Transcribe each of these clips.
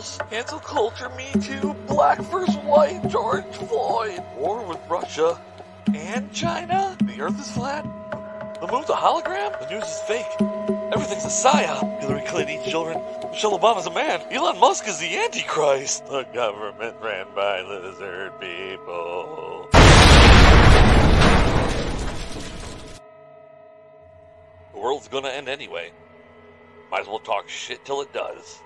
liberals, cancel culture, Me Too, black versus white, George Floyd, war with Russia and China, the earth is flat, the moon's a hologram, the news is fake, everything's a psyop, Hillary Clinton eats children, Michelle Obama's a man, Elon Musk is the Antichrist, the government ran by lizard people. The world's gonna end anyway. Might as well talk shit till it does.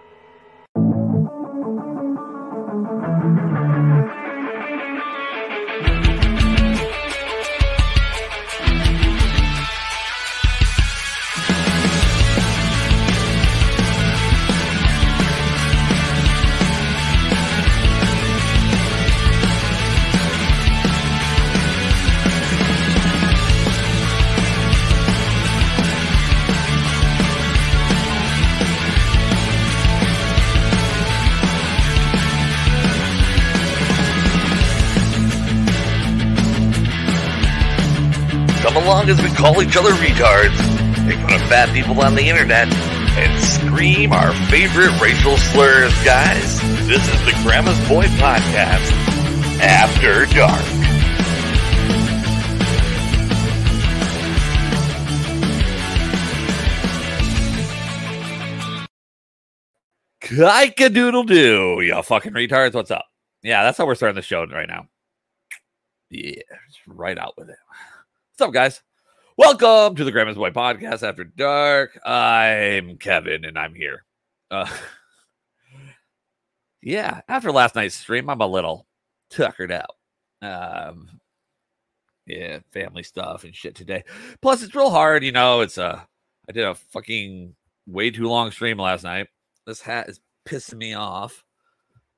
Along as we call each other retards, make fun of fat people on the internet, and scream our favorite racial slurs, guys. This is the Grandma's Boy Podcast, After Dark. Kika doodle doo, you fucking retards. What's up? Yeah, that's how we're starting the show right now. Yeah, right out with it. What's up, guys? Welcome to the Grandma's Boy Podcast After Dark. I'm Kevin, and I'm here. Uh, yeah, after last night's stream, I'm a little tuckered out. Um, yeah, family stuff and shit today. Plus, it's real hard, you know. It's a, uh, I did a fucking way too long stream last night. This hat is pissing me off.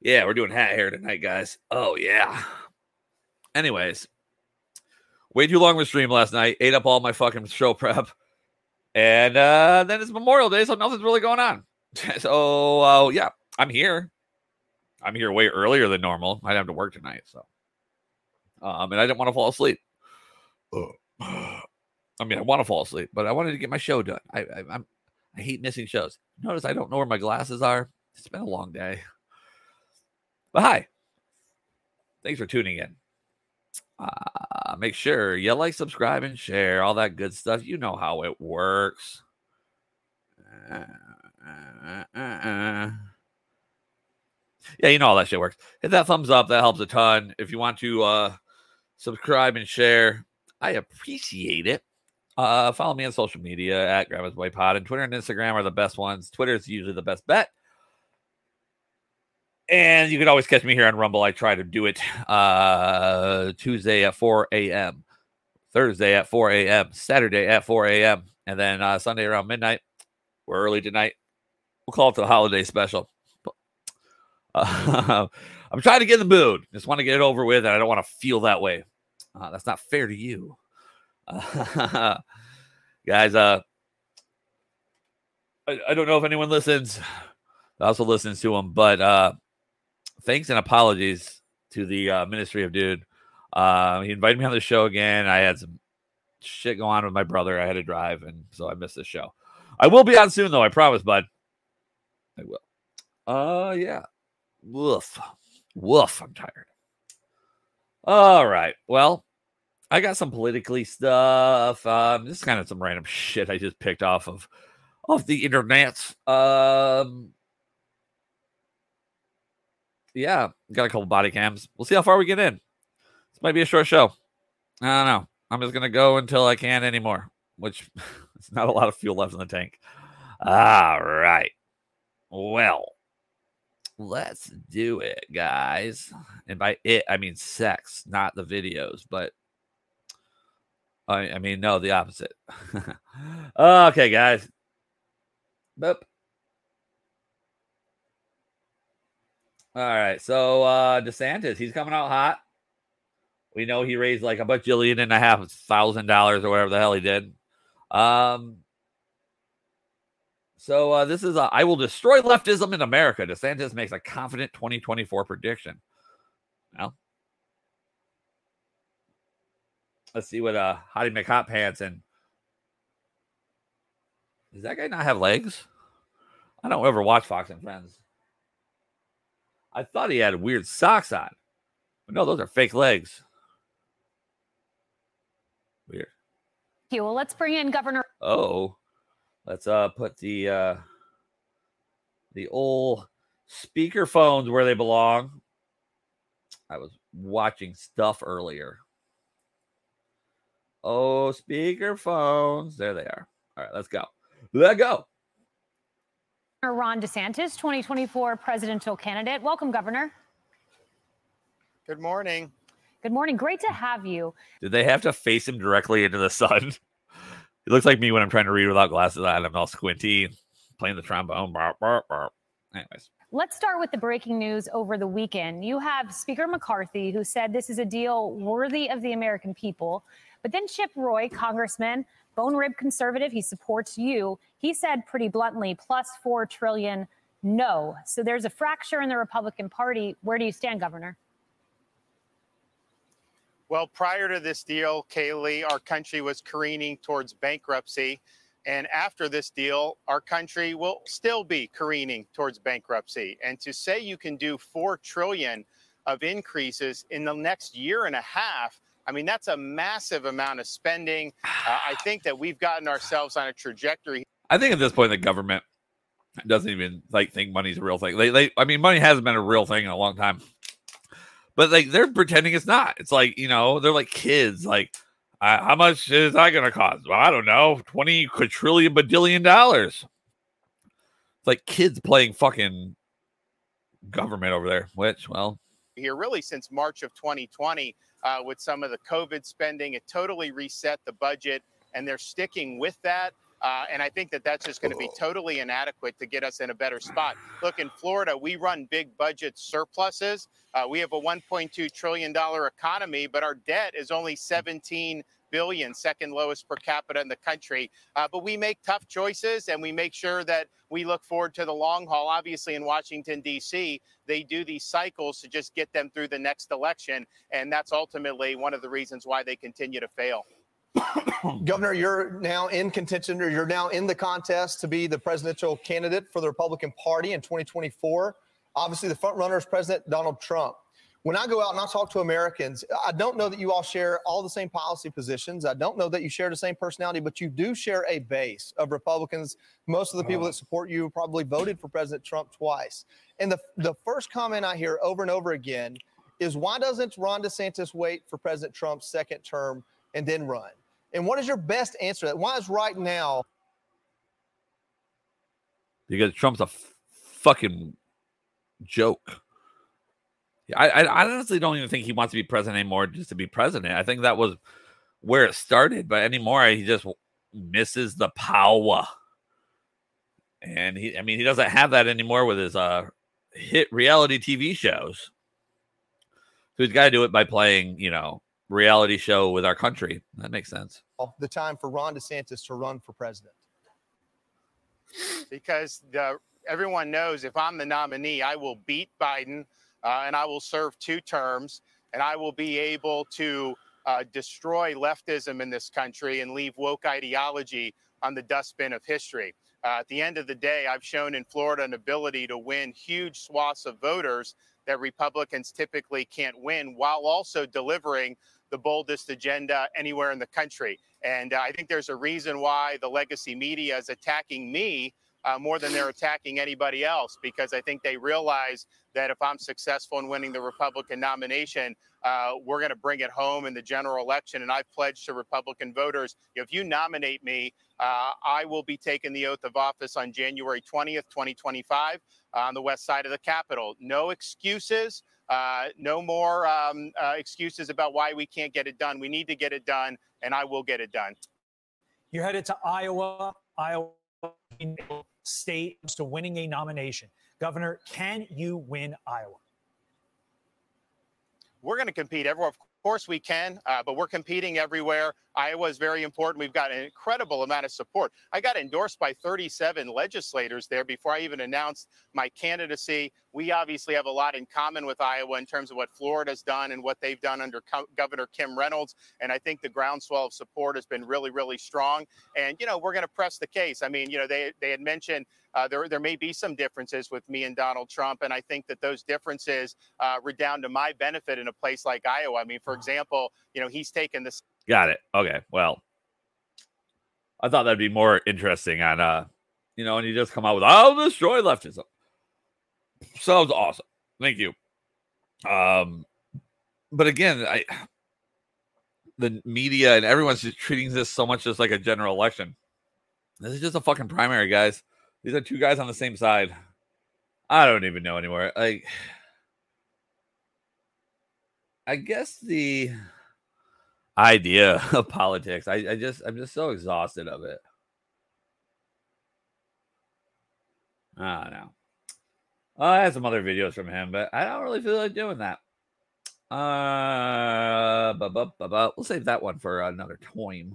Yeah, we're doing hat hair tonight, guys. Oh yeah. Anyways, way too long of a stream last night. Ate up all my fucking show prep, and uh, then it's Memorial Day, so nothing's really going on. so uh, yeah, I'm here. I'm here way earlier than normal. I have to work tonight, so um, and I didn't want to fall asleep. I mean, I want to fall asleep, but I wanted to get my show done. I, I I'm I hate missing shows. Notice I don't know where my glasses are. It's been a long day. But hi. Thanks for tuning in. Uh, make sure you like, subscribe, and share all that good stuff. You know how it works. Uh, uh, yeah, you know how that shit works. Hit that thumbs up. That helps a ton. If you want to uh, subscribe and share, I appreciate it. Uh, follow me on social media at Grandma's Boy Pod, and Twitter and Instagram are the best ones. Twitter is usually the best bet. And you can always catch me here on Rumble. I try to do it uh, Tuesday at 4 a.m., Thursday at 4 a.m., Saturday at 4 a.m., and then uh, Sunday around midnight. We're early tonight. We'll call it the holiday special. Uh, I'm trying to get the mood. Just want to get it over with, and I don't want to feel that way. Uh, that's not fair to you. Uh, guys, uh, I, I, don't know if anyone listens, I also listens to them, but uh, thanks and apologies to the uh, Ministry of Dude. Uh, he invited me on the show again. I had some shit going on with my brother. I had to drive, and so I missed the show. I will be on soon, though. I promise, bud. I will. Uh, yeah. Woof. Woof. I'm tired. All right. Well, I got some politically stuff. Um, this is kind of some random shit I just picked off of off the internet. Um, yeah, got a couple body cams. We'll see how far we get in. This might be a short show. I don't know. I'm just gonna go until I can't anymore, which it's not a lot of fuel left in the tank. All right. Well, let's do it, guys. And by it, I mean sex, not the videos, but I, I mean, no, the opposite. okay, guys. Boop. All right. So uh DeSantis, he's coming out hot. We know he raised like a bajillion and a half thousand dollars or whatever the hell he did. Um so uh, this is a, I will destroy leftism in America. DeSantis makes a confident 2024 prediction. Well, let's see what uh Hottie McHot Pants and does that guy not have legs? I don't ever watch Fox and Friends. I thought he had weird socks on. But no, those are fake legs. Weird. you. Well, let's bring in Governor. Oh, let's uh put the uh the old speaker phones where they belong. I was watching stuff earlier. Oh, speaker phones. There they are. All right, let's go. Let go. Ron DeSantis, 2024 presidential candidate. Welcome, Governor. Good morning. Good morning. Great to have you. Did they have to face him directly into the sun? It looks like me when I'm trying to read without glasses on. I'm all squinty, playing the trombone. Burp, burp, burp. Anyways. Let's start with the breaking news over the weekend. You have Speaker McCarthy, who said this is a deal worthy of the American people. But then Chip Roy, congressman, bone rib conservative, he supports you. He said pretty bluntly, plus four trillion, no. So there's a fracture in the Republican Party. Where do you stand, Governor? Well, prior to this deal, Kayleigh, our country was careening towards bankruptcy. And after this deal, our country will still be careening towards bankruptcy. And to say you can do 4 trillion of increases in the next year and a half, I mean, that's a massive amount of spending. Uh, I think that we've gotten ourselves on a trajectory. I think at this point, the government doesn't even like think money's a real thing. They, they, I mean, money hasn't been a real thing in a long time but like they're pretending it's not. It's like you know they're like kids. Like uh, how much is that going to cost? Well, I don't know, twenty quadrillion badillion dollars. It's like kids playing fucking government over there. Which well, here really since March of 2020 uh, with some of the COVID spending, it totally reset the budget, and they're sticking with that. Uh, and I think that that's just going to be totally inadequate to get us in a better spot. Look, in Florida, we run big budget surpluses. Uh, we have a 1.2 trillion dollar economy, but our debt is only 17 billion, second lowest per capita in the country. Uh, but we make tough choices and we make sure that we look forward to the long haul. Obviously, in Washington, D.C., they do these cycles to just get them through the next election. And that's ultimately one of the reasons why they continue to fail. Governor, you're now in contention, or you're now in the contest to be the presidential candidate for the Republican Party in 2024. Obviously, the front runner is President Donald Trump. When I go out and I talk to Americans, I don't know that you all share all the same policy positions. I don't know that you share the same personality, but you do share a base of Republicans. Most of the people uh-huh. that support you probably voted for President Trump twice. And the, the first comment I hear over and over again is why doesn't Ron DeSantis wait for President Trump's second term and then run? And what is your best answer to that? Why is right now? Because Trump's a f- fucking joke. I, I, I honestly don't even think he wants to be president anymore just to be president. I think that was where it started, but anymore he just misses the power. And he, I mean, he doesn't have that anymore with his uh hit reality TV shows. So he's got to do it by playing, you know, reality show with our country. That makes sense. The time for Ron DeSantis to run for president. Because the, everyone knows if I'm the nominee, I will beat Biden uh, and I will serve two terms and I will be able to uh, destroy leftism in this country and leave woke ideology on the dustbin of history. Uh, at the end of the day, I've shown in Florida an ability to win huge swaths of voters that Republicans typically can't win while also delivering the boldest agenda anywhere in the country. And uh, I think there's a reason why the legacy media is attacking me uh, more than they're attacking anybody else, because I think they realize that if I'm successful in winning the Republican nomination, uh, we're going to bring it home in the general election. And I've pledged to Republican voters if you nominate me, uh, I will be taking the oath of office on January 20th, 2025, on the west side of the Capitol. No excuses. Uh, no more um, uh, excuses about why we can't get it done. We need to get it done, and I will get it done. You're headed to Iowa, Iowa state to winning a nomination. Governor, can you win Iowa? We're going to compete everywhere. Of course, we can, uh, but we're competing everywhere. Iowa is very important. We've got an incredible amount of support. I got endorsed by 37 legislators there before I even announced my candidacy. We obviously have a lot in common with Iowa in terms of what Florida's done and what they've done under Co- Governor Kim Reynolds. And I think the groundswell of support has been really, really strong. And, you know, we're going to press the case. I mean, you know, they, they had mentioned uh, there, there may be some differences with me and Donald Trump. And I think that those differences uh, redound to my benefit in a place like Iowa. I mean, for example, you know, he's taken this. Got it. Okay. Well, I thought that'd be more interesting on, uh, you know, and you just come out with, I'll destroy leftism. Sounds awesome. Thank you. Um, but again, I the media and everyone's just treating this so much as like a general election. This is just a fucking primary, guys. These are two guys on the same side. I don't even know anymore. Like, I guess the idea of politics, I, I just, I'm just so exhausted of it. I don't know. Oh, I had some other videos from him, but I don't really feel like doing that. Uh, bu- bu- bu- bu- we'll save that one for another time,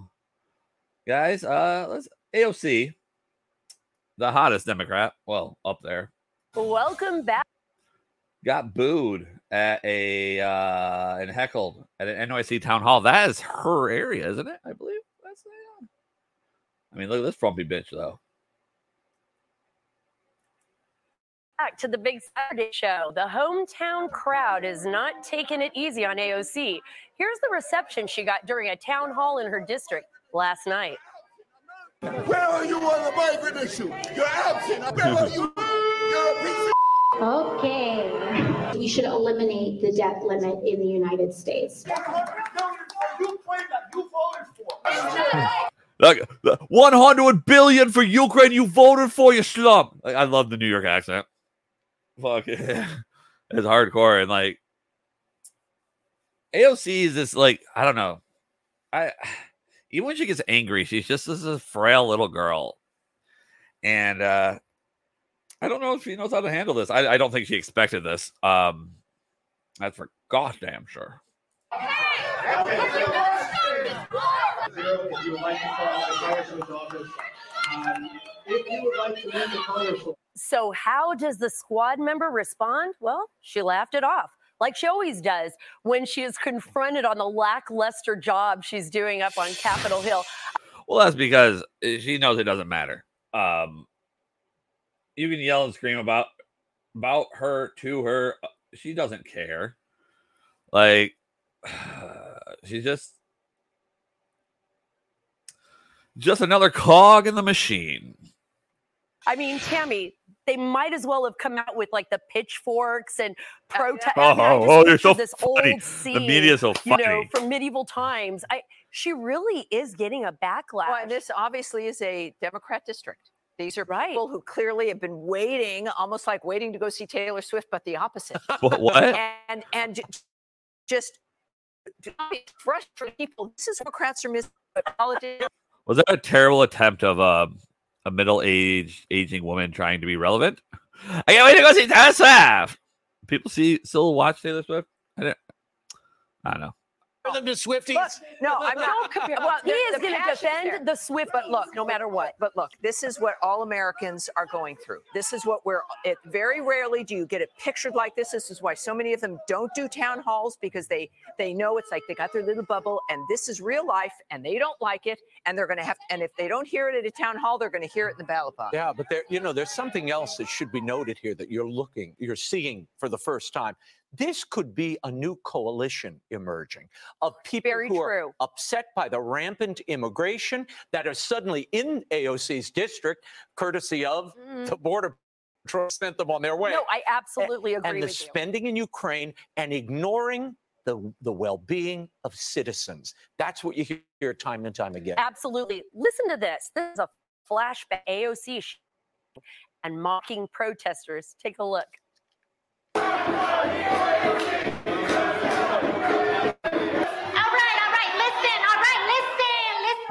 guys. Uh, let's AOC, the hottest Democrat, well, up there, Welcome back. got booed at a uh and heckled at an NYC town hall. That is her area, isn't it? I believe that's yeah. I mean, look at this frumpy bitch though. Back to the Big Saturday Show. The hometown crowd is not taking it easy on AOC. Here's the reception she got during a town hall in her district last night. Where are you on the migrant issue? You're absent. Where are you? You're a piece of Okay. We should eliminate the debt limit in the United States. You claim that you voted for. Like 100 billion for Ukraine, you voted for you slum. I love the New York accent. Fuck it. it's hardcore and like AOC is this like I don't know. I even when she gets angry, she's just this is frail little girl, and uh I don't know if she knows how to handle this. I, I don't think she expected this. Um, that's for gosh damn sure. So, how does the squad member respond? Well, she laughed it off, like she always does when she is confronted on the lackluster job she's doing up on Capitol Hill. Well, that's because she knows it doesn't matter. Um, you can yell and scream about about her to her. She doesn't care. Like she's just just another cog in the machine. I mean, Tammy, they might as well have come out with like the pitchforks and protest. Oh, oh, you're so this funny. old scene, The media is so you know, from medieval times. I she really is getting a backlash. Well, and this obviously is a Democrat district. These are Right. people who clearly have been waiting, almost like waiting to go see Taylor Swift, but the opposite. What? what? and and just to frustrated people. This is Democrats are missing politics. Was that a terrible attempt of um, a middle-aged aging woman trying to be relevant? I can't wait to go see Taylor Swift. People see still watch Taylor Swift. I don't, I don't know. Them to Swifties. But, no, I'm not. compare- Well, he is going to passion's there. defend the Swift. But look, no matter what, but look, this is what all Americans are going through. This is what we're, it very rarely do you get it pictured like this. This is why so many of them don't do town halls because they, they know it's like they got their little bubble and this is real life and they don't like it. And they're going to have, and if they don't hear it at a town hall, they're going to hear it in the ballot box. Yeah, but there, you know, there's something else that should be noted here that you're looking, you're seeing for the first time. This could be a new coalition emerging of people Very who are upset by the rampant immigration that are suddenly in AOC's district, courtesy of Mm. the border patrol sent them on their way. No, I absolutely agree and the with you. spending in Ukraine and ignoring the, the well-being of citizens. That's what you hear time and time again. Absolutely. Listen to this. This is a flashback AOC and mocking protesters. Take a look.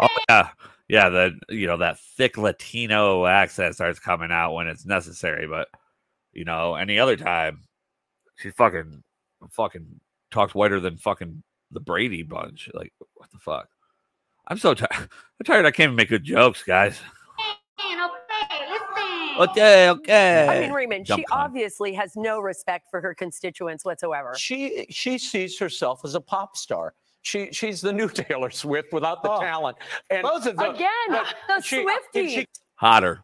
Oh yeah, yeah. The you know that thick Latino accent starts coming out when it's necessary, but you know any other time, she fucking fucking talks whiter than fucking the Brady bunch. Like what the fuck? I'm so tired. I'm tired. I can't even make good jokes, guys. Okay. Okay, okay. I mean, Raymond, she Jump on. obviously has no respect for her constituents whatsoever. She she sees herself as a pop star. She she's the new Taylor Swift without the Oh. talent. And Both of them. Again, but the she- Swiftie. she Hotter.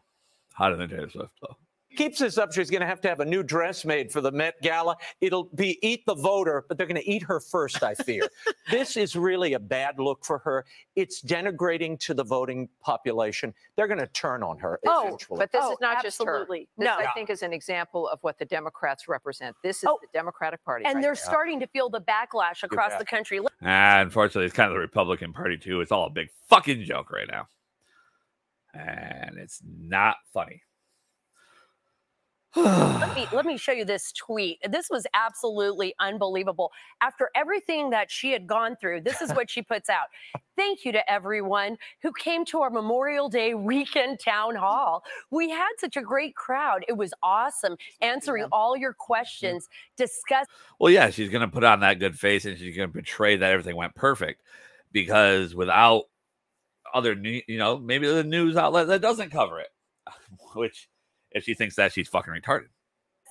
Hotter than Taylor Swift, though. Keeps this up. She's going to have to have a new dress made for the Met Gala. It'll be eat the voter, but they're going to eat her first, I fear. this is really a bad look for her. It's denigrating to the voting population. They're going to turn on her Oh, eventually. but this Oh, is not just her. absolutely. This, No. I think, is an example of what the Democrats represent. This is Oh, the Democratic Party. and right they're now. starting to feel the backlash across bet. the country. Ah, unfortunately, it's kind of the Republican Party, too. It's all a big fucking joke right now. And it's not funny. Let me let me show you this tweet. This was absolutely unbelievable. After everything that she had gone through, this is what she puts out. Thank you to everyone who came to our Memorial Day weekend town hall. We had such a great crowd. It was awesome answering all your questions, discuss Well, yeah, she's going to put on that good face and she's going to portray that everything went perfect because without other, you know, maybe the news outlet that doesn't cover it, which if she thinks that, she's fucking retarded.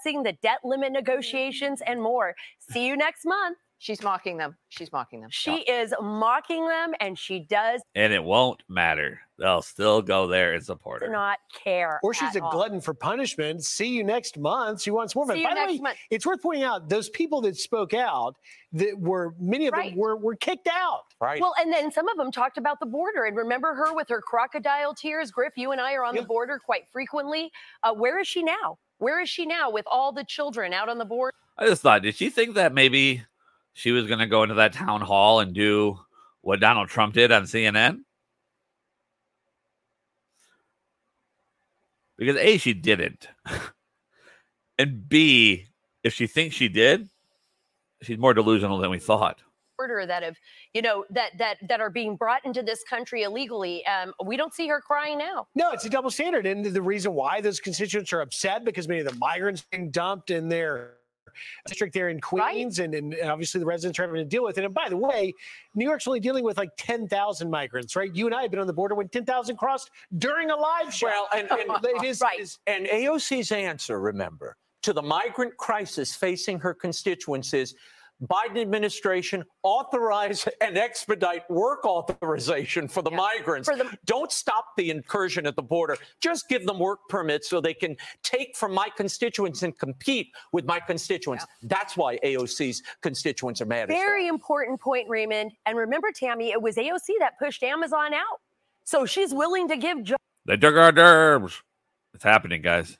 seeing the debt limit negotiations and more. See you next month. She's mocking them. She's mocking them. She is mocking them and she does And it won't matter. They'll still go there and support her. not care. Or she's at a all. glutton for punishment. See you next month. She wants more. But See by you the next way, month. it's worth pointing out those people that spoke out that were many of Right. them were were kicked out. right. Well, and then some of them talked about the border. And remember her with her crocodile tears? Griff, you and I are on Yeah. the border quite frequently. Uh, where is she now? Where is she now with all the children out on the border? I just thought, did she think that maybe she was going to go into that town hall and do what Donald Trump did on CNN? Because A, she didn't. and B, if she thinks she did, she's more delusional than we thought. Border that have, you know, that that that are being brought into this country illegally. Um, we don't see her crying now. No, it's a double standard. And the reason why those constituents are upset because many of the migrants being dumped in their district there in Queens, and, and obviously the residents are having to deal with it. And by the way, New York's only dealing with like 10,000 migrants, right? You and I have been on the border when 10,000 crossed during a live show. Well, and, and, it is, Right. is- and AOC's answer, remember, to the migrant crisis facing her constituents is Biden administration authorize and expedite work authorization for the migrants. For the- Don't stop the incursion at the border. Just give them work permits so they can take from my constituents and compete with my constituents. That's why AOC's constituents are mad. at her. Very important point, Raymond. And remember, Tammy, it was AOC that pushed Amazon out. So she's willing to give They took our derbs. It's happening, guys.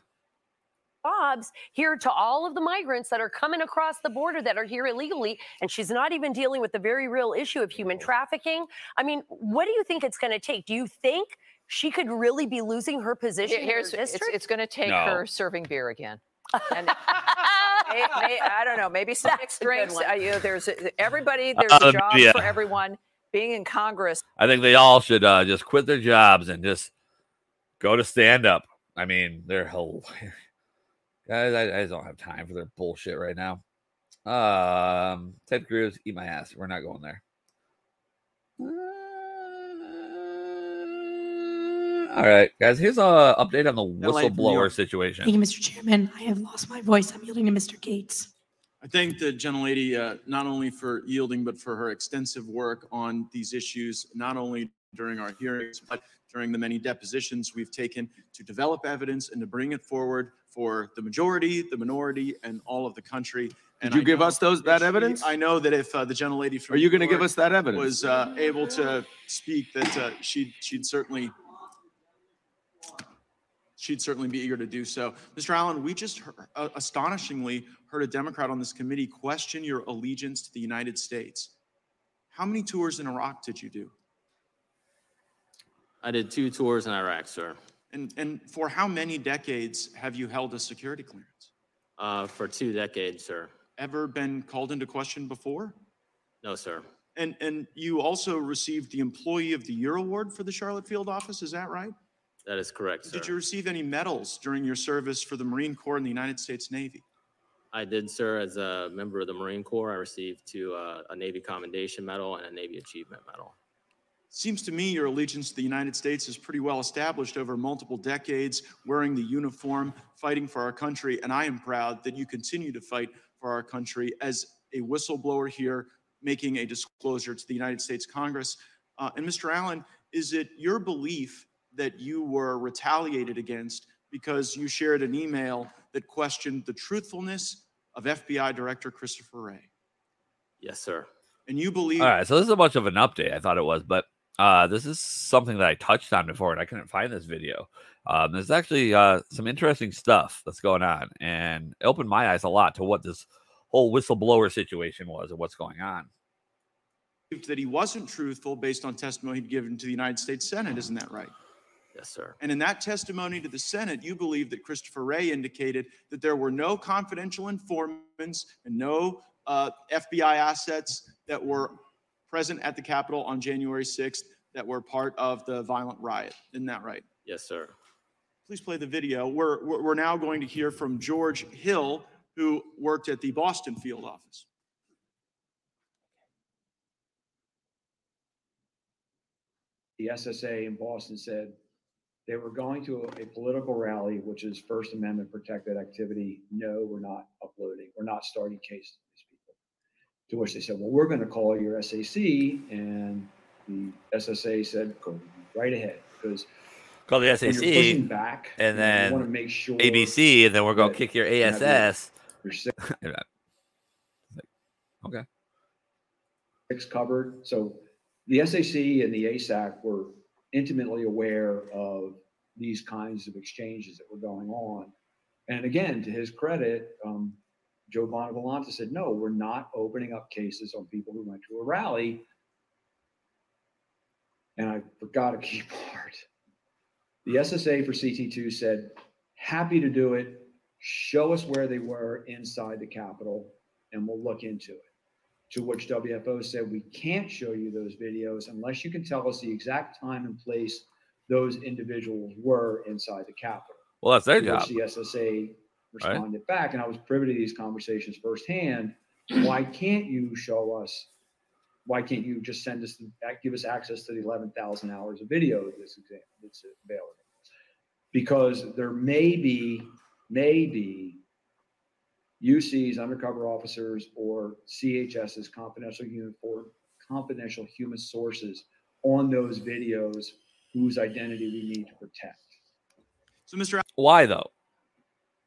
Jobs here to all of the migrants that are coming across the border that are here illegally. And she's not even dealing with the very real issue of human trafficking. I mean, what do you think it's going to take? Do you think she could really be losing her position Here- Here's in her it's, district? it's going to take No. her serving beer again. And may, may, I don't know, maybe some mixed drinks. Uh, you know, there's everybody. There's Uh, a job yeah. for everyone. Being in Congress, I think they all should uh, just quit their jobs and just go to stand up. I mean, they're hilarious. Guys, I, I just don't have time for their bullshit right now. Um, Ted Cruz, eat my ass. We're not going there. All right, guys. Here's a update on the Adelaide from New whistleblower situation. Thank you, Mr. Chairman. I have lost my voice. I'm yielding to Mr. Gaetz. I thank the gentlelady uh, not only for yielding, but for her extensive work on these issues, not only during our hearings, but during the many depositions we've taken to develop evidence and to bring it forward for the majority, the minority, and all of the country. And Did you I give know us those- that she- evidence? I know that if uh, the gentlelady from Are you going to give York us that evidence? was uh, able to speak, that uh, she'd she'd certainly she'd certainly be eager to do so. Mr. Allen, we just heard, uh, astonishingly heard a Democrat on this committee question your allegiance to the United States. How many tours in Iraq did you do? I did two tours in Iraq, sir, And, and for how many decades have you held a security clearance? uh, for two decades, sir. Ever been called into question before? No, sir. And, and you also received the Employee of the Year Award for the Charlotte Field Office, is that right? That is correct, sir. Did you receive any medals during your service for the Marine Corps and the United States Navy? I did, sir, as a member of the Marine Corps. I received two, uh, a Navy Commendation Medal and a Navy Achievement Medal. Seems to me your allegiance to the United States is pretty well established over multiple decades, wearing the uniform, fighting for our country. And I am proud that you continue to fight for our country as a whistleblower here, making a disclosure to the United States Congress. Uh, and Mr. Allen, is it your belief that you were retaliated against because you shared an email that questioned the truthfulness of FBI Director Christopher Wray? Yes, sir. And you believe All right, so this is a bunch of an update. I thought it was, but uh, this is something that I touched on before, and I couldn't find this video. Um, there's actually uh, some interesting stuff that's going on, and it opened my eyes a lot to what this whole whistleblower situation was and what's going on. that he wasn't truthful based on testimony he'd given to the United States Senate. Isn't that right? Yes, sir. And in that testimony to the Senate, you believe that Christopher Wray indicated that there were no confidential informants and no uh, FBI assets that were present at the Capitol on January 6th that were part of the violent riot. Isn't that right? Yes, sir. Please play the video. We're, we're we're now going to hear from George Hill, who worked at the Boston field office. the SSA in Boston said they were going to a political rally, which is First Amendment protected activity. No, we're not uploading. We're not starting cases with these people. To which they said, well, we're going to call your SAC. And the SSA said, go right ahead. Because Call the SAC, pushing back, and you know, you then wanna make sure ABC, and then we're going to kick your you have your- ASS. your six, okay. six covered. So the SAC and the ASAC were intimately aware of these kinds of exchanges that were going on. And again, to his credit, um, Joe Bonavolonta said, no, we're not opening up cases on people who went to a rally. And I forgot a key part. The SSA for CT2 said, happy to do it. Show us where they were inside the Capitol and we'll look into it. To which WFO said, we can't show you those videos unless you can tell us the exact time and place those individuals were inside the Capitol. Well, that's their job. The SSA responded back, and I was privy to these conversations firsthand. Why can't you show us? Why can't you just send us, the- give us access to the 11,000 hours of video that's exam- that's available? Because there may be, may be UC's undercover officers or CHS's confidential human for confidential human sources on those videos whose identity we need to protect. So, Mr. Why though?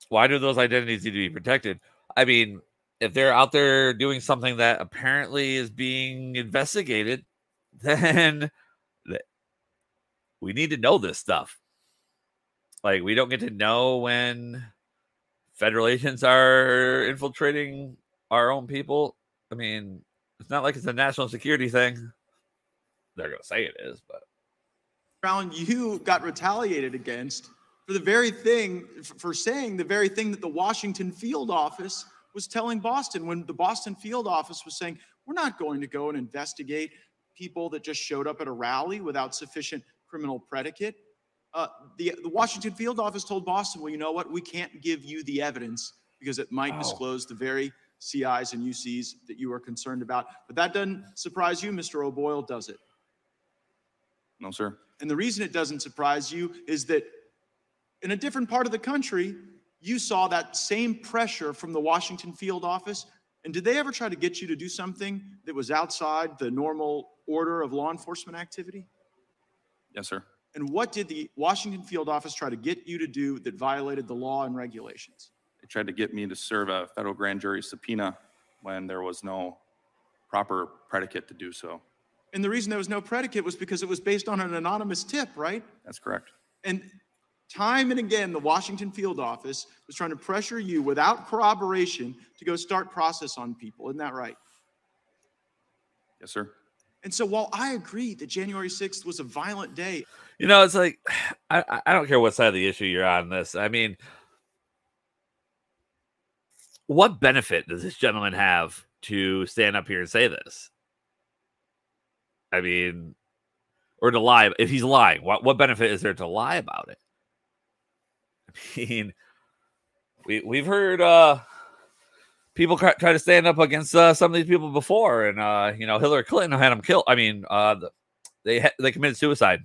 Why do those identities need to be protected? I mean, if they're out there doing something that apparently is being investigated, then we need to know this stuff. Like, we don't get to know when federal agents are infiltrating our own people. I mean, it's not like it's a national security thing. They're going to say it is, but Allen, you got retaliated against for the very thing, for saying the very thing that the Washington field office was telling Boston when the Boston field office was saying, we're not going to go and investigate people that just showed up at a rally without sufficient criminal predicate. Uh, the, the Washington field office told Boston, well, you know what? We can't give you the evidence because it might Oh. disclose the very CIs and UCs that you are concerned about. But that doesn't surprise you, Mr. O'Boyle, does it? No, sir. And the reason it doesn't surprise you is that in a different part of the country, you saw that same pressure from the Washington field office. And did they ever try to get you to do something that was outside the normal order of law enforcement activity? Yes, sir. And what did the Washington field office try to get you to do that violated the law and regulations? They tried to get me to serve a federal grand jury subpoena when there was no proper predicate to do so. And the reason there was no predicate was because it was based on an anonymous tip, right? That's correct. And time and again, the Washington field office was trying to pressure you without corroboration to go start process on people. Isn't that right? Yes, sir. And so while I agree that January 6th was a violent day, You know, it's like I, I- don't care what side of the issue you're on this. I mean, what benefit does this gentleman have to stand up here and say this? I mean, or to lie if he's lying, what what benefit is there to lie about it? Mean, we we've heard uh people cr- try to stand up against uh, some of these people before, and uh, you know Hillary Clinton had them killed. I mean, uh, the They ha- they committed suicide.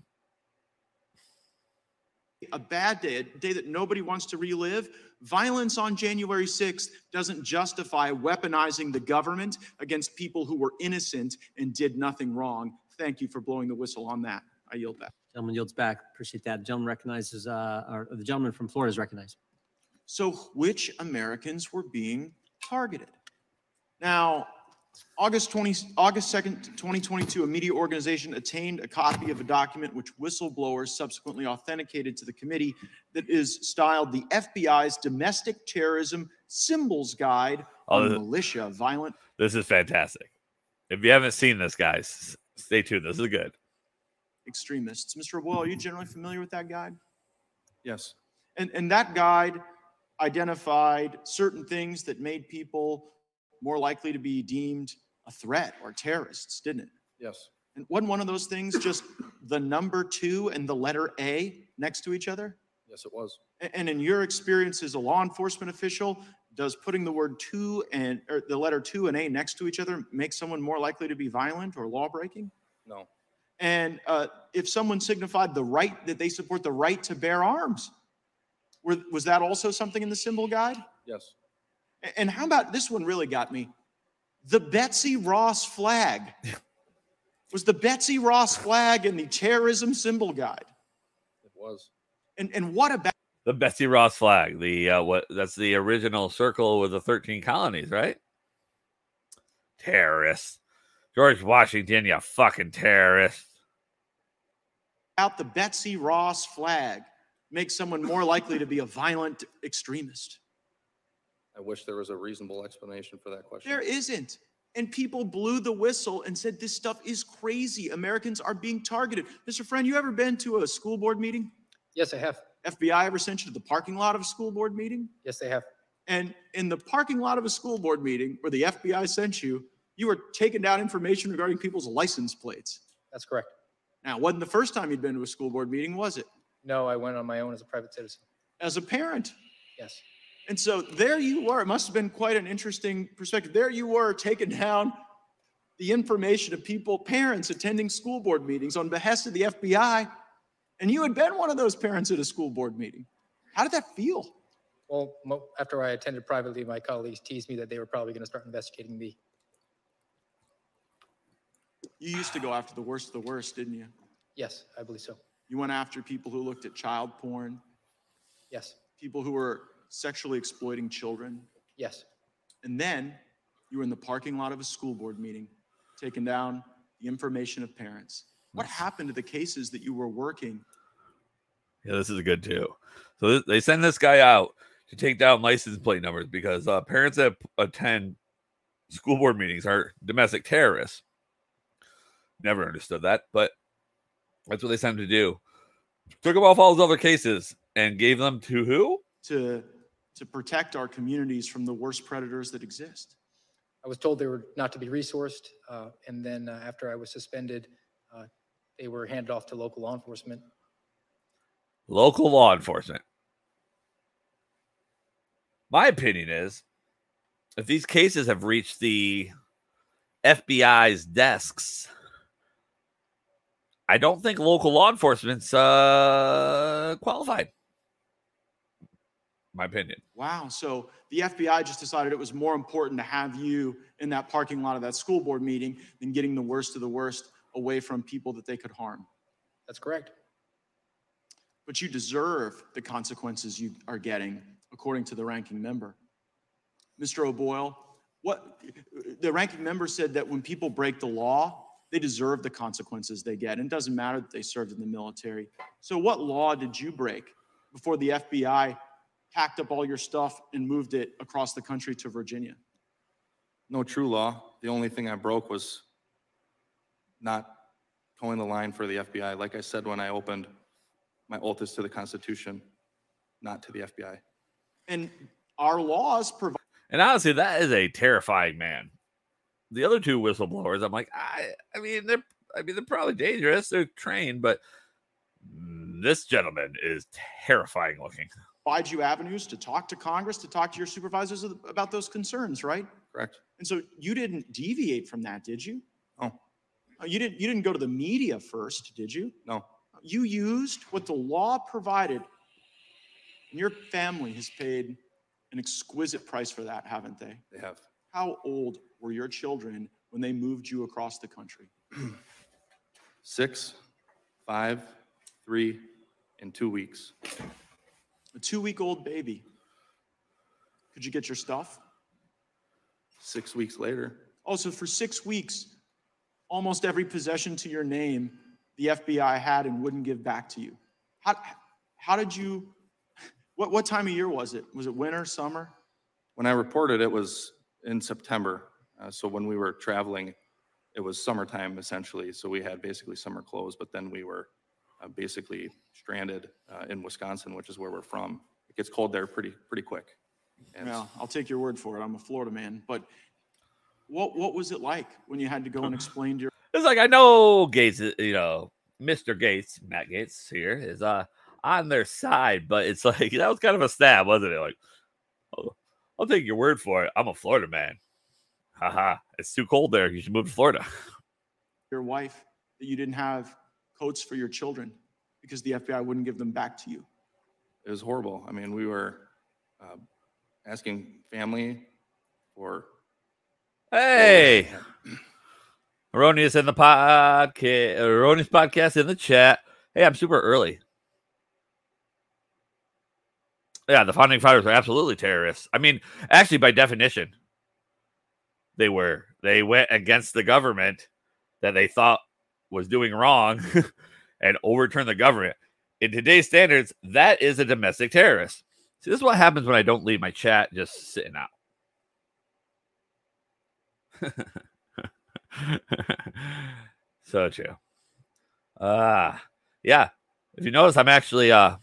a bad day, a day that nobody wants to relive. Violence on January 6th doesn't justify weaponizing the government against people who were innocent and did nothing wrong. Thank you for blowing the whistle on that. I yield back. Gentleman yields back. Appreciate that. Gentleman recognizes, uh, or the gentleman from Florida is recognized. So, which Americans were being targeted? Now, August 20, August 2nd, 2022, a media organization attained a copy of a document which whistleblowers subsequently authenticated to the committee that is styled the FBI's Domestic Terrorism Symbols Guide Oh, on this- Militia Violent This is fantastic. If you haven't seen this, guys, stay tuned. This is good. Extremists. Mr. Boyle, are you generally familiar with that guide? Yes. And, and that guide identified certain things that made people more likely to be deemed a threat or terrorists, didn't it? Yes. And wasn't one of those things just the number two and the letter A next to each other? Yes, it was. And in your experience as a law enforcement official, does putting the word two and or the letter two and A next to each other make someone more likely to be violent or law breaking? No. And uh, if someone signified the right that they support the right to bear arms, were, was that also something in the symbol guide? Yes. And how about this one really got me? The Betsy Ross flag. was the Betsy Ross flag in the terrorism symbol guide? It was. And and what about The Betsy Ross flag. The uh, what? That's the original circle with the thirteen colonies, right? Terrorists. George Washington, you fucking terrorist. out the Betsy Ross flag makes someone more likely to be a violent extremist? I wish there was a reasonable explanation for that question. There isn't. And people blew the whistle and said, this stuff is crazy. Americans are being targeted. Mr. Friend, you ever been to a school board meeting? Yes, I have. FBI ever sent you to the parking lot of a school board meeting? Yes, they have. And in the parking lot of a school board meeting where the FBI sent you, you were taking down information regarding people's license plates. That's correct. Now, it wasn't the first time you'd been to a school board meeting, was it? No, I went on my own as a private citizen. As a parent. Yes. And so there you were. It must have been quite an interesting perspective. There you were taking down the information of people, parents attending school board meetings on behest of the FBI. And you had been one of those parents at a school board meeting. How did that feel? Well, after I attended privately, my colleagues teased me that they were probably going to start investigating me. You used to go after the worst of the worst, didn't you? Yes, I believe so. You went after people who looked at child porn, Yes. people who were sexually exploiting children. Yes. And then you were in the parking lot of a school board meeting, taking down the information of parents. What happened to the cases that you were working? Yeah, this is a good too. So th- they send this guy out to take down license plate numbers because uh, parents that p- attend school board meetings are domestic terrorists. Never understood that, but that's what they sent him to do. Took him off all his other cases and gave them to who? to to protect our communities from the worst predators that exist. I was told they were not to be resourced, uh, and then uh, after I was suspended, uh, they were handed off to local law enforcement. Local law enforcement. My opinion is if these cases have reached the FBI's desks, I don't think local law enforcement's uh, qualified. My opinion. Wow. So the FBI just decided it was more important to have you in that parking lot of that school board meeting than getting the worst of the worst away from people that they could harm. That's correct. But you deserve the consequences you are getting, according to the ranking member. Mr. O'Boyle, what the ranking member said that when people break the law, they deserve the consequences they get. And it doesn't matter that they served in the military. So, what law did you break before the FBI packed up all your stuff and moved it across the country to Virginia? No true law. The only thing I broke was not toeing the line for the FBI. Like I said when I opened, my oath is to the Constitution, not to the FBI. And our laws provide. And honestly, that is a terrifying man. The other two whistleblowers, I'm like, I, I mean, they're, I mean, they're probably dangerous. They're trained, but this gentleman is terrifying looking. provide you avenues to talk to Congress, to talk to your supervisors about those concerns, right? Correct. And so you didn't deviate from that, did you? No. Uh, You didn't you didn't go to the media first, did you? No. You used what the law provided. And your family has paid an exquisite price for that, haven't they? They have. How old were your children when they moved you across the country? Six, five, three, and two weeks. A two week old baby. Could you get your stuff? Six weeks later, Oh, so for six weeks, almost every possession to your name, the FBI had and wouldn't give back to you. How, how did you, what, what time of year was it? Was it winter, summer? when I reported, it was in September. Uh, so when we were traveling, it was summertime essentially. So we had basically summer clothes, but then we were uh, basically stranded uh, in Wisconsin, which is where we're from. It gets cold there pretty pretty quick. And Well, I'll take your word for it. I'm a Florida man. But what, what was it like when you had to go and explain to your It's like I know Gaetz, is- you know, Mr. Gaetz, Matt Gaetz here is uh on their side, but it's like that was kind of a stab, wasn't it? Like, oh, I'll take your word for it. I'm a Florida man. Haha, it's too cold there. You should move to Florida. your wife that you didn't have coats for your children because the FBI wouldn't give them back to you? it was horrible. I mean, we were uh, asking family for Hey, Erroneous in the podcast, Erroneous podcast in the chat. Hey, I'm super early. Yeah, the founding fathers were absolutely terrorists. I mean, actually, by definition, they were. They went against the government that they thought was doing wrong and overturned the government. In today's standards, that is a domestic terrorist. See, this is what happens when I don't leave my chat just sitting out. so true. Uh yeah. If you notice, I'm actually uh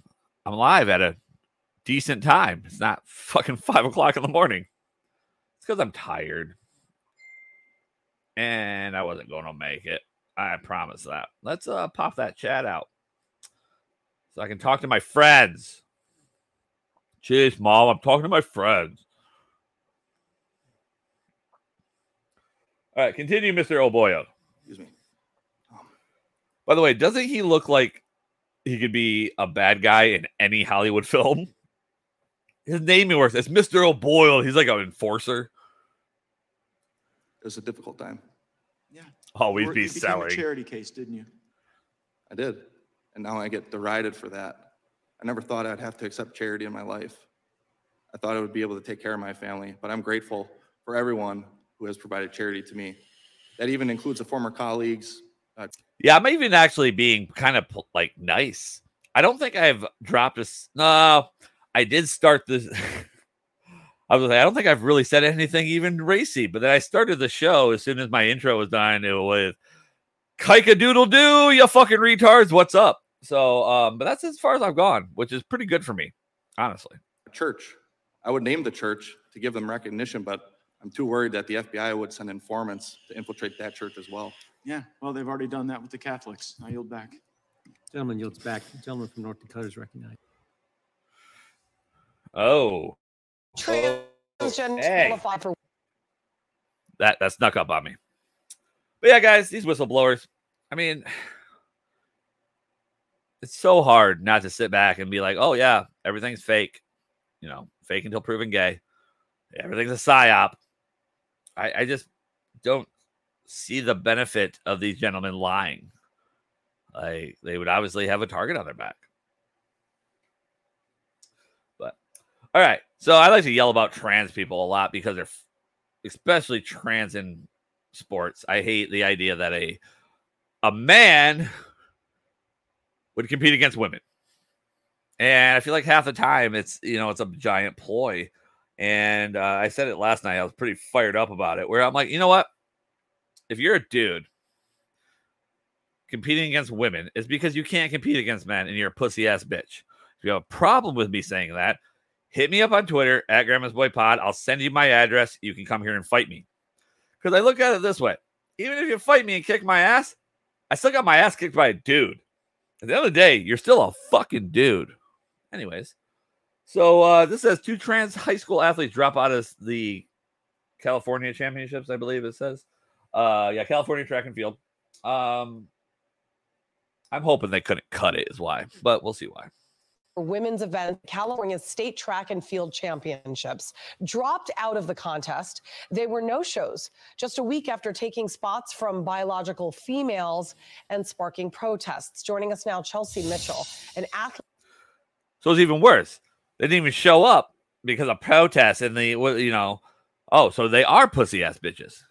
I'm live at a decent time. It's not fucking five o'clock in the morning. It's because I'm tired. And I wasn't going to make it. I promise that. Let's uh pop that chat out. So I can talk to my friends. Jeez, mom, I'm talking to my friends. All right, continue, Mr. O'Boyle. Excuse me. By the way, doesn't he look like he could be a bad guy in any Hollywood film? His name naming works. It's Mr. O'Boyle. He's like an enforcer. it was a difficult time. Yeah. Always You be became a selling. charity case, didn't you? I did, and now I get derided for that. I never thought I'd have to accept charity in my life. I thought I would be able to take care of my family, but I'm grateful for everyone who has provided charity to me. That even includes the former colleagues. Uh, Yeah, I'm even actually being kind of like nice. I don't think I've dropped a No, I did start this. I was like, I don't think I've really said anything even racy, but then I started the show as soon as my intro was done. It was kika doodle doo, you fucking retards. What's up? So, um, but that's as far as I've gone, which is pretty good for me, honestly. church. I would name the church to give them recognition, but I'm too worried that the FBI would send informants to infiltrate that church as well. Yeah, well, they've already done that with the Catholics. I yield back. Gentleman yields back. Gentleman from North Dakota is recognized. Oh, Transgender Hey. qualify for that that snuck up on me. But yeah, guys, these whistleblowers. I mean, it's so hard not to sit back and be like, "Oh yeah, everything's fake," you know, fake until proven gay. Everything's a psyop. I, I just don't see the benefit of these gentlemen lying. Like they would obviously have a target on their back. But all right, so I like to yell about trans people a lot because they're especially trans in sports. I hate the idea that a a man would compete against women. And I feel like half the time it's you know it's a giant ploy. And uh, I said it last night. I was pretty fired up about it. Where I'm like, you know what? If you're a dude competing against women, it's because you can't compete against men, and you're a pussy ass bitch. If you have a problem with me saying that, hit me up on Twitter at Grandma's Boy Pod. I'll send you my address. You can come here and fight me. Because I look at it this way: even if you fight me and kick my ass, I still got my ass kicked by a dude. At the end of the day, you're still a fucking dude. Anyways, so uh, this says two trans high school athletes drop out of the California championships. I believe it says. Uh, yeah, California track and field. Um, I'm hoping they couldn't cut it, is why, but we'll see why. Women's event, California State Track and Field Championships, dropped out of the contest. They were no shows just a week after taking spots from biological females and sparking protests. Joining us now, Chelsea Mitchell, an athlete. So it's even worse. They didn't even show up because of protests and the you know. Oh, so they are pussy ass bitches.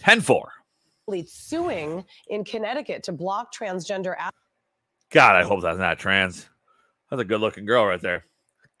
10-4. Suing in Connecticut to block transgender athletes. God, I hope that's not trans. That's a good looking girl right there.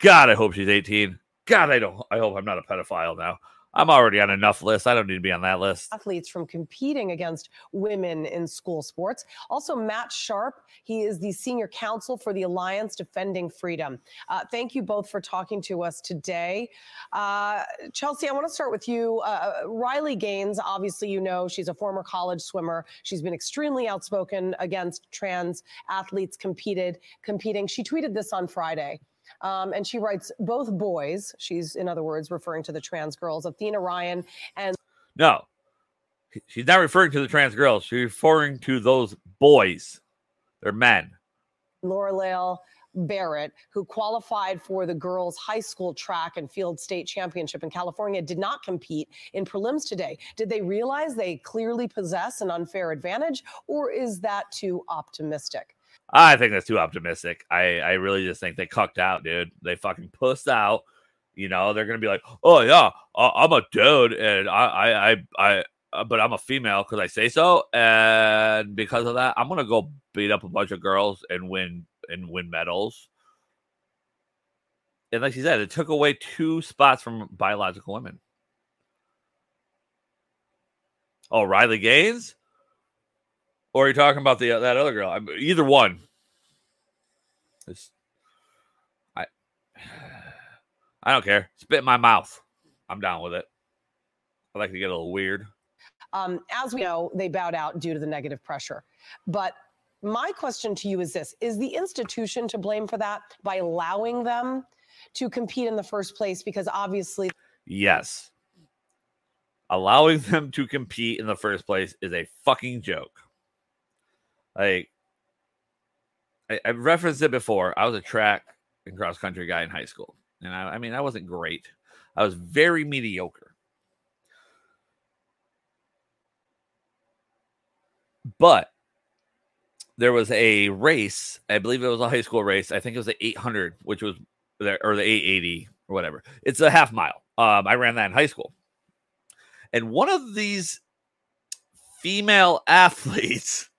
God, I hope she's 18. God, I don't I hope I'm not a pedophile now. I'm already on enough lists. I don't need to be on that list. athletes from competing against women in school sports. Also, Matt Sharp, he is the senior counsel for the Alliance Defending Freedom. Uh, thank you both for talking to us today. Uh, Chelsea, I want to start with you. Uh, Riley Gaines, obviously, you know, she's a former college swimmer. She's been extremely outspoken against trans athletes competed, competing. She tweeted this on Friday. Um, and she writes, both boys, she's in other words referring to the trans girls, Athena Ryan and No. She's not referring to the trans girls. She's referring to those boys. They're men. Laurelale Barrett, who qualified for the girls' high school track and field state championship in California, did not compete in prelims today. Did they realize they clearly possess an unfair advantage, or is that too optimistic? I think that's too optimistic. I, I really just think they cucked out, dude. They fucking pussed out. You know, they're gonna be like, oh yeah, I- I'm a dude, and I I I, I uh, but I'm a female because I say so, and because of that, I'm gonna go beat up a bunch of girls and win and win medals. And like she said, it took away two spots from biological women. Oh, Riley Gaines, or are you talking about the uh, that other girl? I'm, either one. It's, I I don't care. Spit in my mouth. I'm down with it. I like to get a little weird. Um, as we know, they bowed out due to the negative pressure. But my question to you is this Is the institution to blame for that by allowing them to compete in the first place? Because obviously, Yes. Allowing them to compete in the first place is a fucking joke. Like, I, I've referenced it before. I was a track and cross country guy in high school. And I, I mean, I wasn't great, I was very mediocre. But there was a race, I believe it was a high school race. I think it was the 800, which was or the 880 or whatever. It's a half mile. Um, I ran that in high school. And one of these female athletes,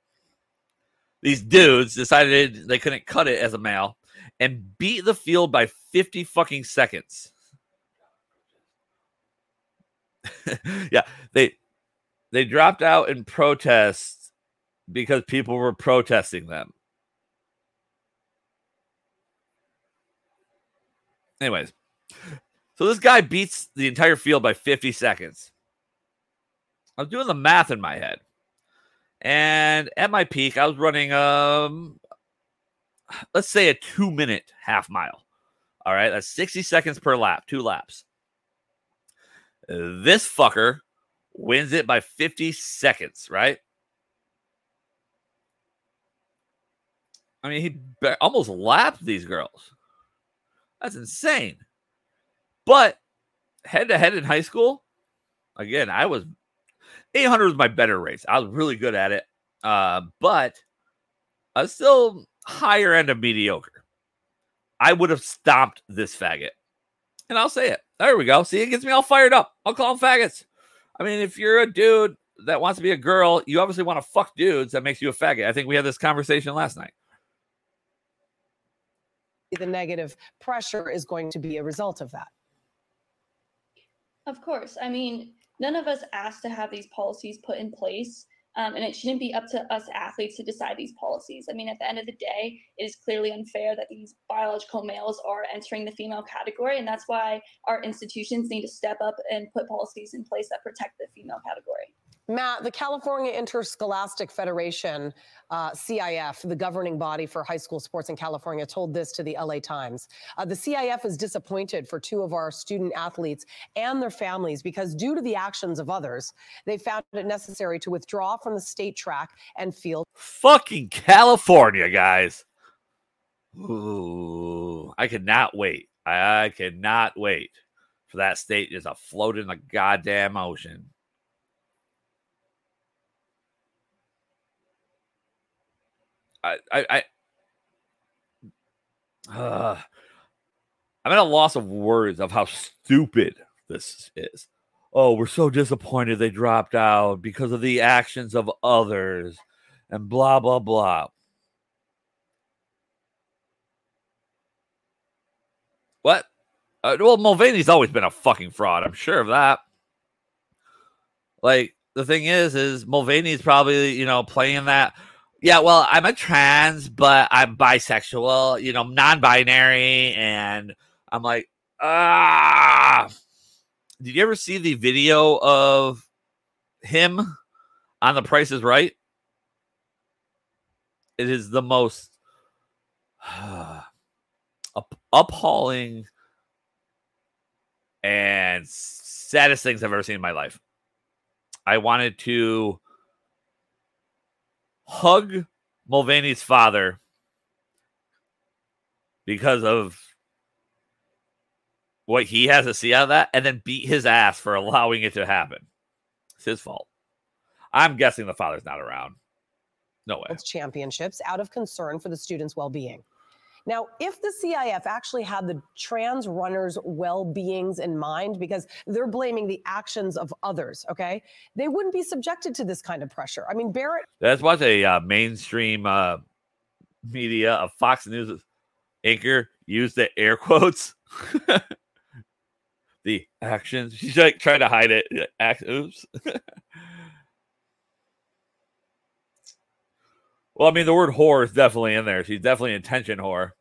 these dudes decided they couldn't cut it as a male and beat the field by 50 fucking seconds. yeah, they they dropped out in protest because people were protesting them. Anyways, so this guy beats the entire field by 50 seconds. I was doing the math in my head. And at my peak, I was running um let's say a 2 minute half mile. All right, that's 60 seconds per lap, two laps. This fucker wins it by 50 seconds, right? I mean, he ba- almost lapped these girls. That's insane. But head to head in high school, again, I was 800 was my better race. I was really good at it. Uh, but I was still higher end of mediocre. I would have stomped this faggot. And I'll say it. There we go. See, it gets me all fired up. I'll call them faggots. I mean, if you're a dude that wants to be a girl, you obviously want to fuck dudes. That makes you a faggot. I think we had this conversation last night. the negative pressure is going to be a result of that. Of course. I mean, none of us asked to have these policies put in place. Um, and it shouldn't be up to us athletes to decide these policies. I mean, at the end of the day, it is clearly unfair that these biological males are entering the female category. And that's why our institutions need to step up and put policies in place that protect the female category. Matt, the California Interscholastic Federation, uh, CIF, the governing body for high school sports in California, told this to the LA Times. Uh, the CIF is disappointed for two of our student athletes and their families because, due to the actions of others, they found it necessary to withdraw from the state track and field. Fucking California, guys. Ooh, I cannot wait. I cannot wait for that state just to float in the goddamn ocean. I, I, I uh, I'm at a loss of words of how stupid this is. Oh, we're so disappointed they dropped out because of the actions of others and blah, blah, blah. What? Uh, well, Mulvaney's always been a fucking fraud. I'm sure of that. Like, the thing is, is Mulvaney's probably, you know, playing that yeah, well, I'm a trans, but I'm bisexual, you know, non-binary, and I'm like, ah. Did you ever see the video of him on The Price is Right? It is the most up- appalling and saddest things I've ever seen in my life. I wanted to hug Mulvaney's father because of what he has to see out of that and then beat his ass for allowing it to happen. It's his fault. I'm guessing the father's not around. No way. It's Championships out of concern for the students' well being. Now, if the CIF actually had the trans runners' well beings in mind, because they're blaming the actions of others, okay, they wouldn't be subjected to this kind of pressure. I mean, Barrett. That's what a uh, mainstream uh, media, a Fox News anchor, used the air quotes. the actions. She's like trying to hide it. Act, oops. well, I mean, the word whore is definitely in there. She's definitely intention whore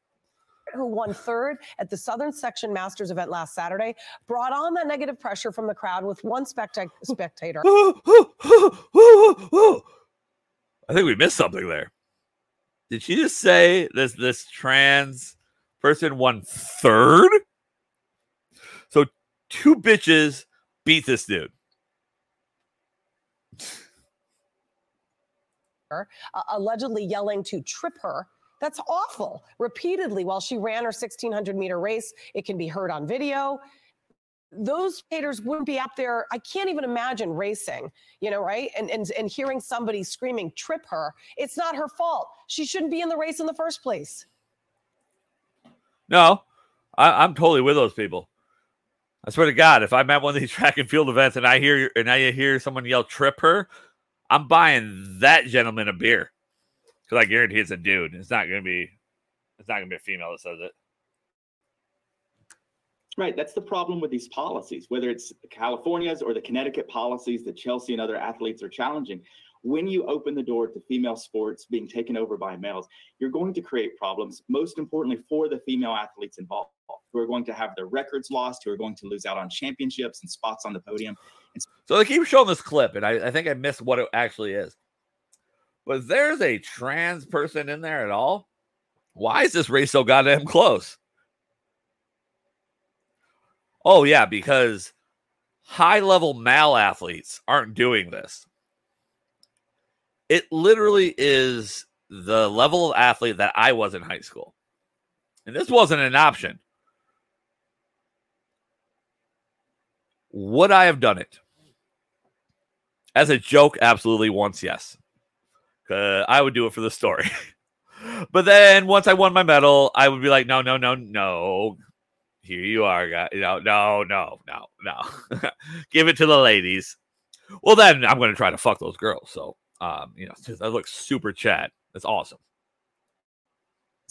who won third at the Southern Section Masters event last Saturday, brought on that negative pressure from the crowd with one specta- spectator. I think we missed something there. Did she just say this this trans person won third? So two bitches beat this dude. Uh, allegedly yelling to trip her. That's awful. Repeatedly while she ran her 1600 meter race, it can be heard on video. Those skaters wouldn't be up there. I can't even imagine racing, you know, right? And, and and hearing somebody screaming, trip her. It's not her fault. She shouldn't be in the race in the first place. No, I, I'm totally with those people. I swear to God, if I'm at one of these track and field events and I hear and I hear someone yell "trip her," I'm buying that gentleman a beer because I guarantee it's a dude. It's not going to be. It's not to be a female that says it. Right. That's the problem with these policies, whether it's California's or the Connecticut policies that Chelsea and other athletes are challenging. When you open the door to female sports being taken over by males, you're going to create problems, most importantly for the female athletes involved, who are going to have their records lost, who are going to lose out on championships and spots on the podium. So they keep showing this clip, and I, I think I missed what it actually is. But there's a trans person in there at all? Why is this race so goddamn close? Oh, yeah, because high level male athletes aren't doing this. It literally is the level of athlete that I was in high school. And this wasn't an option. Would I have done it? As a joke, absolutely once, yes. Uh, I would do it for the story. but then once I won my medal, I would be like, no, no, no, no. Here you are. You know, no, no, no, no. Give it to the ladies. Well, then I'm going to try to fuck those girls. So, um, you know, that looks super chat. That's awesome.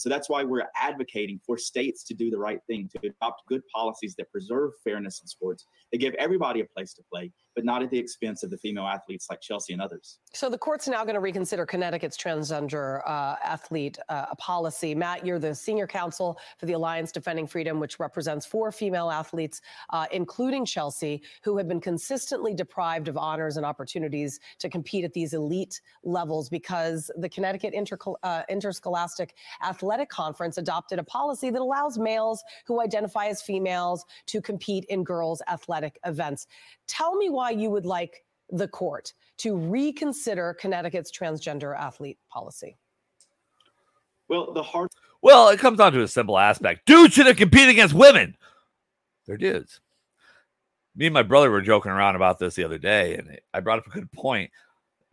So that's why we're advocating for states to do the right thing, to adopt good policies that preserve fairness in sports, that give everybody a place to play, but not at the expense of the female athletes like Chelsea and others. So the court's now going to reconsider Connecticut's transgender uh, athlete uh, policy. Matt, you're the senior counsel for the Alliance Defending Freedom, which represents four female athletes, uh, including Chelsea, who have been consistently deprived of honors and opportunities to compete at these elite levels because the Connecticut uh, Interscholastic Athletic Conference adopted a policy that allows males who identify as females to compete in girls' athletic events. Tell me why you would like the court to reconsider Connecticut's transgender athlete policy. Well, the hard. Well, it comes down to a simple aspect. Dudes shouldn't compete against women. They're dudes. Me and my brother were joking around about this the other day, and I brought up a good point.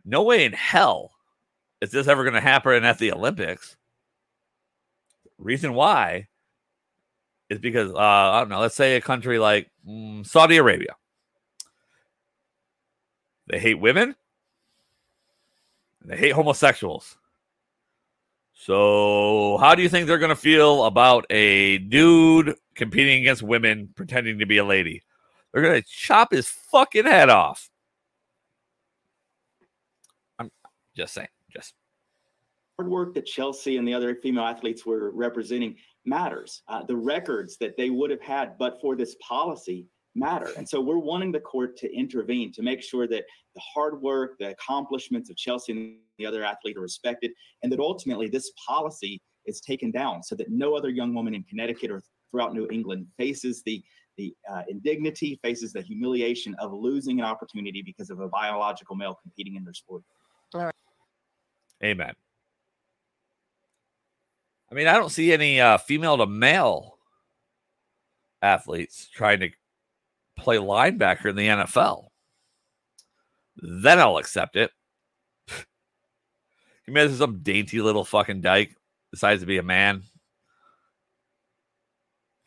No way in hell is this ever going to happen at the Olympics. Reason why is because uh, I don't know. Let's say a country like mm, Saudi Arabia. They hate women. They hate homosexuals. So, how do you think they're going to feel about a dude competing against women pretending to be a lady? They're going to chop his fucking head off. I'm just saying. Just hard work that Chelsea and the other female athletes were representing matters. Uh, the records that they would have had but for this policy matter. And so we're wanting the court to intervene to make sure that the hard work, the accomplishments of Chelsea and the other athlete are respected, and that ultimately this policy is taken down so that no other young woman in Connecticut or throughout New England faces the the uh, indignity, faces the humiliation of losing an opportunity because of a biological male competing in their sport. All right. Amen. I mean, I don't see any uh, female to male athletes trying to play linebacker in the NFL. Then I'll accept it. you imagine some dainty little fucking dyke decides to be a man.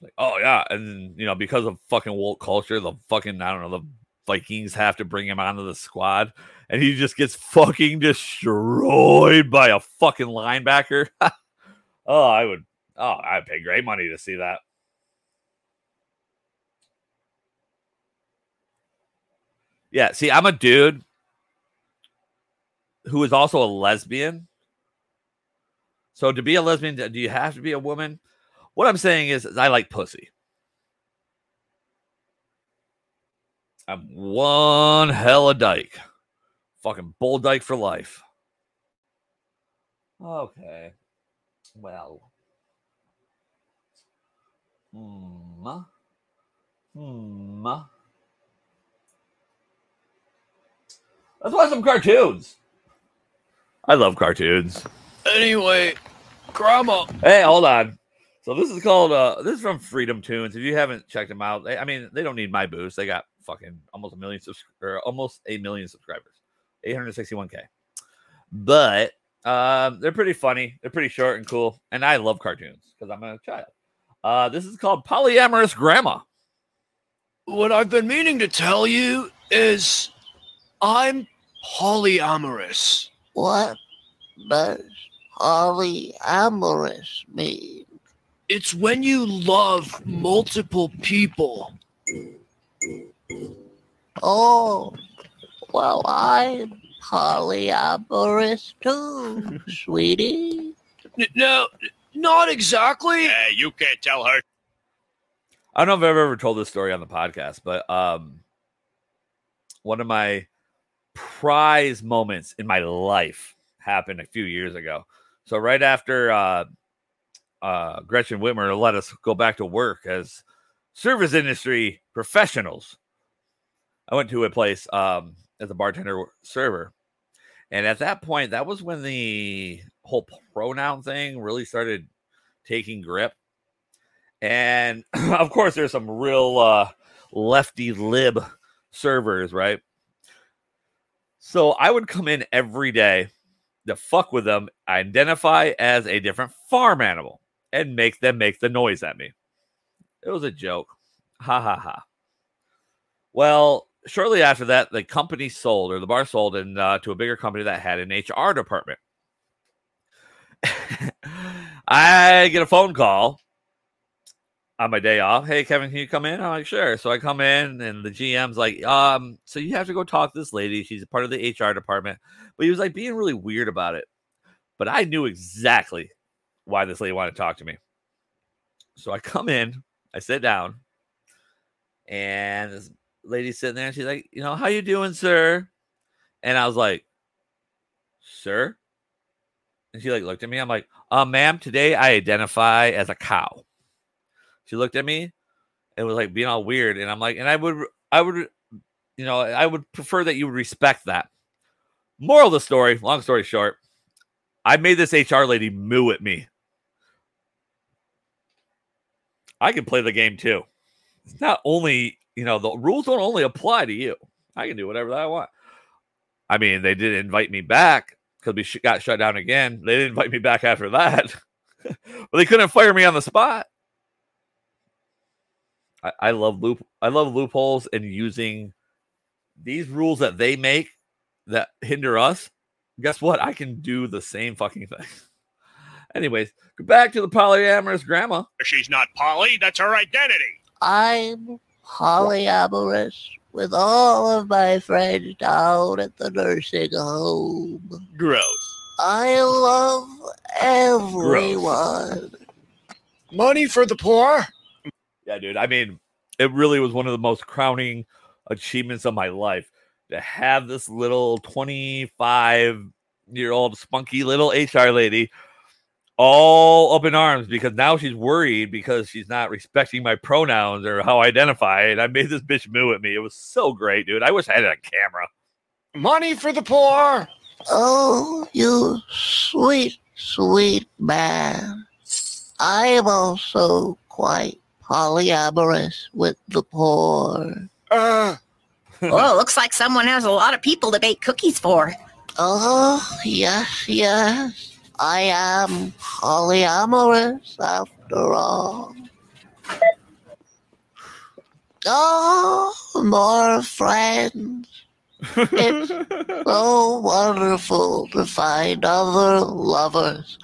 Like, oh yeah, and you know, because of fucking woke culture, the fucking I don't know, the Vikings have to bring him onto the squad, and he just gets fucking destroyed by a fucking linebacker. oh, I would, oh, I'd pay great money to see that. Yeah, see, I'm a dude who is also a lesbian. So to be a lesbian, do you have to be a woman? What I'm saying is, is I like pussy. I'm one hell of a dyke. Fucking bull dyke for life. Okay. Well. Hmm. Hmm. Let's watch some cartoons. I love cartoons. Anyway, Grandma. Hey, hold on. So this is called uh this is from Freedom Tunes. If you haven't checked them out, they, I mean they don't need my boost. They got fucking almost a million subs- or almost a million subscribers, 861k. But um, they're pretty funny. They're pretty short and cool, and I love cartoons because I'm a child. Uh, this is called Polyamorous Grandma. What I've been meaning to tell you is I'm polyamorous. What does polyamorous mean? It's when you love multiple people. Oh, well, I'm polyamorous too, sweetie. No, not exactly. Hey, you can't tell her. I don't know if I've ever told this story on the podcast, but um, one of my prize moments in my life happened a few years ago. So right after uh, uh, Gretchen Whitmer let us go back to work as service industry professionals, I went to a place um, as a bartender server, and at that point, that was when the whole pronoun thing really started taking grip. And of course, there's some real uh, lefty lib servers, right? So I would come in every day to fuck with them, identify as a different farm animal, and make them make the noise at me. It was a joke. Ha ha ha. Well, shortly after that, the company sold, or the bar sold, and uh, to a bigger company that had an HR department. I get a phone call on my day off, hey Kevin, can you come in? I'm like, sure. So I come in and the GM's like, um, so you have to go talk to this lady. She's a part of the HR department. But he was like being really weird about it. But I knew exactly why this lady wanted to talk to me. So I come in, I sit down, and this lady's sitting there and she's like, you know, how you doing, sir? And I was like, sir? And she like looked at me. I'm like, uh, ma'am, today I identify as a cow. She looked at me and was like being all weird. And I'm like, and I would, I would, you know, I would prefer that you would respect that. Moral of the story, long story short, I made this HR lady moo at me. I can play the game too. It's not only, you know, the rules don't only apply to you. I can do whatever I want. I mean, they did invite me back because we sh- got shut down again. They didn't invite me back after that. but they couldn't fire me on the spot. I, I love loop. I love loopholes and using these rules that they make that hinder us. Guess what? I can do the same fucking thing. Anyways, go back to the polyamorous grandma. She's not Polly. That's her identity. I'm polyamorous with all of my friends down at the nursing home. Gross. I love everyone. Money for the poor. Yeah, dude. I mean, it really was one of the most crowning achievements of my life to have this little 25 year old spunky little HR lady all up in arms because now she's worried because she's not respecting my pronouns or how I identify. And I made this bitch moo at me. It was so great, dude. I wish I had a camera. Money for the poor. Oh, you sweet, sweet man. I am also quite polyamorous with the poor. Uh. Well, looks like someone has a lot of people to bake cookies for. Oh, yes, yes. I am polyamorous after all. Oh, more friends. It's so wonderful to find other lovers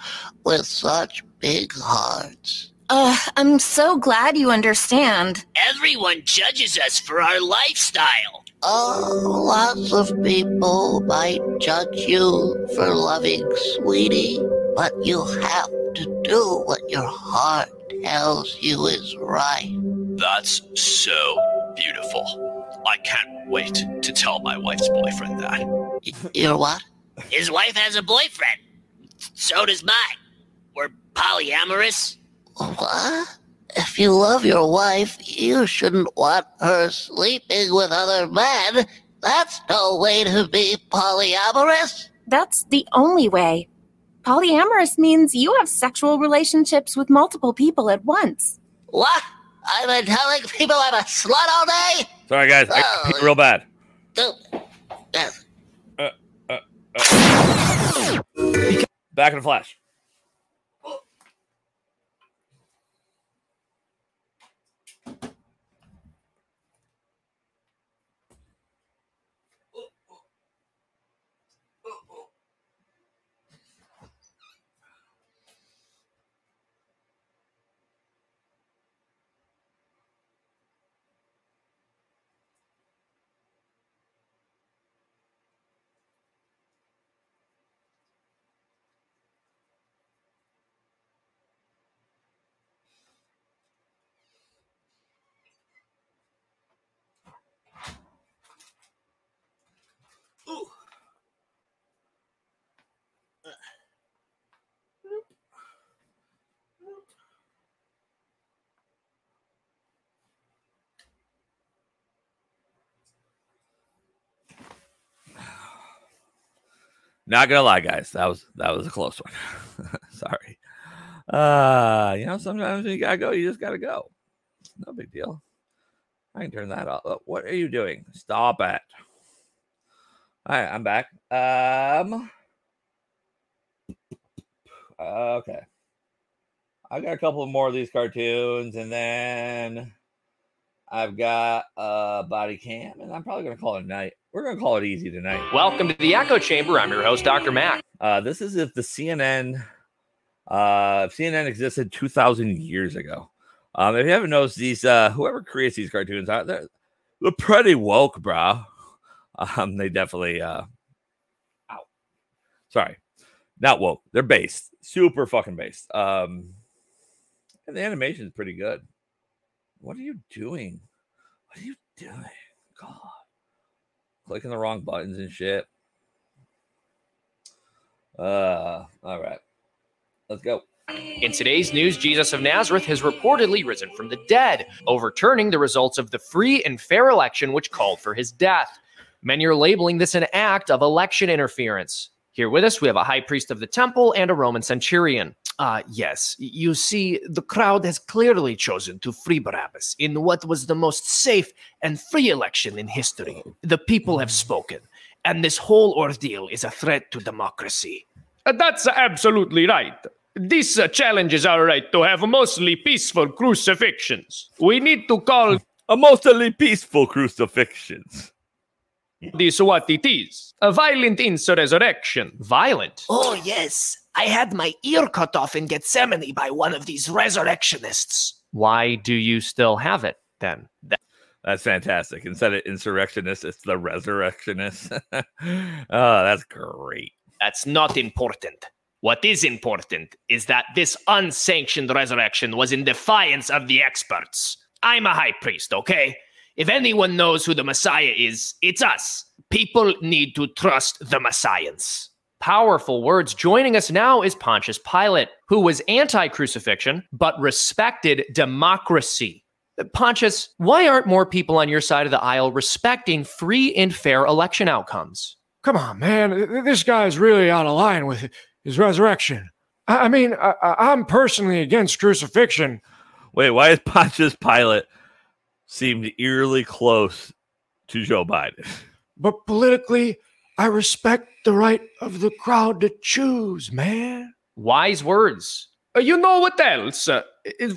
with such big hearts. Uh, I'm so glad you understand. Everyone judges us for our lifestyle. Oh, lots of people might judge you for loving Sweetie, but you have to do what your heart tells you is right. That's so beautiful. I can't wait to tell my wife's boyfriend that. Your what? His wife has a boyfriend. So does mine. We're polyamorous. What? If you love your wife, you shouldn't want her sleeping with other men. That's no way to be polyamorous. That's the only way. Polyamorous means you have sexual relationships with multiple people at once. What? I've been telling people I'm a slut all day? Sorry, guys. I Oh. peed real bad. Uh, uh, uh. Back in a flash. Not gonna lie, guys. That was that was a close one. Sorry. Uh, you know, sometimes you gotta go, you just gotta go. No big deal. I can turn that off. Uh, What are you doing? Stop it. All right, I'm back. Um. Okay. I got a couple more of these cartoons, and then I've got a body cam, and I'm probably gonna call it a night. We're gonna call it easy tonight. Welcome to the Echo Chamber. I'm your host, Dr. Mac. Uh, this is if the CNN, uh, if CNN existed 2,000 years ago. Um, if you haven't noticed, these uh, whoever creates these cartoons, uh, they're, they're pretty woke, bro. Um, they definitely uh, ow, sorry, not woke. They're based, super fucking based. Um, and the animation is pretty good. What are you doing? What are you doing? God, clicking the wrong buttons and shit. Uh, all right, let's go. In today's news, Jesus of Nazareth has reportedly risen from the dead, overturning the results of the free and fair election which called for his death. Many are labeling this an act of election interference. Here with us, we have a high priest of the temple and a Roman centurion. Uh, yes. You see, the crowd has clearly chosen to free Barabbas in what was the most safe and free election in history. The people have spoken, and this whole ordeal is a threat to democracy. Uh, That's absolutely right. This uh, challenges our right to have mostly peaceful crucifixions. We need to call a mostly peaceful crucifixions. This what it is a violent insurrection. Violent? Oh, yes. I had my ear cut off in Gethsemane by one of these resurrectionists. Why do you still have it then? That's fantastic. Instead of insurrectionists, it's the resurrectionists. oh, that's great. That's not important. What is important is that this unsanctioned resurrection was in defiance of the experts. I'm a high priest, okay? If anyone knows who the Messiah is, it's us. People need to trust the Messiahs. Powerful words. Joining us now is Pontius Pilate, who was anti crucifixion but respected democracy. Pontius, why aren't more people on your side of the aisle respecting free and fair election outcomes? Come on, man. Th- This guy's really out of line with his resurrection. I I mean, I, I- I'm personally against crucifixion. Wait, why is Pontius Pilate seemed eerily close to Joe Biden? But politically, I respect the right of the crowd to choose, man. Wise words. Uh, You know what else? Uh,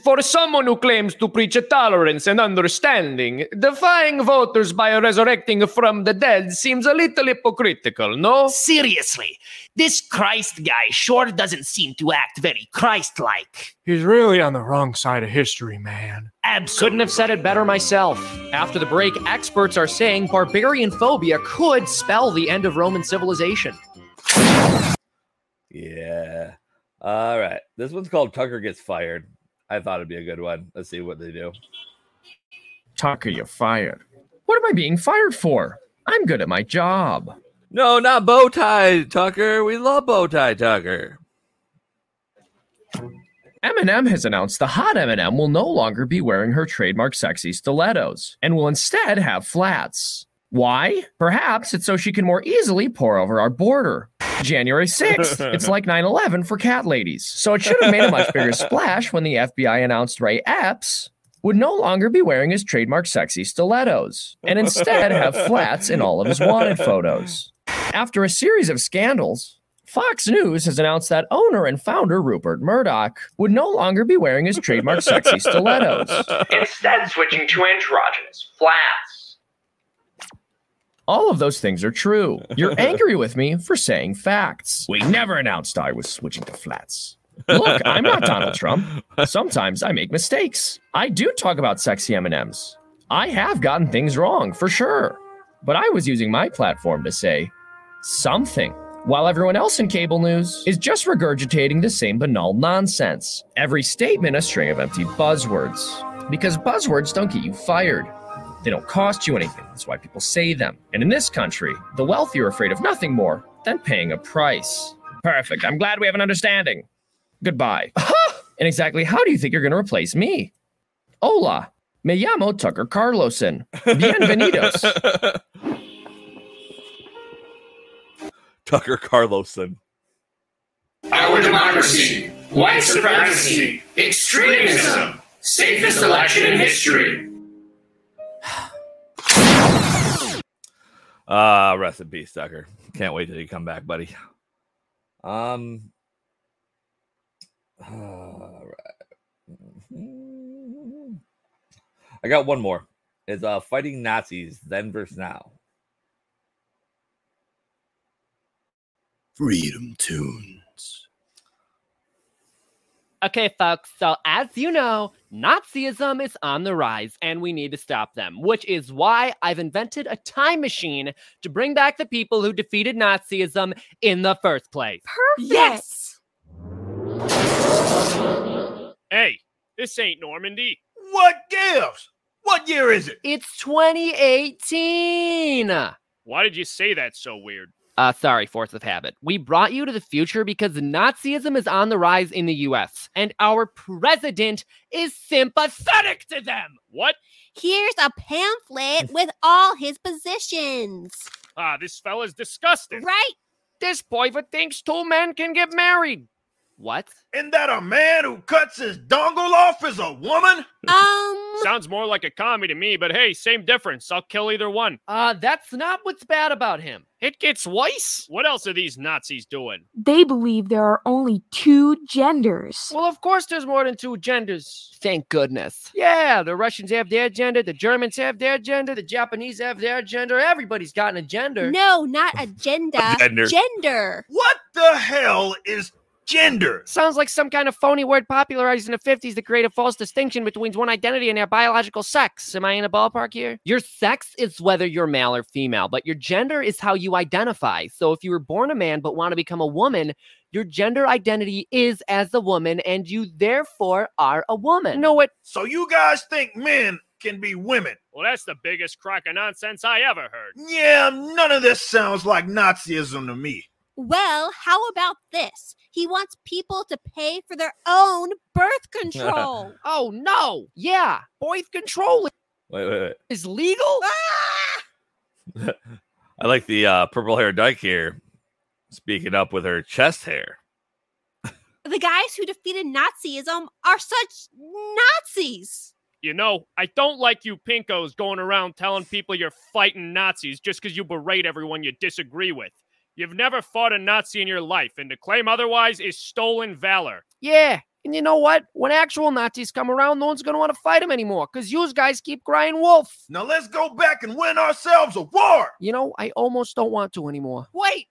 For someone who claims to preach tolerance and understanding, defying voters by resurrecting from the dead seems a little hypocritical, no? Seriously, this Christ guy sure doesn't seem to act very Christ like. He's really on the wrong side of history, man. Absolutely. Couldn't have said it better myself. After the break, experts are saying barbarian phobia could spell the end of Roman civilization. Yeah. All right. This one's called Tucker Gets Fired. I thought it'd be a good one. Let's see what they do. Tucker, you're fired. What am I being fired for? I'm good at my job. No, not bow tie Tucker. We love bow tie Tucker. M&M has announced the hot M&M will no longer be wearing her trademark sexy stilettos and will instead have flats. Why? Perhaps it's so she can more easily pour over our border. January 6th. It's like 9 11 for cat ladies. So it should have made a much bigger splash when the FBI announced Ray Epps would no longer be wearing his trademark sexy stilettos and instead have flats in all of his wanted photos. After a series of scandals, Fox News has announced that owner and founder Rupert Murdoch would no longer be wearing his trademark sexy stilettos. Instead, switching to androgynous flats. All of those things are true. You're angry with me for saying facts. We never announced I was switching to flats. Look, I'm not Donald Trump. Sometimes I make mistakes. I do talk about sexy M&Ms. I have gotten things wrong, for sure. But I was using my platform to say something, while everyone else in cable news is just regurgitating the same banal nonsense. Every statement a string of empty buzzwords. Because buzzwords don't get you fired. They don't cost you anything. That's why people say them. And in this country, the wealthy are afraid of nothing more than paying a price. Perfect. I'm glad we have an understanding. Goodbye. and exactly how do you think you're going to replace me? Hola. Me llamo Tucker Carlson. Bienvenidos. Tucker Carlson. Our democracy, white supremacy, extremism, safest election in history. Ah, rest in peace, Tucker. Can't wait till you come back, buddy. Um. all right. I got one more. It's uh fighting Nazis then versus now. Freedom Tunes. Okay, folks, so as you know, Nazism is on the rise and we need to stop them, which is why I've invented a time machine to bring back the people who defeated Nazism in the first place. Perfect. Yes. Hey, this ain't Normandy. What gives? What year is it? It's 2018. Why did you say that so weird? Uh, sorry, force of habit. We brought you to the future because Nazism is on the rise in the US, and our president is sympathetic to them. What? Here's a pamphlet with all his positions. Ah, this fella's disgusting. Right? This boy thinks two men can get married. What? And that a man who cuts his dongle off is a woman? Um. Sounds more like a commie to me, but hey, same difference. I'll kill either one. Uh, that's not what's bad about him. It gets worse. What else are these Nazis doing? They believe there are only two genders. Well, of course, there's more than two genders. Thank goodness. Yeah, the Russians have their gender, the Germans have their gender, the Japanese have their gender. Everybody's got an gender. No, not agenda. Gender. Gender. What the hell is gender? Sounds like some kind of phony word popularized in the 50s to create a false distinction between one identity and their biological sex. Am I in a ballpark here? Your sex is whether you're male or female, but your gender is how you identify. So if you were born a man but want to become a woman, your gender identity is as a woman and you therefore are a woman. You know what? So you guys think men can be women? Well, that's the biggest crock of nonsense I ever heard. Yeah, none of this sounds like Nazism to me. Well, how about this? He wants people to pay for their own birth control. oh, no. Yeah, birth control Wait, wait, wait. is legal? I like the uh, purple hair dyke here speaking up with her chest hair. the guys who defeated Nazism are such Nazis. You know, I don't like you pinkos going around telling people you're fighting Nazis just because you berate everyone you disagree with. You've never fought a Nazi in your life, and to claim otherwise is stolen valor. Yeah. And you know what? When actual Nazis come around, no one's going to want to fight them anymore because you guys keep crying wolf. Now let's go back and win ourselves a war. You know, I almost don't want to anymore. Wait,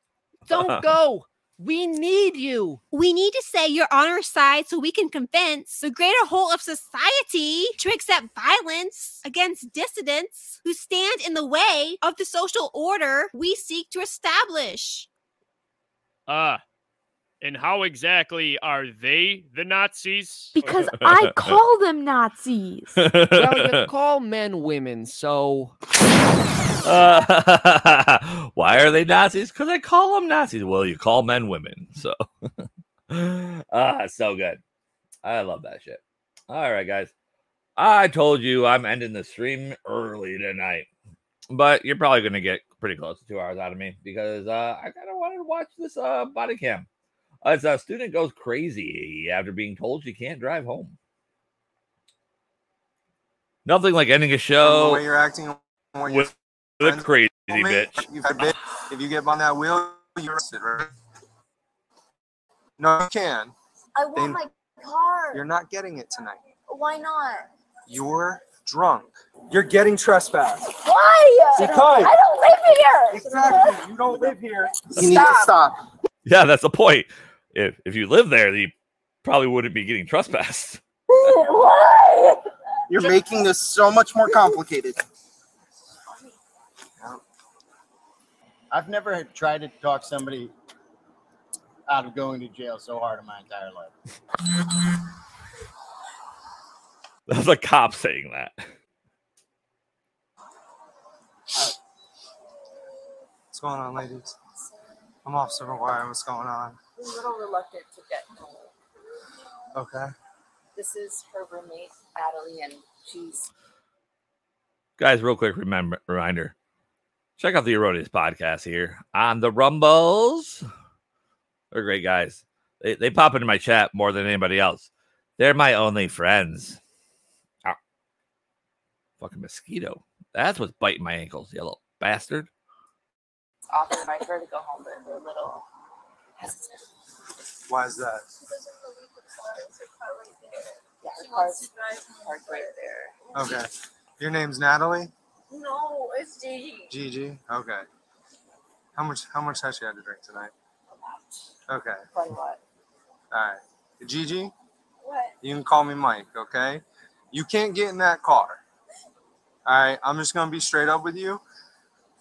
don't go. We need you. We need to say you're on our side so we can convince the greater whole of society to accept violence against dissidents who stand in the way of the social order we seek to establish. Ah. and how exactly are they the Nazis? Because I call them Nazis. well, you call men women, so. Uh, why are they Nazis? Because I call them Nazis. Well, you call men women. So, ah, so good. I love that shit. All right, guys. I told you I'm ending the stream early tonight, but you're probably going to get pretty close to two hours out of me because uh, I kind of wanted to watch this uh, body cam. As a student goes crazy after being told she can't drive home. Nothing like ending a the show way you're acting when you're with with a crazy bitch. You've a bit, if you get on that wheel, you're arrested, right? No, you can. I want They- my car. You're not getting it tonight. Why not? You're drunk. You're getting trespassed. Why? Because- I don't live here. Exactly. You don't live here. You need to stop. Yeah, that's the point. If if you live there, you probably wouldn't be getting trespassed. Why? You're making this so much more complicated. I've never tried to talk somebody out of going to jail so hard in my entire life. That's a cop saying that. What's going on, ladies? I'm Officer McGuire. What's going on? a little reluctant to get home. Okay. This is her roommate, Adelie, and she's Guys, real quick remember reminder. Check out the Erroneous podcast here on the Rumbles. They're great guys. They, they pop into my chat more than anybody else. They're my only friends. Ow. Fucking mosquito. That's what's biting my ankles, you little bastard. often invite her to go home, but we're a little hesitant. Why is that? Yeah, her car's parked right there. Okay. Your name's Natalie? No, it's Gigi. Gigi? Okay. How much how much has she had to drink tonight? Okay. Quite a lot. All right. Gigi, What? You can call me Mike, okay? You can't get in that car. All right, I'm just gonna be straight up with you.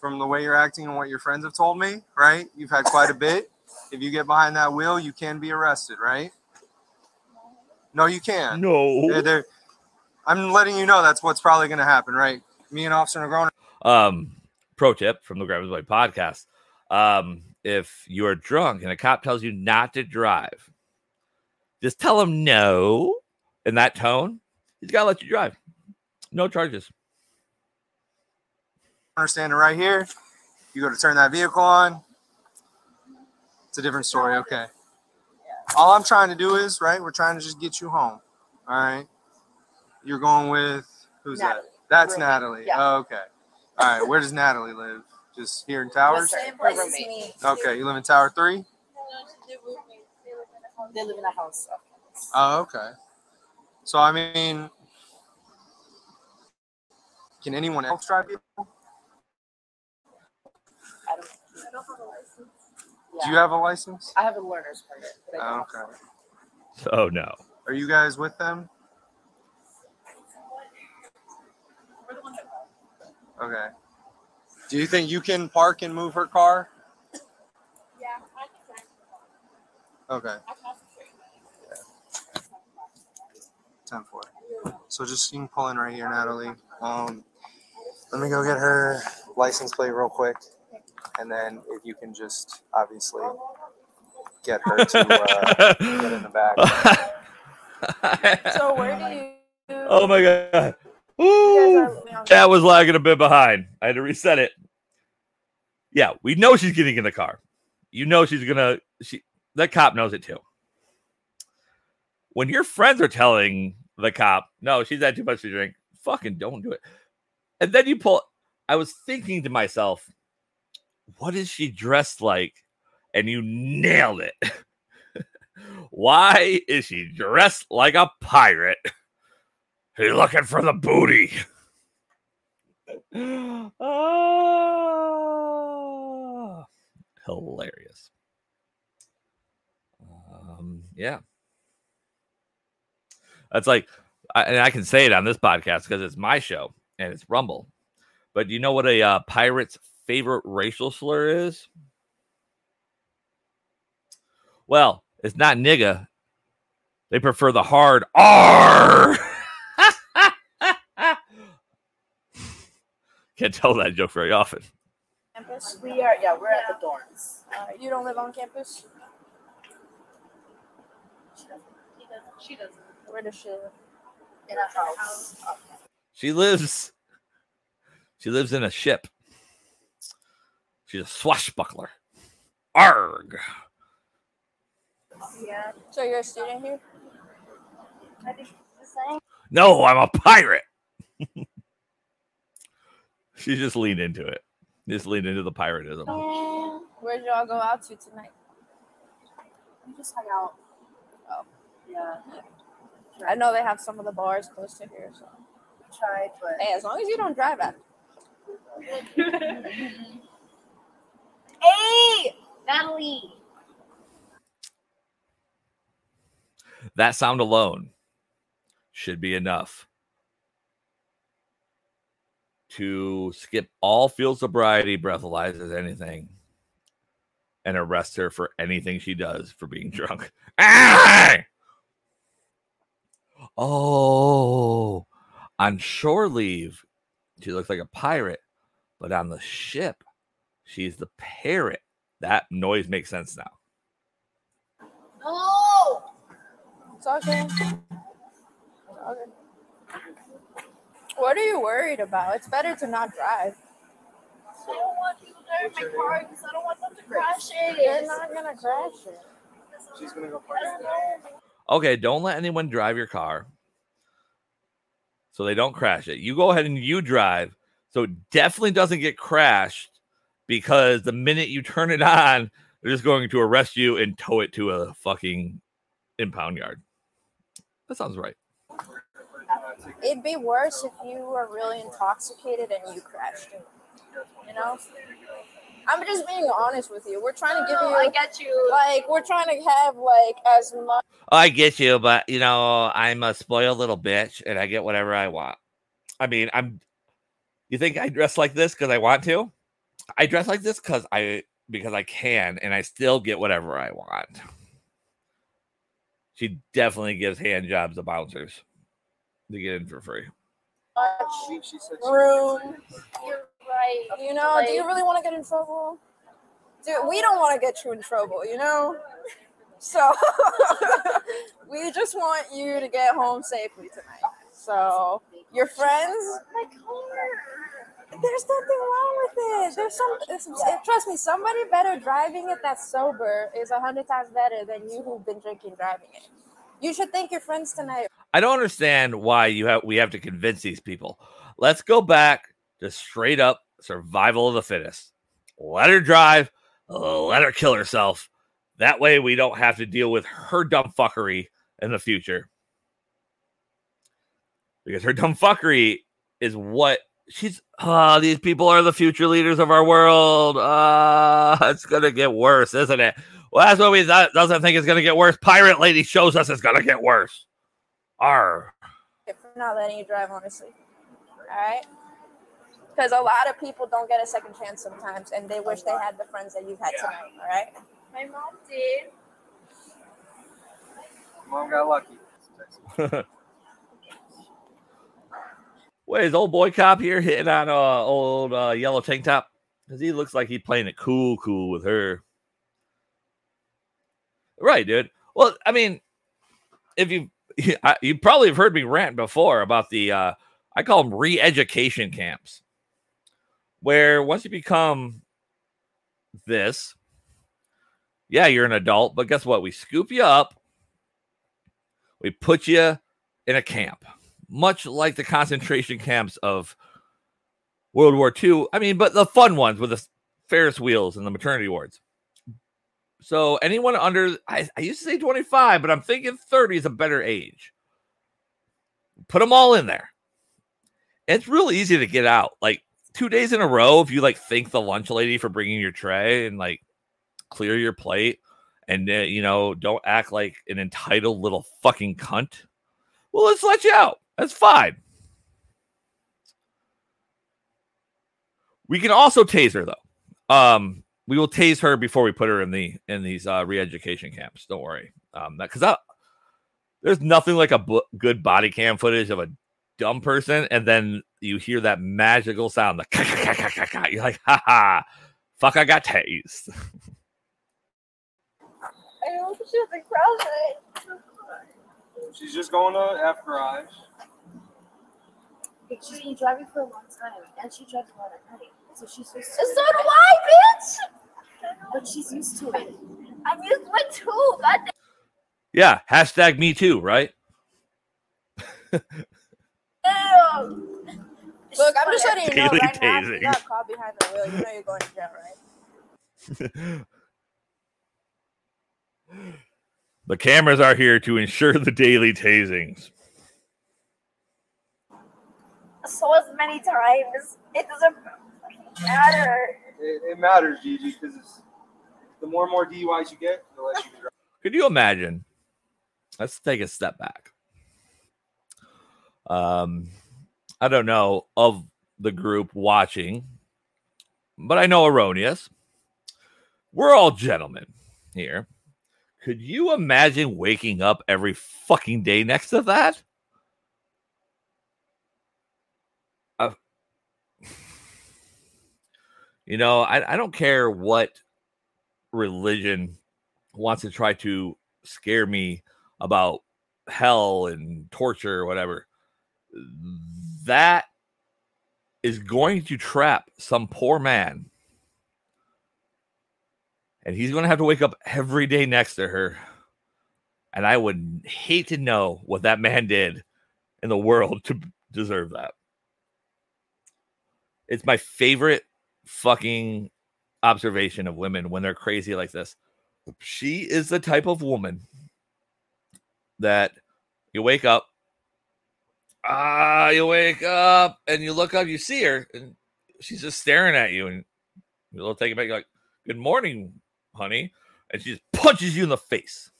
From the way you're acting and what your friends have told me, right? You've had quite a bit. If you get behind that wheel, you can be arrested, right? No, you can't. No. They're- they're- I'm letting you know that's what's probably gonna happen, right? Me and Officer Negron Um, pro tip from the Grandma's Boy podcast: um, If you are drunk and a cop tells you not to drive, just tell him no in that tone. He's got to let you drive. No charges. understanding right here. You go to turn that vehicle on. It's a different story. Okay. All I'm trying to do is right. We're trying to just get you home. All right. You're going with who's Natalie. That? That's Roommate. Natalie. Yeah. Oh, okay. All right. Where does Natalie live? Just here in Towers. Same place as me. Okay. You live in Tower Three. They live in a house. Oh, okay. So I mean, can anyone else drive vehicle? I don't, I don't have a license. Do you have a license? I have a learner's permit. But I Oh, okay. Oh no. Are you guys with them? Okay. Do you think you can park and move her car? Yeah, I can. Okay. Ten four. So just you can pull in right here, Natalie. Um, let me go get her license plate real quick, and then if you can just obviously get her to uh, get in the back. So where do you? Oh my god. Ooh, that was lagging a bit behind. I had to reset it. Yeah, we know she's getting in the car. You know she's gonna. She that cop knows it too. When your friends are telling the cop, "No, she's had too much to drink," fucking don't do it. And then you pull. I was thinking to myself, "What is she dressed like?" And you nailed it. Why is she dressed like a pirate? He's looking for the booty. Ah, hilarious. Um, yeah. That's like, I, and I can say it on this podcast because it's my show and it's Rumble. But do you know what a uh, pirate's favorite racial slur is? Well, it's not nigga. They prefer the hard R. Can't tell that joke very often. Campus? We are. Yeah, we're at the dorms. Uh, you don't live on campus? She doesn't. Where does she live? In a house. She lives. She lives in a ship. She's a swashbuckler. Arg. Yeah. So you're a student here? I think the same. No, I'm a pirate. she just leaned into it. Just leaned into the piratism. Um, where'd y'all go out to tonight? We just hung out. Oh. Yeah. I know they have some of the bars close to here, so. We tried, but. Hey, as long as you don't drive after. hey! Natalie! That sound alone should be enough to skip all field sobriety, breathalyzers, anything, and arrest her for anything she does for being drunk. Oh, on shore leave, she looks like a pirate, but on the ship, she's the parrot. That noise makes sense now. No! It's okay. It's okay. What are you worried about? It's better to not drive. I don't want people driving my car because I don't want them to crash it. They're not gonna crash it. She's gonna go park. Okay, don't let anyone drive your car so they don't crash it. You go ahead and you drive so it definitely doesn't get crashed because the minute you turn it on, they're just going to arrest you and tow it to a fucking impound yard. That sounds right. It'd be worse if you were really intoxicated and you crashed. You know? I'm just being honest with you. We're trying to give No, you. I get you. Like we're trying to have like as much. I get you, but you know, I'm a spoiled little bitch and I get whatever I want. I mean, I'm you think I dress like this because I want to? I dress like this because I because I can and I still get whatever I want. She definitely gives hand jobs to bouncers to get in for free. room. You're right. You know, do you really want to get in trouble? Dude, we don't want to get you in trouble, you know? So we just want you to get home safely tonight. So your friends, there's nothing wrong with it. There's some, it's- eh, trust me, somebody better driving it that's sober is a hundred times better than you who've been drinking driving it. You should thank your friends tonight. I don't understand why you have we have to convince these people. Let's go back to straight up survival of the fittest. Let her drive, let her kill herself. That way we don't have to deal with her dumb fuckery in the future. Because her dumb fuckery is what she's ah, these people are the future leaders of our world. Ah, it's gonna get worse, isn't it? Well, that's what we that doesn't think it's gonna get worse. Pirate lady shows us it's gonna get worse. Arr. for not letting you drive, honestly. All right? Because a lot of people don't get a second chance sometimes, and they wish they had the friends that you've had tonight. All right? My mom did. Mom got lucky. Wait, is old boy cop here hitting on uh old uh, yellow tank top? Because he looks like he's playing it cool, cool with her. Right, dude. Well, I mean, if you you probably have heard me rant before about the uh I call them re-education camps, where once you become this, yeah, you're an adult, but guess what? We scoop you up, we put you in a camp, much like the concentration camps of World War II. I mean, but the fun ones with the Ferris wheels and the maternity wards. So anyone under, I, I used to say 25, but I'm thinking 30 is a better age. Put them all in there. It's real easy to get out. Like two days in a row, if you like thank the lunch lady for bringing your tray and like clear your plate and uh, you know don't act like an entitled little fucking cunt. Well, let's let you out. That's fine. We can also taser though. Um, we will tase her before we put her in the in these uh, re-education camps. Don't worry. Um, because there's nothing like a good body cam footage of a dumb person, and then you hear that magical sound, the ka- ka- ka- ka- ka- ka. you're like, ha ha, fuck, I got tased. I hope she doesn't cry. She's just going to F garage. She's been driving for a long time, and she drives a lot at night, so she's used to So do I, bitch! But she's used to it. I'm used to it too. God damn. yeah, hashtag me too, right? Look, I'm just letting you know Daily right now. Tasing. you got caught behind the wheel, you know you're going to jail, right? the cameras are here to ensure the daily tasings. So as many times. It doesn't matter. It, it matters, Gigi, because the more and more DUIs you get, the less you can drive. Could you imagine? Let's take a step back. Um, I don't know of the group watching, but I know erroneous. We're all gentlemen here. Could you imagine waking up every fucking day next to that? You know, I, I don't care what religion wants to try to scare me about hell and torture or whatever. That is going to trap some poor man. And he's going to have to wake up every day next to her. And I would hate to know what that man did in the world to deserve that. It's my favorite fucking observation of women when they're crazy like this. She is the type of woman that you wake up, ah, you wake up and you look up, you see her, and she's just staring at you, and You'll take it back. You're like, "Good morning, honey," and she just punches you in the face.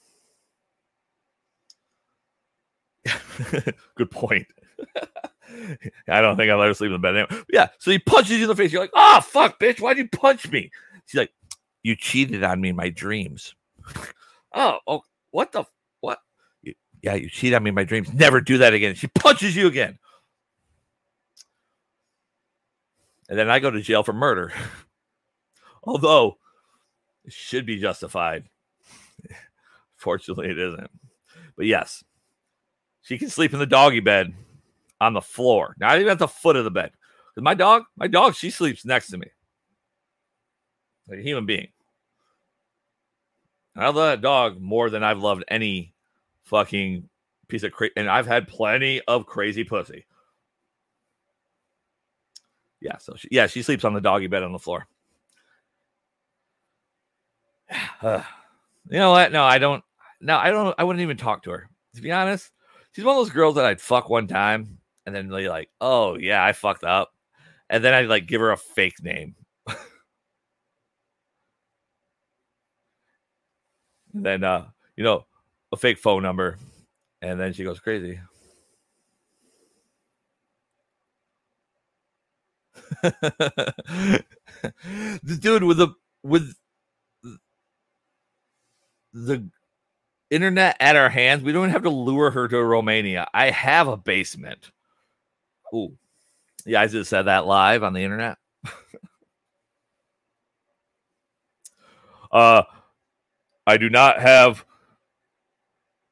Good point. I don't think I'll let her sleep in the bed. Anyway. Yeah, so he punches you in the face. You're like, "Oh fuck, bitch! Why'd you punch me?" She's like, "You cheated on me in my dreams." oh, oh, what the what? Yeah, you cheated on me in my dreams. Never do that again. She punches you again, and then I go to jail for murder. Although it should be justified. Fortunately, it isn't. But yes, she can sleep in the doggy bed on the floor, not even at the foot of the bed. my dog, my dog, she sleeps next to me like a human being. I love that dog more than I've loved any fucking piece of crazy. And I've had plenty of crazy pussy. Yeah, so she, yeah, she sleeps on the doggy bed on the floor. Uh, you know what? No, I don't. No, I don't. I wouldn't even talk to her. To be honest, she's one of those girls that I'd fuck one time and then be like, "Oh yeah, I fucked up," and then I'd like give her a fake name. and then uh, you know, a fake phone number, and then she goes crazy. the dude with the with the internet at our hands, we don't have to lure her to Romania. I have a basement. Ooh. Yeah, I just said that live on the internet. uh I do not have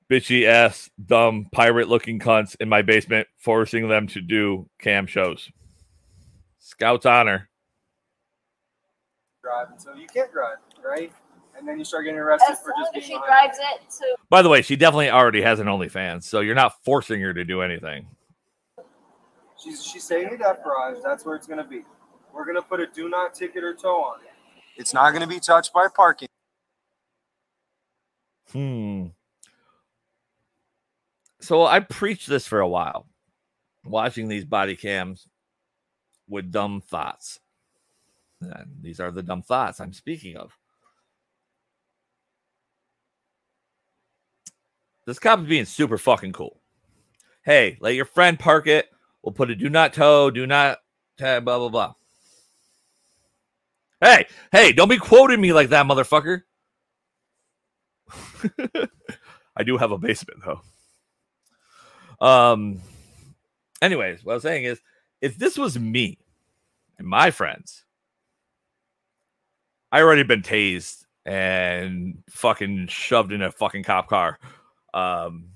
bitchy ass dumb pirate looking cunts in my basement forcing them to do cam shows. Scouts honor. Drive until you can't drive, right? And then you start getting arrested As for just as being she behind. drives it to By the way, she definitely already has an OnlyFans, so you're not forcing her to do anything. She's she's saying death garage. That's where it's gonna be. We're gonna put a do not ticket or tow on it. It's not gonna be touched by parking. Hmm. So I preached this for a while, watching these body cams with dumb thoughts. And these are the dumb thoughts I'm speaking of. This cop is being super fucking cool. Hey, let your friend park it. We'll put a do not tow, do not ta- blah blah blah. Hey, hey, don't be quoting me like that, motherfucker. I do have a basement though. Um anyways, what I was saying is if this was me and my friends, I already been tased and fucking shoved in a fucking cop car. Um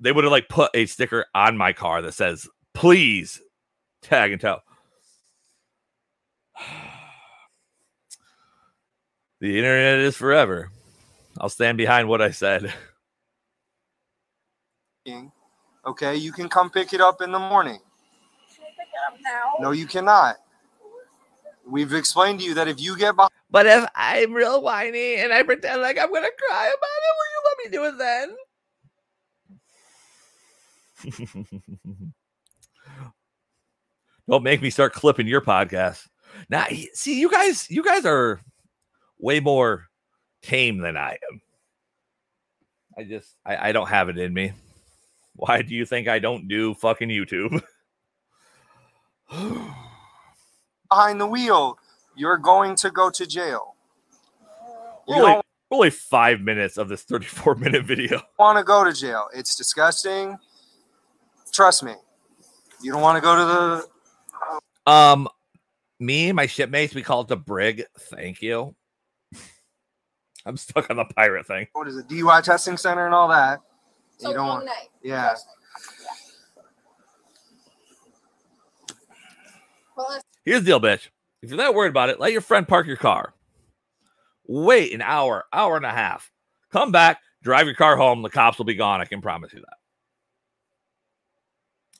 they would have like put a sticker on my car that says please tag and tell. The internet is forever. I'll stand behind what I said. Okay, you can come pick it up in the morning. pick it up now. No, you cannot. We've explained to you that if you get behind, But if I'm real whiny and I pretend like I'm gonna cry about it, will you let me do it then? Don't make me start clipping your podcast. Now, see, you guys, you guys are way more tame than I am. I just, I, I don't have it in me. Why do you think I don't do fucking YouTube? behind the wheel, you're going to go to jail. You only, only five minutes of this 34 minute video. want to go to jail. It's disgusting. Trust me. You don't want to go to the Um, me and my shipmates, we call it the brig. Thank you. I'm stuck on the pirate thing. what is it, DUI testing center and all that. So you don't want, night. yeah. Trust. Well, Here's the deal, bitch. If you're that worried about it, let your friend park your car. Wait an hour, hour and a half. Come back, drive your car home. The cops will be gone. I can promise you that.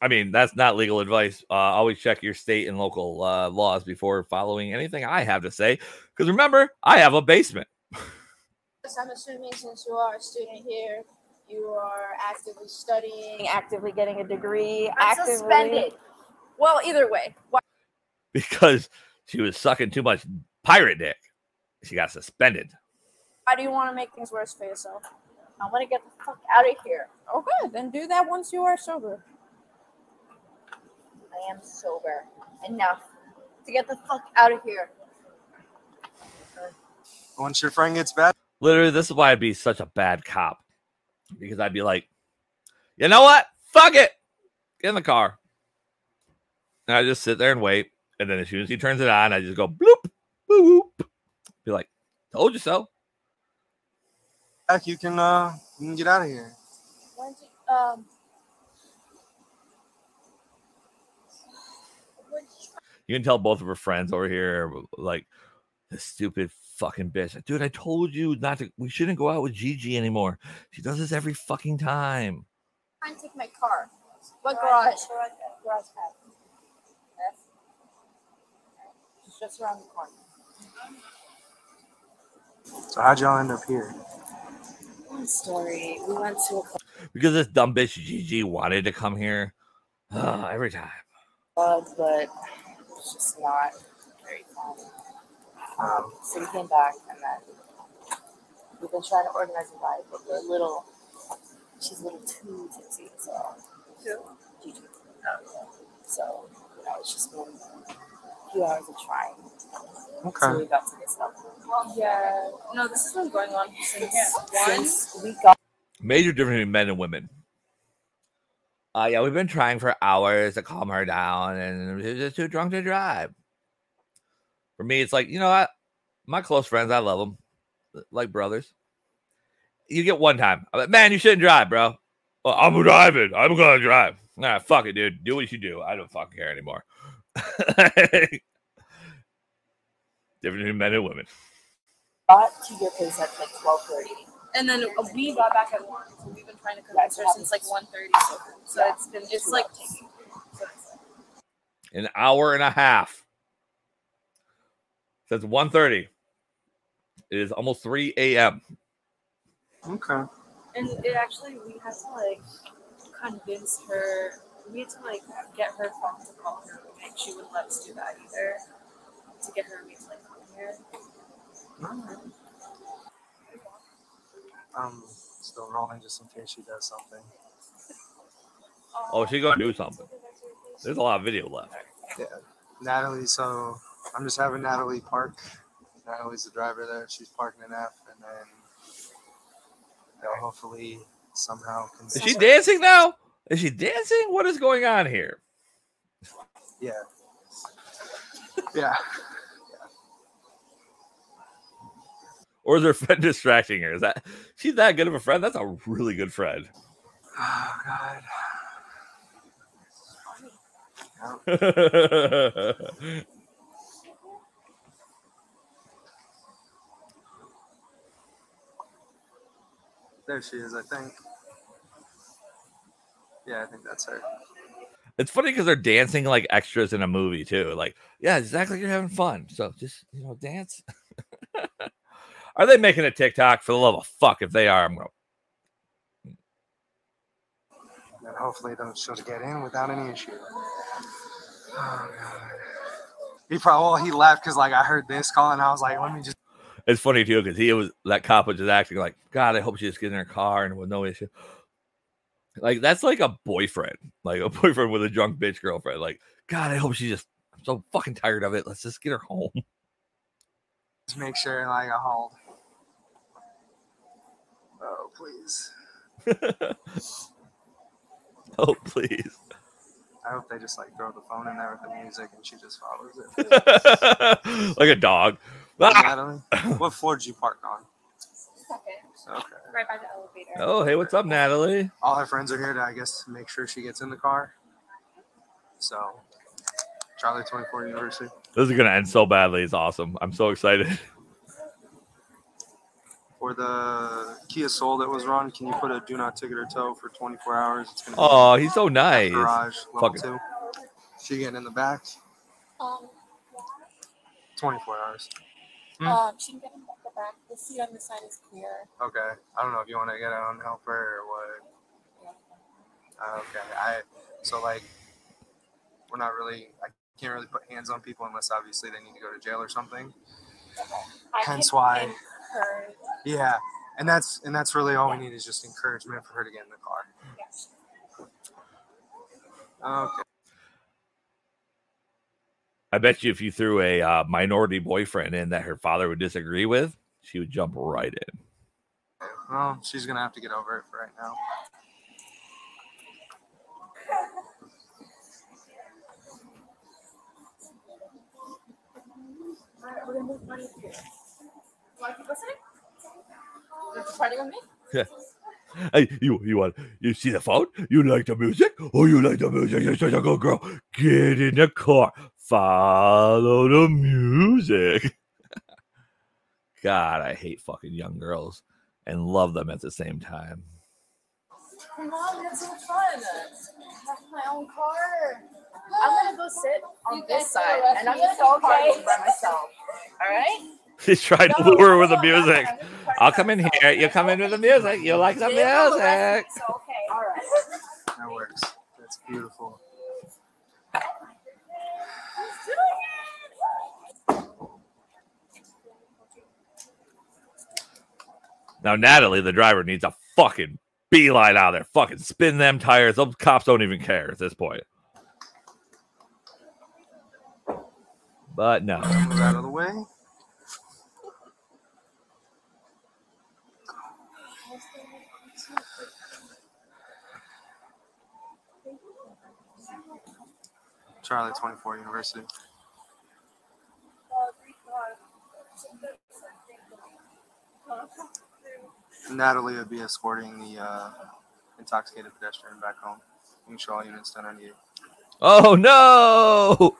I mean, that's not legal advice. Uh, always check your state and local uh, laws before following anything I have to say. Because remember, I have a basement. I'm assuming since you are a student here, you are actively studying, actively getting a degree, I'm actively suspended. Well, either way, why because she was sucking too much pirate dick. She got suspended. Why do you want to make things worse for yourself? I want to get the fuck out of here. Okay, then do that once you are sober. I am sober. Enough. To get the fuck out of here. Once your friend gets back, Literally, this is why I'd be such a bad cop. Because I'd be like, you know what? Fuck it. Get in the car. And I just sit there and wait. And then as soon as he turns it on, I just go bloop, boop. Be like, told you so. back you can uh you can get out of here. When's it, um, You can tell both of her friends over here, like, this stupid fucking bitch. Dude, I told you not to, we shouldn't go out with Gigi anymore. She does this every fucking time. I'm trying to take my car. What garage? Garage pad. Yes. It's just around the corner. So how'd y'all end up here? One story. We went to a Because this dumb bitch Gigi wanted to come here. Ugh, every time. club, but it's just not very fun. Um, so we came back, and then we've been trying to organize a ride, but we're a little. She's a little too tipsy, so. Gigi. So you know, it's just been a few hours of trying. Okay. So Okay. we got to this level. Yeah. No, this has been going on since since we got. Major difference between men and women. Uh, yeah, we've been trying for hours to calm her down, and she's just too drunk to drive. For me, it's like, you know what? My close friends, I love them like brothers. You get one time. I'm like, man, you shouldn't drive, bro. Well, I'm driving. I'm to drive. Nah, fuck it, dude. Do what you do. I don't fucking care anymore. Different men and women. got to your place at like twelve thirty. And then we got back at one, so we've been trying to convince her since like 1.30. So, so it's been it's like An hour and a half. Since 1.30. It is almost 3 a.m. Okay. And it actually, we had to like convince her. We had to like get her phone to call her roommate. She wouldn't let us do that either. To get her roommate to like come here. I'm still rolling just in case she does something. Oh, she's to do something. There's a lot of video left. Yeah. Natalie, so I'm just having Natalie park. Natalie's the driver there. She's parking an F, and then they'll hopefully somehow. Is she dancing now? Is she dancing? What is going on here? Yeah. Yeah. Or is her friend distracting her? Is that she's that good of a friend? That's a really good friend. Oh God. There she is, I think. Yeah, I think that's her. it's funny because they're dancing like extras in a movie too. Like, yeah, exactly like you're having fun. So just you know, dance. are they making a TikTok for the love of fuck? If they are, I'm gonna And hopefully they'll she'll get in without any issue. Oh God. He probably well, he left because like I heard this call and I was like, let me just It's funny too because he was that cop was just acting like, God, I hope she just gets in her car and with no issue. Like that's like a boyfriend, like a boyfriend with a drunk bitch girlfriend. Like, God, I hope she just. I'm so fucking tired of it. Let's just get her home. just make sure like I hold. Oh please. oh please. I hope they just like throw the phone in there with the music and she just follows it. like a dog. What, Ah! Natalie? What floor did you park on? Second. Okay. Right by the elevator. Oh, hey, what's up, Natalie? All her friends are here to, I guess, make sure she gets in the car. So, Charlie 24 University. This is gonna end so badly. It's awesome. I'm so excited. For the Kia Soul that was run, can you put a do not ticket or tow for 24 hours? It's gonna be Oh, he's so nice. Garage level Fucking- two. She getting in the back. Um, 24 hours. Hmm. um, she can get in the back. The seat on the side is clear. Okay. I don't know if you want to get on help her or what. Okay. I so like we're not really I can't really put hands on people unless obviously they need to go to jail or something. Hence why. Yeah, and that's and that's really all we need is just encouragement for her to get in the car. Okay. I bet you if you threw a uh, minority boyfriend in that her father would disagree with, she would jump right in. Well, she's gonna have to get over it for right now. Alright, we're gonna move money here. Want to keep listening? You party with me? Yeah. Hey, you you want you see the phone? You like the music? Oh, you like the music? You're such a good girl. Get in the car. Follow the music. God, I hate fucking young girls and love them at the same time. Come on, we so fun. I have my own car. I'm gonna go sit on this side, and I'm gonna go party by myself. All right? He's trying to lure her with the music. I'll come in here. You come in with the music. You like the music. Okay, all right. That works. That's beautiful. Now, Natalie, the driver, needs a fucking beeline out there. Fucking spin them tires. Those cops don't even care at this point. But no. Move out of the way. Charlie 24 University. Natalie would be escorting the uh, intoxicated pedestrian back home. You can show all units 1098. Oh no!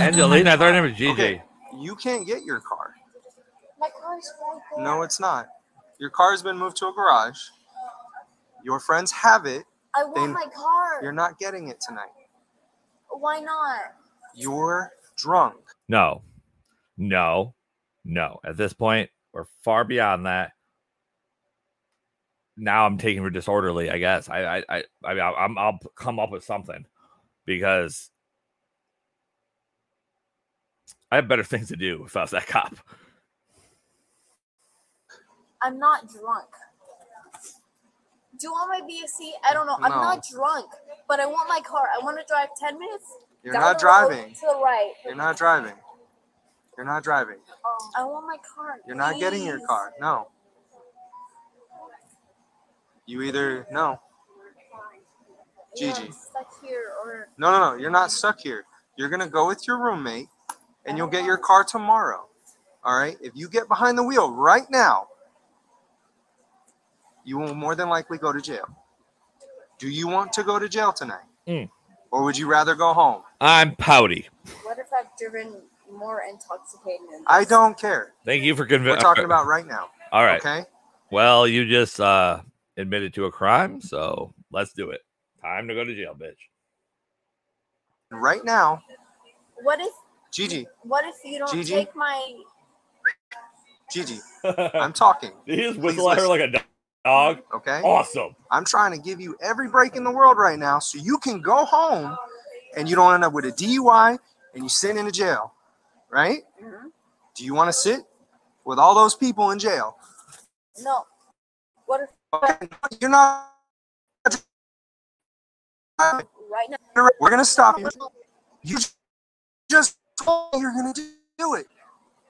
Angelina, I thought her name was Gigi. Okay, you can't get your car. My car's right there. No, it's not. Your car's been moved to a garage. Your friends have it. I want They- my car. You're not getting it tonight. Why not? You're drunk. No, no, no. At this point, we're far beyond that. Now I'm taking her disorderly. I guess I, I, I, I mean, I'm, I'll come up with something because I have better things to do if I was that cop. I'm not drunk. Do you want my BSC? I don't know. I'm No. not drunk, but I want my car. I want to drive 10 minutes. You're down not the road driving. To the right. You're not driving. You're not driving. Um, I want my car. You're not getting your please. car. No. You either no. Yeah, Gigi. I'm stuck here or No, no, no. You're not stuck here. You're gonna go with your roommate, and you'll get your oh. car tomorrow. All right. If you get behind the wheel right now, you will more than likely go to jail. Do you want to go to jail tonight, Mm. or would you rather go home? I'm pouty. what if I've driven more intoxicated? Than I don't care. Thank you for convincing. We're convincing. talking about right now. All right. Okay. Well, you just uh admitted to a crime, so let's do it. Time to go to jail, bitch. Right now, What if Gigi, what if you don't Gigi? take my Gigi, I'm talking. Did he just Please her like a dog? Okay. Awesome. I'm trying to give you every break in the world right now so you can go home and you don't end up with a DUI and you sit in a jail, right? Do you want to sit with all those people in jail? no? What if Okay, you're not. right now? We're gonna stop you. You just told me you're gonna do it.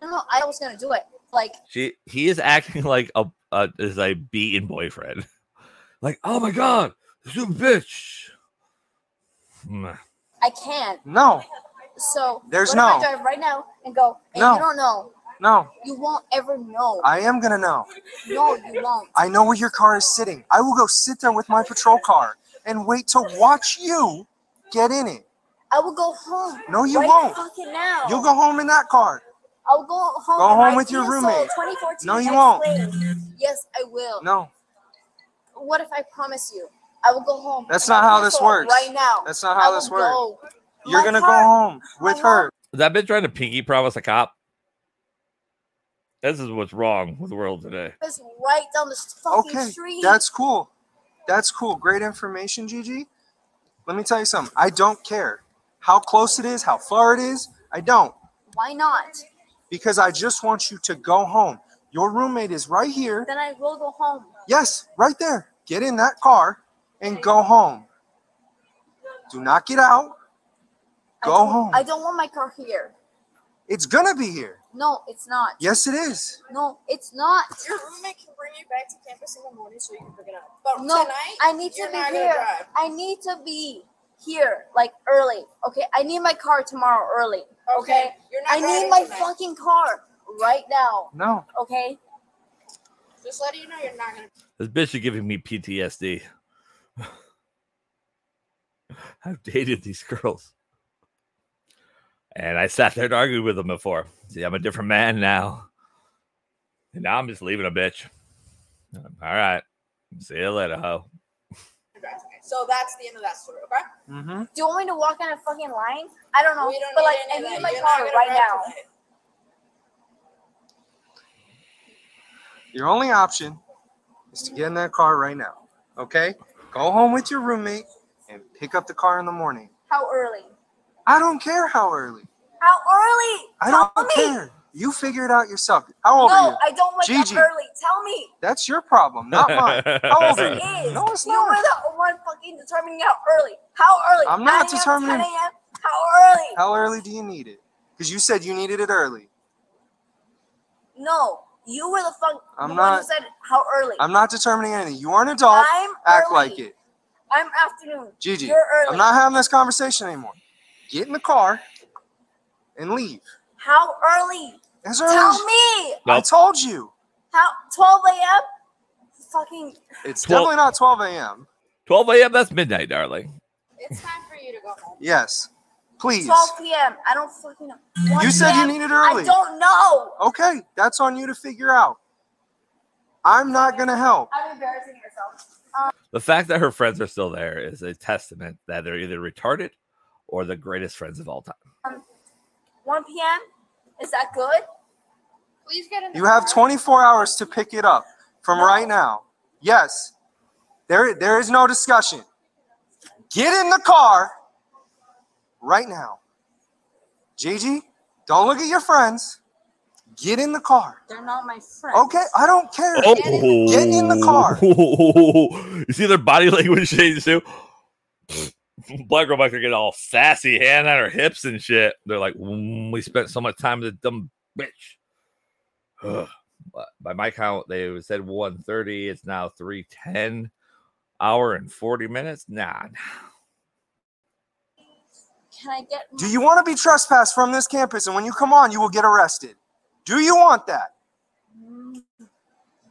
No, no, I was gonna do it. Like She he is acting like a, a is a beaten boyfriend. Like, oh my god, you bitch. Mm. I can't. No, So There's no- I drive right now and go, and No. you don't know. no. You won't ever know. I am gonna know. no, you won't. I know where your car is sitting. I will go sit there with my patrol car and wait to watch you get in it. I will go home. No, you right won't. Now. You'll go home in that car. I'll go home. Go home with your roommate. 2014 No, you won't. X-Plane. Yes, I will. No, What if I promise you? I will go home. That's not how this works. Right now. That's not how this works. go. you're My gonna car- go home with my her. Has that bitch trying to pinky promise a cop? This is what's wrong with the world today. It's right down the fucking Okay, street. that's cool. That's cool. Great information, Gigi. let me tell you something. I don't care how close it is, how far it is. I don't Why not? Because I just want you to go home. Your roommate is right here. Then I will go home. Yes, right there. Get in that car and go home. Do not get out. Go don't- home. I don't want my car here. It's gonna be here. No, it's not. Yes, it is. No, it's not. Your roommate can bring you back to campus in the morning so you can pick it up. But no, tonight, I need to you're be here. I need to be here, like early. Okay, I need my car tomorrow early. Okay, You're not I need my tonight. fucking car right now. No. Okay. Just letting you know you're not gonna. This bitch is giving me PTSD. I've dated these girls. And I sat there and argued with them before. See, I'm a different man now. And now I'm just leaving a bitch. All right. See you later, ho. Okay. So that's the end of that story. Okay. Mm-hmm. Do you want me to walk in a fucking line? I don't know. We don't but like, any I need my car right now. tonight. Your only option is to get in that car right now. Okay? Go home with your roommate and pick up the car in the morning. How early? I don't care how early. How early? I Tell don't me. care. You figure it out yourself. How old no, are you? I don't wake Gigi. up early. Tell me. That's your problem, not mine. How old are you? It is. No, it's you not. were the one fucking determining how early. How early? I'm not determining- 10 a.m. How early? How early do you need it? Because you said you needed it early. No, you were the fuck. I'm the one not- who said how early. I'm not determining anything. You are an adult. I'm Act early. like it. I'm afternoon. Gigi, You're early. I'm not having this conversation anymore. Get in the car and leave. How early? As early Tell as- me. I told you. How 12 a.m. Fucking. It's Twelve- definitely not 12 a.m. 12 a.m. That's midnight, darling. It's time for you to go home. Yes. Please. 12 p.m. I don't fucking know. 1 You said you needed early. I don't know. Okay, that's on you to figure out. I'm not going to help. I'm embarrassing yourself. Um, The fact that her friends are still there is a testament that they're either retarded or the greatest friends of all time. um, 1 p.m. Is that good? Please get in. the You have 24 hours to pick it up from right now. Yes. There, there is no discussion. Get in the car right now. Gigi, don't look at your friends. Get in the car. They're not my friends. Okay, I don't care. Oh, Get in the car. you see their body language change too. Black girl back there getting all sassy, hand on her hips and shit. They're like, "Mm, we spent so much time with the dumb bitch. Ugh. But by my count, they said 1.30. It's now 3.10 hour and 40 minutes. Nah, Can I get? Do you want to be trespassed from this campus and when you come on, you will get arrested? Do you want that?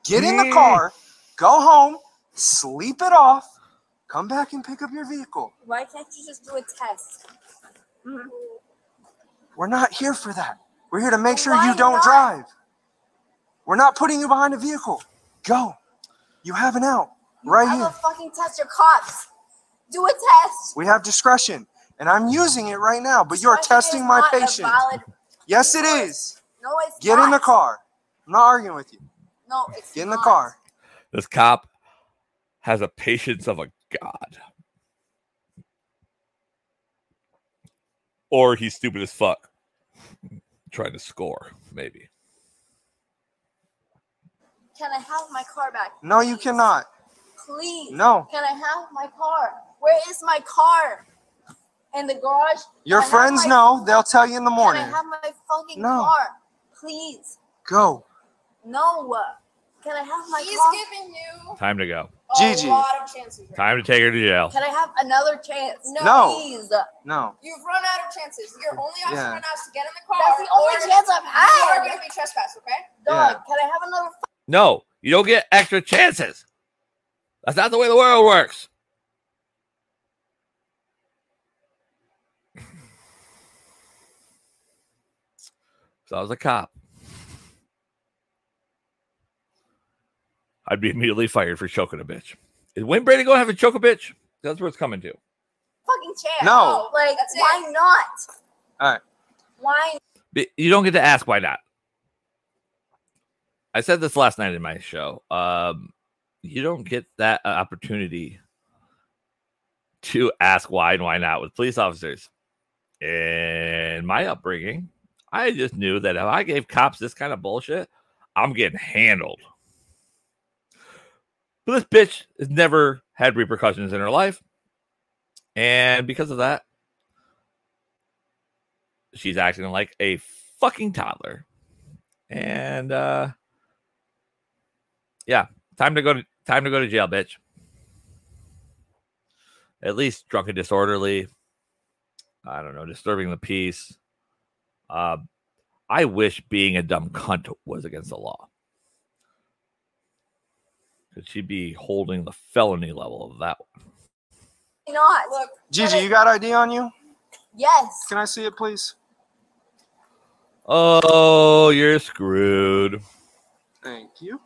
Get in the car, go home, sleep it off, come back and pick up your vehicle. Why can't you just do a test? We're not here for that. We're here to make sure Why you don't not? drive. We're not putting you behind a vehicle. Go. You have an out right I here. will fucking test your cops. Do a test. We have discretion, and I'm using it right now, but you're Discretion testing is my not a patience. valid- Yes, it is. No, it's Get not. in the car. I'm not arguing with you. No, it's Get in the not. car. this cop has a patience of a god. Or he's stupid as fuck. Trying to score, maybe. Can I have my car back? No, you cannot. Please. No. Can I have my car? Where is my car? In the garage? Your Can I have friends my- know. They'll tell you in the morning. Can I have my fucking No. car? Please. Go. No. Can I have my He's car? giving you Time to go. Gigi. lot of chances. Time to take her to jail. Can I have another chance? No. Please. No. You've run out of chances. Your only option Yeah. right now is to get in the car. That's the only chance I've had. You had. are going to be trespassed, okay? Dog, Yeah. can I have another No, you don't get extra chances. That's not the way the world works. So I was a cop. I'd be immediately fired for choking a bitch. Is Wayne Brady going to have to choke a bitch? That's where it's coming to. fucking chance? No. Like, why not? All right. Why? But You don't get to ask why not. I said this last night in my show. Um, you don't get that uh, opportunity to ask why and why not with police officers. In my upbringing, I just knew that if I gave cops this kind of bullshit, I'm getting handled. But this bitch has never had repercussions in her life. And because of that, she's acting like a fucking toddler. And uh yeah, time to go to time to go to jail, bitch. At least drunk and disorderly. I don't know, disturbing the peace. Uh, I wish being a dumb cunt was against the law. Could she'd be holding the felony level of that one. Not. Look. Gigi, you got ID on you? Yes. Can I see it, please? Oh, you're screwed. Thank you.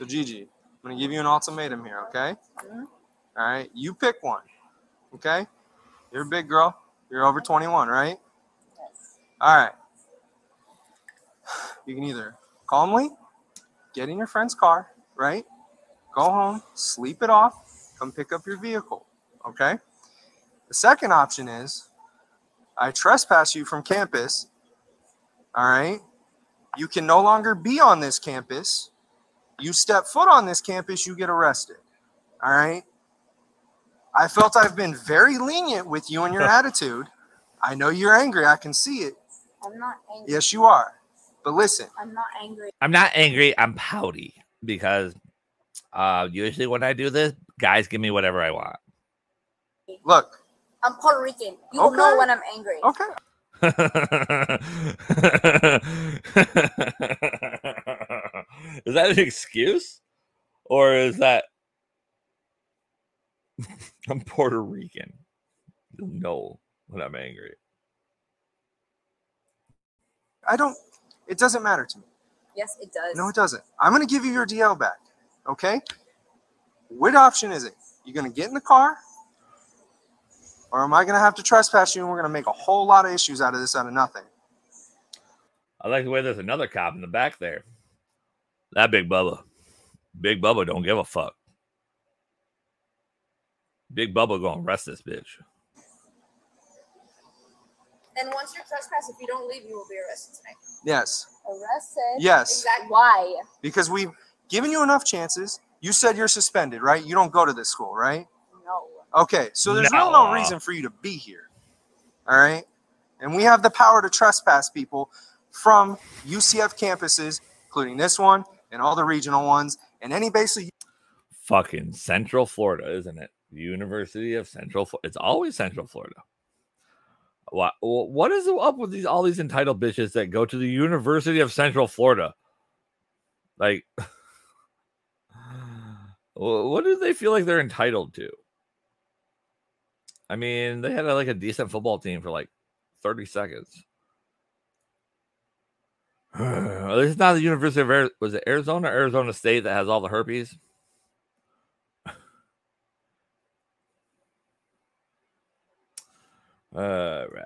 So, Gigi, I'm going to give you an ultimatum here, okay? Mhm. All right. You pick one, okay? You're a big girl. You're over 21, right? Yes. All right. You can either calmly get in your friend's car, right? Go home, sleep it off, come pick up your vehicle, okay? The second option is I trespass you from campus, all right? You can no longer be on this campus. You step foot on this campus, you get arrested, all right? I felt I've been very lenient with you and your attitude. I know you're angry. I can see it. I'm not angry. Yes, you are. But listen, I'm not angry. I'm not angry. I'm pouty because uh, usually when I do this, guys give me whatever I want. look. I'm Puerto Rican. You will know when I'm angry. Okay. is that an excuse? Or is that I'm Puerto Rican? You'll know when I'm angry. I don't, it doesn't matter to me. Yes, it does. No, it doesn't. I'm going to give you your DL back. Okay. What option is it? You're going to get in the car? Or am I going to have to trespass you and we're going to make a whole lot of issues out of this out of nothing? I like the way there's another cop in the back there. That big Bubba. Big Bubba don't give a fuck. Big Bubba gonna arrest this bitch. And once you're trespassed, if you don't leave, you will be arrested tonight. Yes. Arrested? Yes. Exactly. Why? Because we've given you enough chances. You said you're suspended, right? You don't go to this school, right? No. Okay, so there's real no No. reason for you to be here. All right. And we have the power to trespass people from UCF campuses, including this one and all the regional ones, and any basically Fucking Central Florida, isn't it? University of Central Florida. It's always Central Florida. What what is up with these all these entitled bitches that go to the University of Central Florida? Like what do they feel like they're entitled to? I mean, they had like a decent football team for like 30 seconds. It's not the University of Arizona. Was it Arizona, or Arizona State that has all the herpes? Uh, right.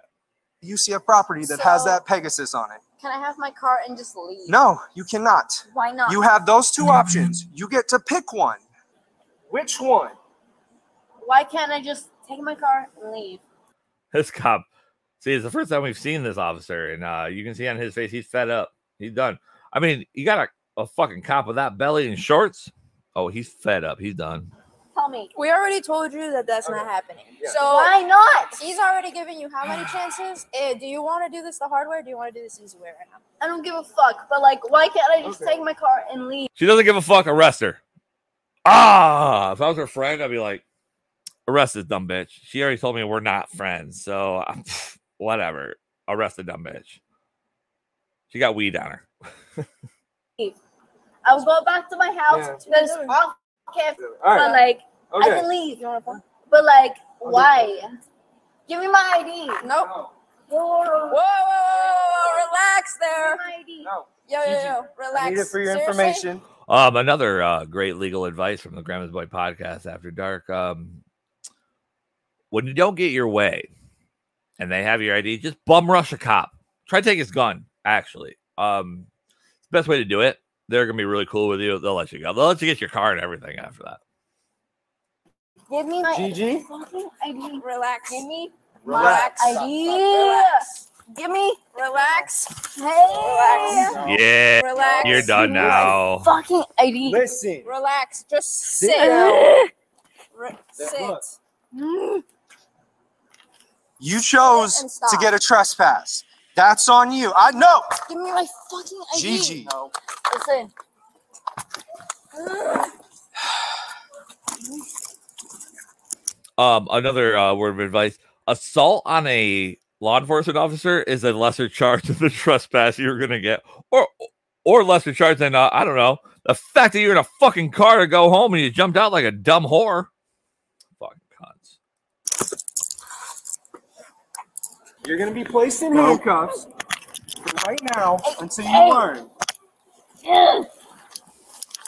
UCF property that has that Pegasus on it. Can I have my car and just leave? No, you cannot. Why not? You have those two options. You get to pick one. Which one? Why can't I just take my car and leave? This cop. See, it's the first time we've seen this officer, and uh, you can see on his face he's fed up. He's done. I mean, you got a, a fucking cop with that belly and shorts. Oh, he's fed up. He's done. Tell me. We already told you that that's not happening. So why not? He's already given you how many chances? Eh, do you want to do this the hard way or do you want to do this easy way right now? I don't give a fuck, but like, why can't I just take my car and leave? She doesn't give a fuck. Arrest her. Ah, if I was her friend, I'd be like, arrest this dumb bitch. She already told me we're not friends, so whatever. Arrest the dumb bitch. She got weed on her. I was going back to my house because off campus, All right. but like, Okay. I can leave. You want to But like, why? Give me my ID. Nope. Whoa, whoa, whoa, whoa, whoa, relax there. My ID. No. Yo, yo, yo, relax. I need it for your Seriously? information. Um, another uh, great legal advice from the Grandma's Boy podcast after dark. Um, when you don't get your way and they have your ID, just bum rush a cop. Try to take his gun, actually. Um, it's the best way to do it. They're gonna be really cool with you. They'll let you go. They'll let you get your car and everything after that. Give me my Gigi? ID. Relax. Give me Relax. my ID. Relax. Give me. Relax. Hey. Relax. Yeah, Relax. you're done now. Fucking ID. Listen. Relax. Just Sit sit. Re- sit. You chose to get a trespass. That's on you. I know. Give me my fucking ID. Gigi. Listen. Um, another uh, word of advice: assault on a law enforcement officer is a lesser charge than the trespass you're gonna get, or or lesser charge than uh, I don't know the fact that you're in a fucking car to go home and you jumped out like a dumb whore. Fucking cunts. You're gonna be placed in handcuffs right now until you learn. Yes.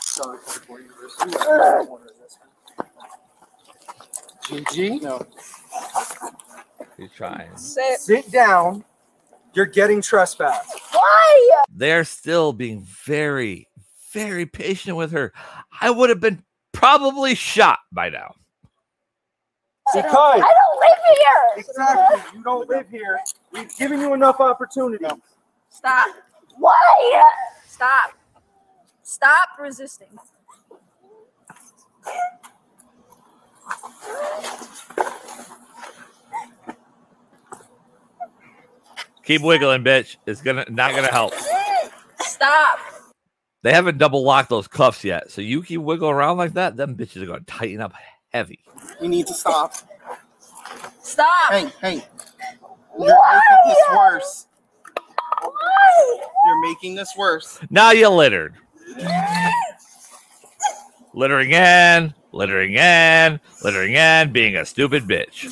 Sorry, California University. Gigi, no. He's trying. Sit. Sit down. You're getting trespassed. Why? They're still being very, very patient with her. I would have been probably shot by now. Because I don't live here. exactly, you don't live here. We've given you enough opportunity. Stop. Why? Stop. Stop resisting. Keep wiggling, bitch. It's gonna not gonna help. Stop. They haven't double locked those cuffs yet, so you keep wiggling around like that, them bitches are gonna tighten up heavy. You need to stop. Stop. Hey, hey. You're making this worse. Why? You're making this worse. Now you littered. Littering in, littering in, littering in, being a stupid bitch.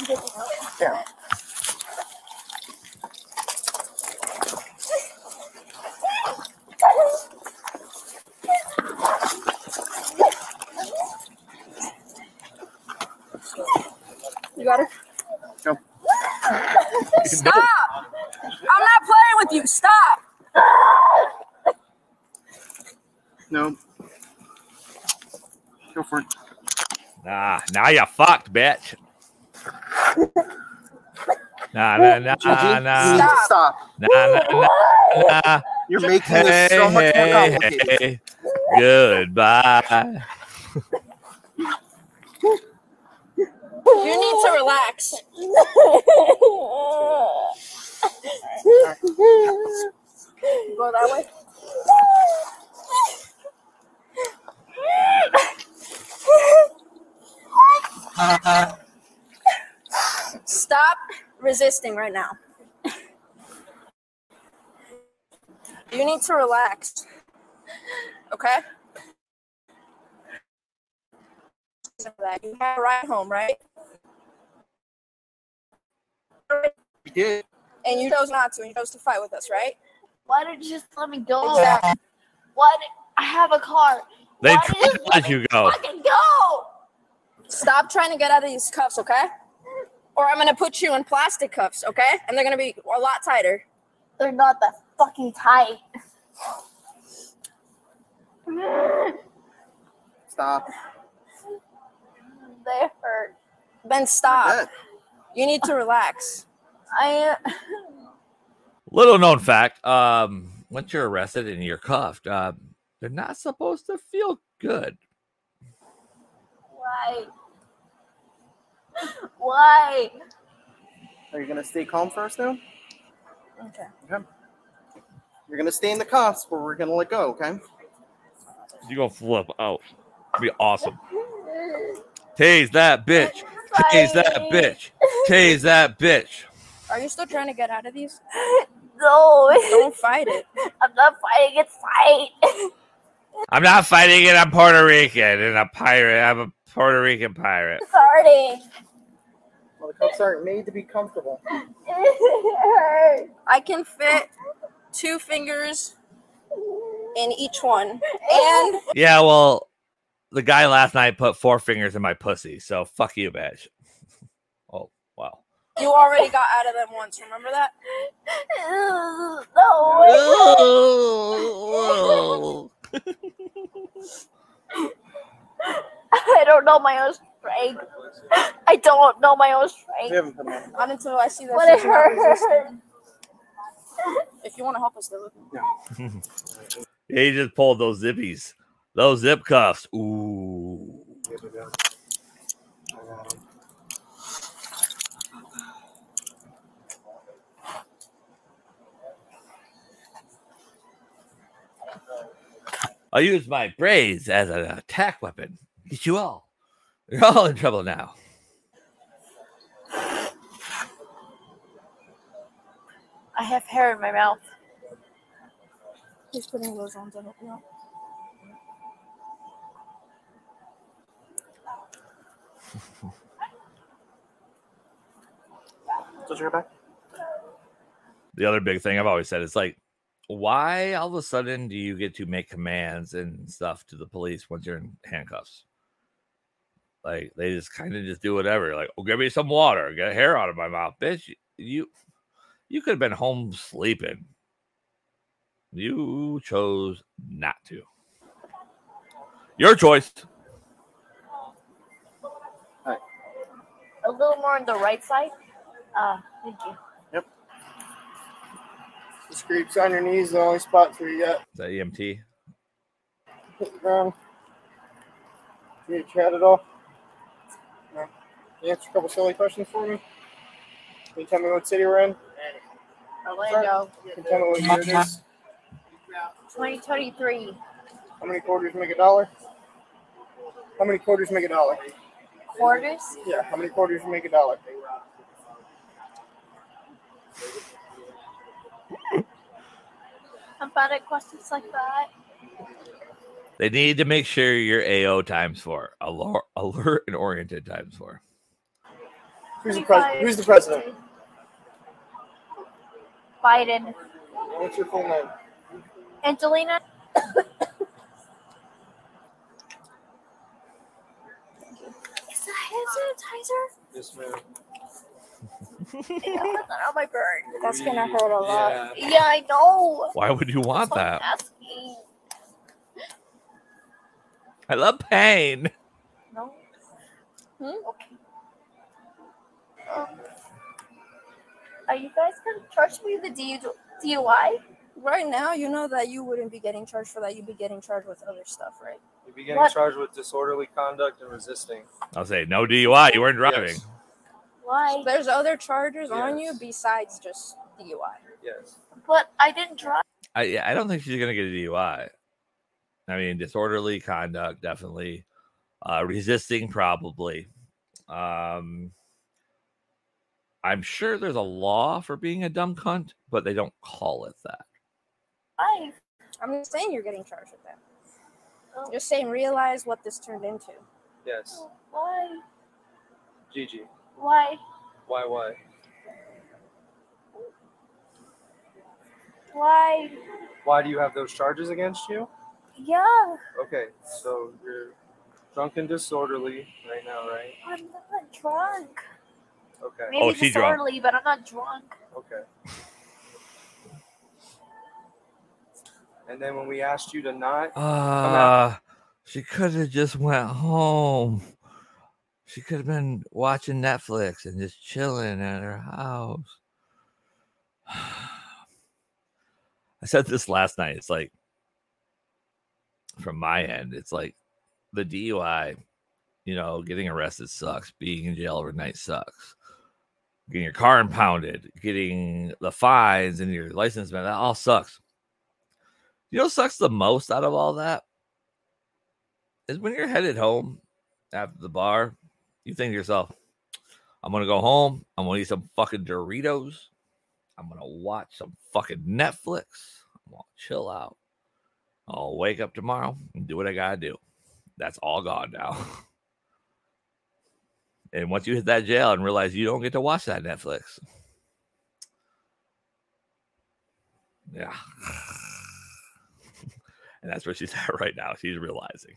You got it. No. Stop. I'm not playing with you. Stop. No. Go for it. Nah, now you fucked, bitch. Nah, nah, nah, Gigi, nah. need stop. Nah, nah, nah, nah. You're making this so much more Hey, complicated. hey, Goodbye. You need to relax. Go that way. Stop resisting right now. You need to relax. Okay? You have a ride home, right? You did. And you chose not to, and you chose to fight with us, right? Why did you just let me go? Exactly. Why did I have a car? They Why tried to let you go. fucking go? Stop trying to get out of these cuffs, okay? Or I'm gonna put you in plastic cuffs, okay? And they're gonna be a lot tighter. They're not that fucking tight. Stop. They hurt. Then stop. You need to relax. I Little known fact: um, once you're arrested and you're cuffed, uh, they're not supposed to feel good. why? Why? Are you gonna stay calm for us now? Okay. Okay. You're gonna stay in the cuffs, but we're gonna let go. Okay. You gonna flip out? Be awesome. Tase that bitch. Tase that bitch. Tase that bitch. Are you still trying to get out of these? No. Don't fight it. I'm not fighting. it. fight. I'm not fighting it. I'm Puerto Rican and a pirate. I'm a Puerto Rican pirate. Sorry. Well, the cuffs aren't made to be comfortable. it hurt. I can fit two fingers in each one. And Yeah, well, the guy last night put four fingers in my pussy, so fuck you, bitch. Oh, wow. you already got out of them once, remember that? No. I don't know my own strength. I don't know my own strength. You haven't been there. Not until I see that But it hurts. If you want to help us, though. Yeah, he just pulled those zippies, those zip cuffs. Ooh. I'll use my braids as an attack weapon. Get you all. You're all in trouble now. I have hair in my mouth. He's putting those on you the other big thing I've always said is like, why all of a sudden do you get to make commands and stuff to the police once you're in handcuffs? Like they just kind of just do whatever. Like, oh, give me some water, get hair out of my mouth, bitch. You you could have been home sleeping. You chose not to. Your choice. A little more on the right side. Uh, thank you. Yep. The creeps on your knees, the only spots where you got Is that EMT? hit the ground. You get your head at all? No. You answer a couple silly questions for me? Can you tell me what city we're in? Orlando. Can you tell me what year it is? 2023. How many quarters make a dollar? How many quarters make a dollar? Quarters. Yeah, how many quarters you make a dollar? I'm bad at questions like that. They need to make sure your AO times four, alert, alert and oriented times four. Who's the pres- Who's the president? Biden. What's your full name? Angelina. Is that hand sanitizer? Yes, ma'am. I put that on my burn. That's gonna hurt a lot. Yeah, I know. Why would you want That's why I'm that? asking. I love pain. No. Hmm? Okay. Um, are you guys gonna charge me the DU- DUI? Right now, you know that you wouldn't be getting charged for that. You'd be getting charged with other stuff, right? You'd be getting What? charged with disorderly conduct and resisting. I'll say no DUI. You weren't driving. Why? There's other charges on you besides just DUI. Yes. But I didn't drive. I yeah, I don't think she's gonna get a DUI. I mean, disorderly conduct definitely, uh, resisting probably. Um, I'm sure there's a law for being a dumb cunt, but they don't call it that. Why? I'm just saying you're getting charged with that. Oh. Just saying, realize what this turned into. Yes. Oh, why? Gigi. Why? Why? Why? Why? Why do you have those charges against you? Yeah, Okay, so you're drunk and disorderly right now, right? I'm not drunk. Okay. Maybe Oh, she drunk. disorderly, but I'm not drunk. Okay. And then when we asked you to not out, Uh, she could have just went home. She could have been watching Netflix and just chilling at her house. I said this last night. It's like, from my end, it's like the DUI, you know, getting arrested sucks. Being in jail overnight sucks. Getting your car impounded, getting the fines and your license man, that all sucks. You know, what sucks the most out of all that is when you're headed home after the bar, you think to yourself, I'm gonna go home, I'm gonna eat some fucking Doritos, I'm gonna watch some fucking Netflix, I'm gonna chill out. I'll wake up tomorrow and do what I gotta do. That's all gone now. and once you hit that jail and realize you don't get to watch that Netflix. Yeah. And that's where she's at right now. She's realizing.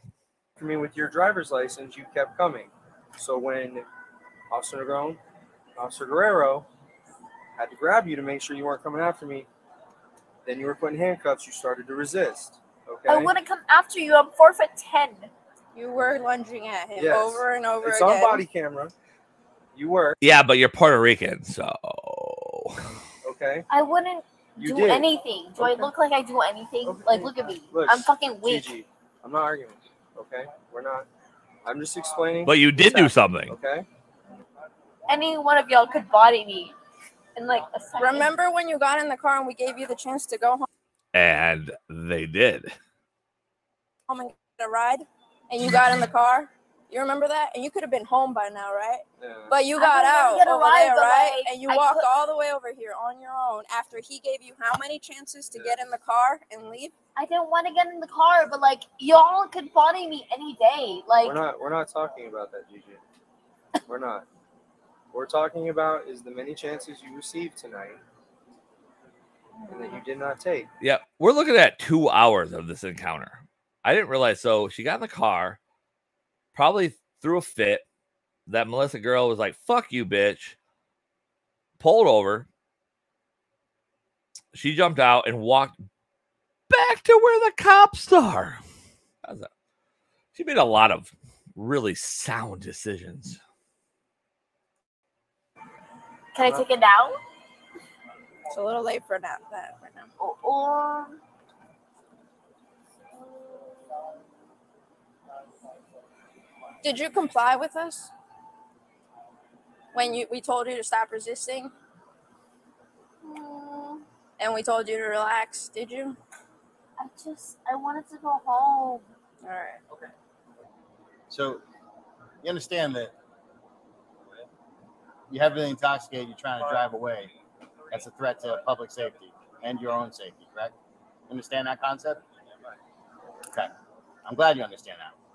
I mean, with your driver's license, you kept coming. So when Officer Negron, Officer Guerrero had to grab you to make sure you weren't coming after me, then you were put in handcuffs. You started to resist. Okay. Oh, I wouldn't come after you. I'm four foot ten. You were lunging at him Yes. over and over It's again. on body camera. You were Yeah, but you're Puerto Rican, so okay. I wouldn't You do did. anything. Do I look like I do anything? Like, look at me. Look, I'm fucking weak. Gigi, I'm not arguing. Okay, we're not. I'm just explaining. But you did do happening, something. Okay. Any one of y'all could body me in like a second. Remember when you got in the car and we gave you the chance to go home? and they did. home and get a ride, and you got in the car? You remember that? And you could have been home by now, right? But you got out over ride, there, right? like, and you I walked could- all the way over here on your own after he gave you how many chances to get in the car and leave? I didn't want to get in the car, but like y'all could body me any day. Like we're not. We're not talking about that, Gigi. We're not. What we're talking about is the many chances you received tonight, and that you did not take. Yeah, we're looking at two hours of this encounter. I didn't realize. So she got in the car, probably threw a fit. That Melissa girl was like, "Fuck you, bitch." Pulled over. She jumped out and walked back to where the cops are. How's that? She made a lot of really sound decisions. Can I take it now? It's a little late for that, that right now. Or, or Did you comply with us when you we told you to stop resisting mm, and we told you to relax? Did you? I just I wanted to go home. All right. Okay. So you understand that you have been intoxicated, you're trying to drive away. That's a threat to public safety and your own safety, correct? Understand that concept? Okay. I'm glad you understand that.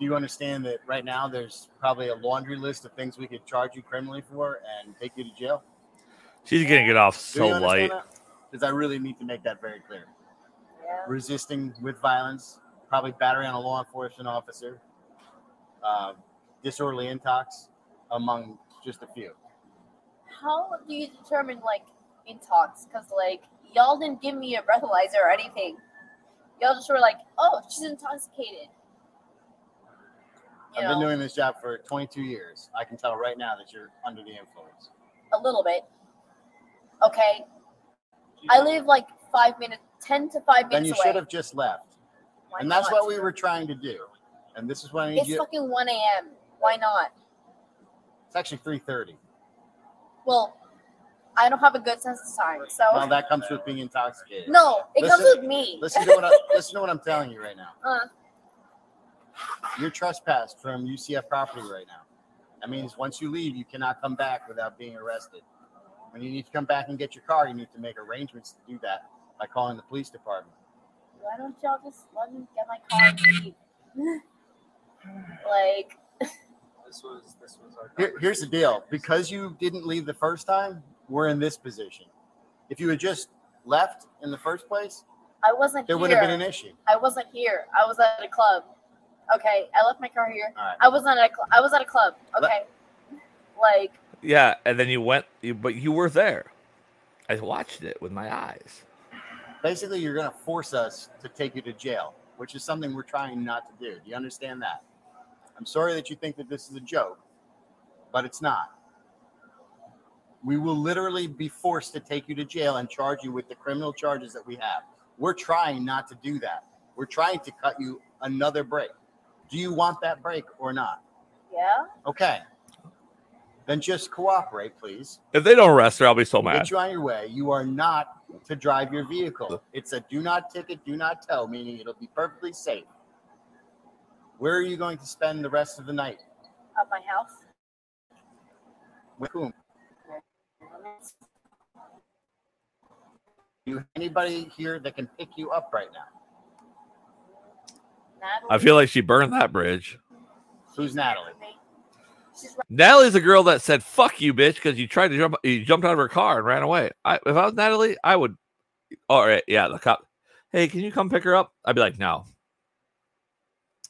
Do you understand that right now there's probably a laundry list of things we could charge you criminally for and take you to jail? She's gonna get off so light. that? Because I really need to make that very clear. Resisting with violence, probably battery on a law enforcement officer, uh, disorderly intox, among just a few. How do you determine like intox? Because like y'all didn't give me a breathalyzer or anything. Y'all just were like, oh, she's intoxicated. I've know, been doing this job for 22 years. I can tell right now that you're under the influence. a little bit. Okay. I live like five minutes, ten to five Then minutes you away. should have just left. Why and that's not? what we were trying to do. And this is what I need It's you. fucking one a.m. Why not? It's actually 3:30. Well, I don't have a good sense of time, so Well, that comes with being intoxicated. no, it comes with me. Listen to what I, listen to what I'm telling you right now. Uh, You're trespassed from UCF property right now. That means once you leave, you cannot come back without being arrested. When you need to come back and get your car, you need to make arrangements to do that by calling the police department. why don't y'all just let me get my car and leave? like, This was this was our. Here, here's the deal because you didn't leave the first time, we're in this position. If you had just left in the first place, I wasn't there here. would have been an issue. I wasn't here. I was at a club. Okay, I left my car here. All right. I was not at a cl- I was at a club. Okay, like Yeah, and then you went, you, but you were there. I watched it with my eyes. Basically, you're going to force us to take you to jail, which is something we're trying not to do. Do you understand that? I'm sorry that you think that this is a joke, but it's not. We will literally be forced to take you to jail and charge you with the criminal charges that we have. We're trying not to do that. We're trying to cut you another break. Do you want that break or not? yeah. Okay. Then just cooperate, please. If they don't arrest her, I'll be so mad. Get you on your way. You are not to drive your vehicle. It's a do not ticket, do not tow, meaning it'll be perfectly safe. Where are you going to spend the rest of the night? At my house. With whom? Do you anybody here that can pick you up right now? I feel like she burned that bridge. Who's Natalie? Natalie's a girl that said "fuck you, bitch" because you tried to jump. You jumped out of her car and ran away. I, if I was Natalie, I would. All right, yeah, the cop. Hey, can you come pick her up? I'd be like, no,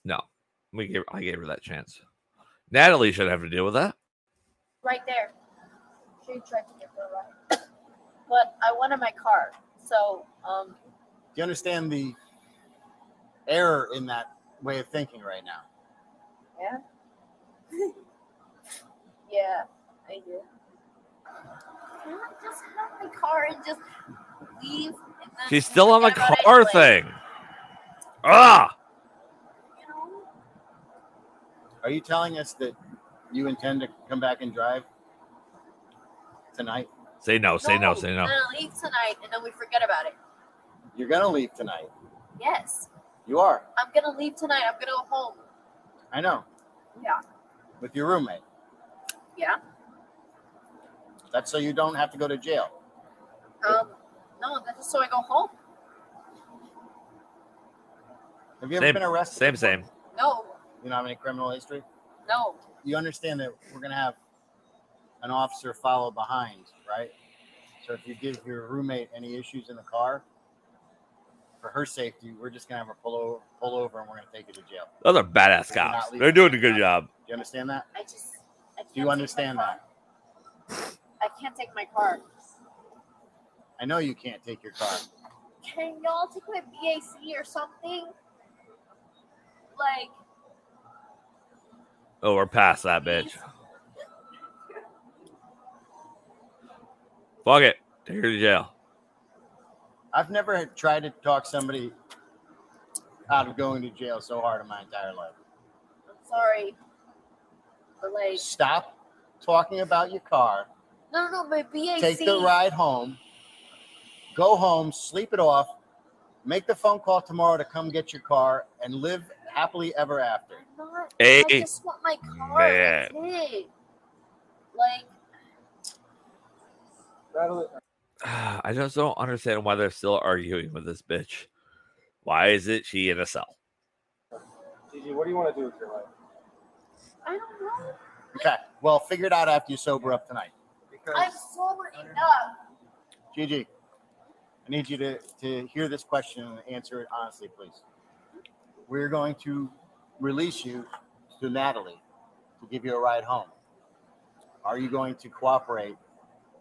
no. We gave. I gave her that chance. Natalie should have to deal with that. right there. She tried to get her right, but I wanted my car. So, um, Do you understand the error in that way of thinking right now? yeah. Yeah, I do. Can I just have my car and just leave? And She's still on the forget about it car thing. Ah, Are you telling us that you intend to come back and drive tonight? say no, say no, say no. I'm gonna leave tonight and then we forget about it. You're gonna leave tonight. Yes, You are. I'm gonna leave tonight. I'm gonna go home. I know. Yeah. With your roommate. Yeah. That's so you don't have to go to jail. Um. No, that's just so I go home. Have you ever Same, been arrested? same, before? same. No. You don't have any criminal history? No. You understand that we're gonna have an officer follow behind, right? So if you give your roommate any issues in the car, for her safety, we're just gonna have her pull over, pull over, and we're gonna take you to jail. Those are badass You're cops. They're doing a good job. Do you understand that? I just. I can't Do you understand that? I can't take my car. I know you can't take your car. Can y'all take my BAC or something? Like, Oh, we're past that bitch. Fuck it. Take her to jail. I've never tried to talk somebody out of going to jail so hard in my entire life. I'm sorry. But like, Stop talking about your car. no, no, my BAC. Take the ride home. Go home, sleep it off. Make the phone call tomorrow to come get your car and live happily ever after. Not, Hey, I just want my car. man. That's it. Like, I just don't understand why they're still arguing with this bitch. Why is it she in a cell? Gigi, what do you want to do with your life? I don't know. Okay. Well, figure it out after you sober up tonight. I'm sober enough. Gigi, I need you to, to hear this question and answer it honestly, please. We're going to release you to Natalie to give you a ride home. Are you going to cooperate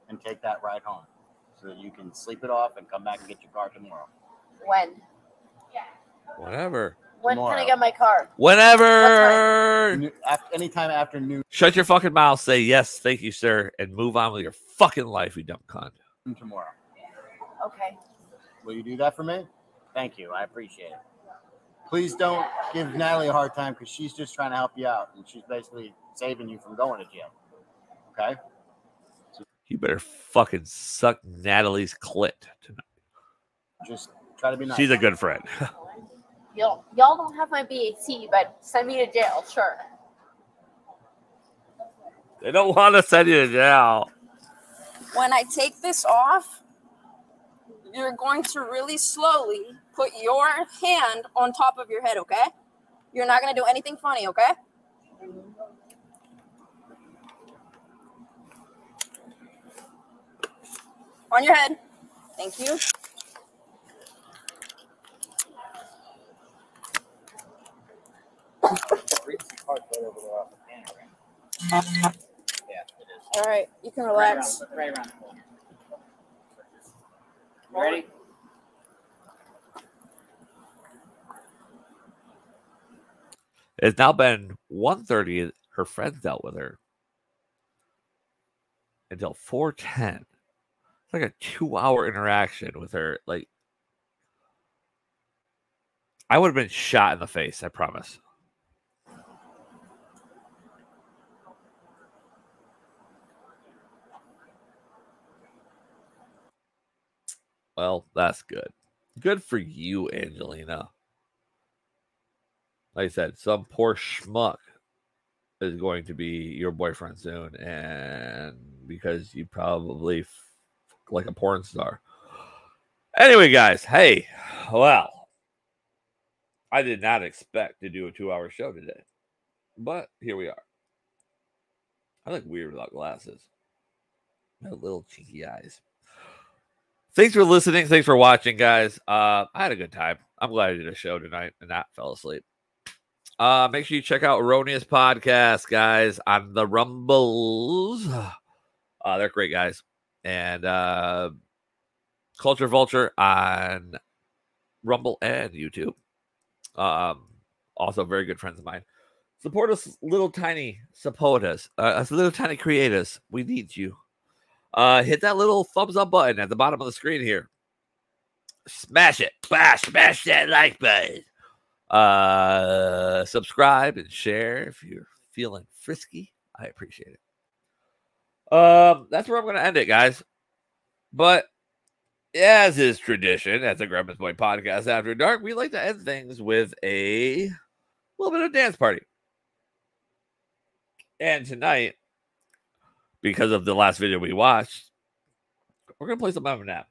and take that ride home so that you can sleep it off and come back and get your car tomorrow? When? Yeah. Whatever. When can I Tomorrow. get my car? Whenever. New- af- Anytime after noon Shut your fucking mouth. Say yes, thank you, sir, and move on with your fucking life, you dumb cunt. tomorrow. Okay. Will you do that for me? Thank you. I appreciate it. Please don't give Natalie a hard time because she's just trying to help you out and she's basically saving you from going to jail. Okay? You better fucking suck Natalie's clit tonight. Just try to be nice. She's a good friend. Y'all, y'all don't have my BAC, but send me to jail, sure. they don't want to send you to jail. When I take this off, you're going to really slowly put your hand on top of your head, okay? You're not going to do anything funny, okay? On your head. Thank you. All right, you can relax. Right around. You ready? It's now been 1.30. Her friends dealt with her until 4.10. Like a two-hour interaction with her. Like, I would have been shot in the face, I promise. Well, that's good. Good for you, Angelina. Like I said, some poor schmuck is going to be your boyfriend soon, and because you probably like a porn star. Anyway, guys, hey, well, I did not expect to do a two-hour show today, but here we are. I look weird without glasses. My little cheeky eyes. Thanks for listening. Thanks for watching, guys. Uh, I had a good time. I'm glad I did a show tonight and not fell asleep. Uh, make sure you check out Erroneous Podcast, guys, on the Rumbles. Uh, they're great guys. And uh, Culture Vulture on Rumble and YouTube. Um, also very good friends of mine. Support us, little tiny supporters, uh, us little tiny creators. We need you. Uh, hit that little thumbs up button at the bottom of the screen here. Smash it, smash that like button. Uh, subscribe and share if you're feeling frisky. I appreciate it. Um, that's where I'm going to end it, guys. But as is tradition at the Grandma's Boy Podcast After Dark, we like to end things with a little bit of dance party. And tonight, because of the last video we watched, we're gonna play some Eminem.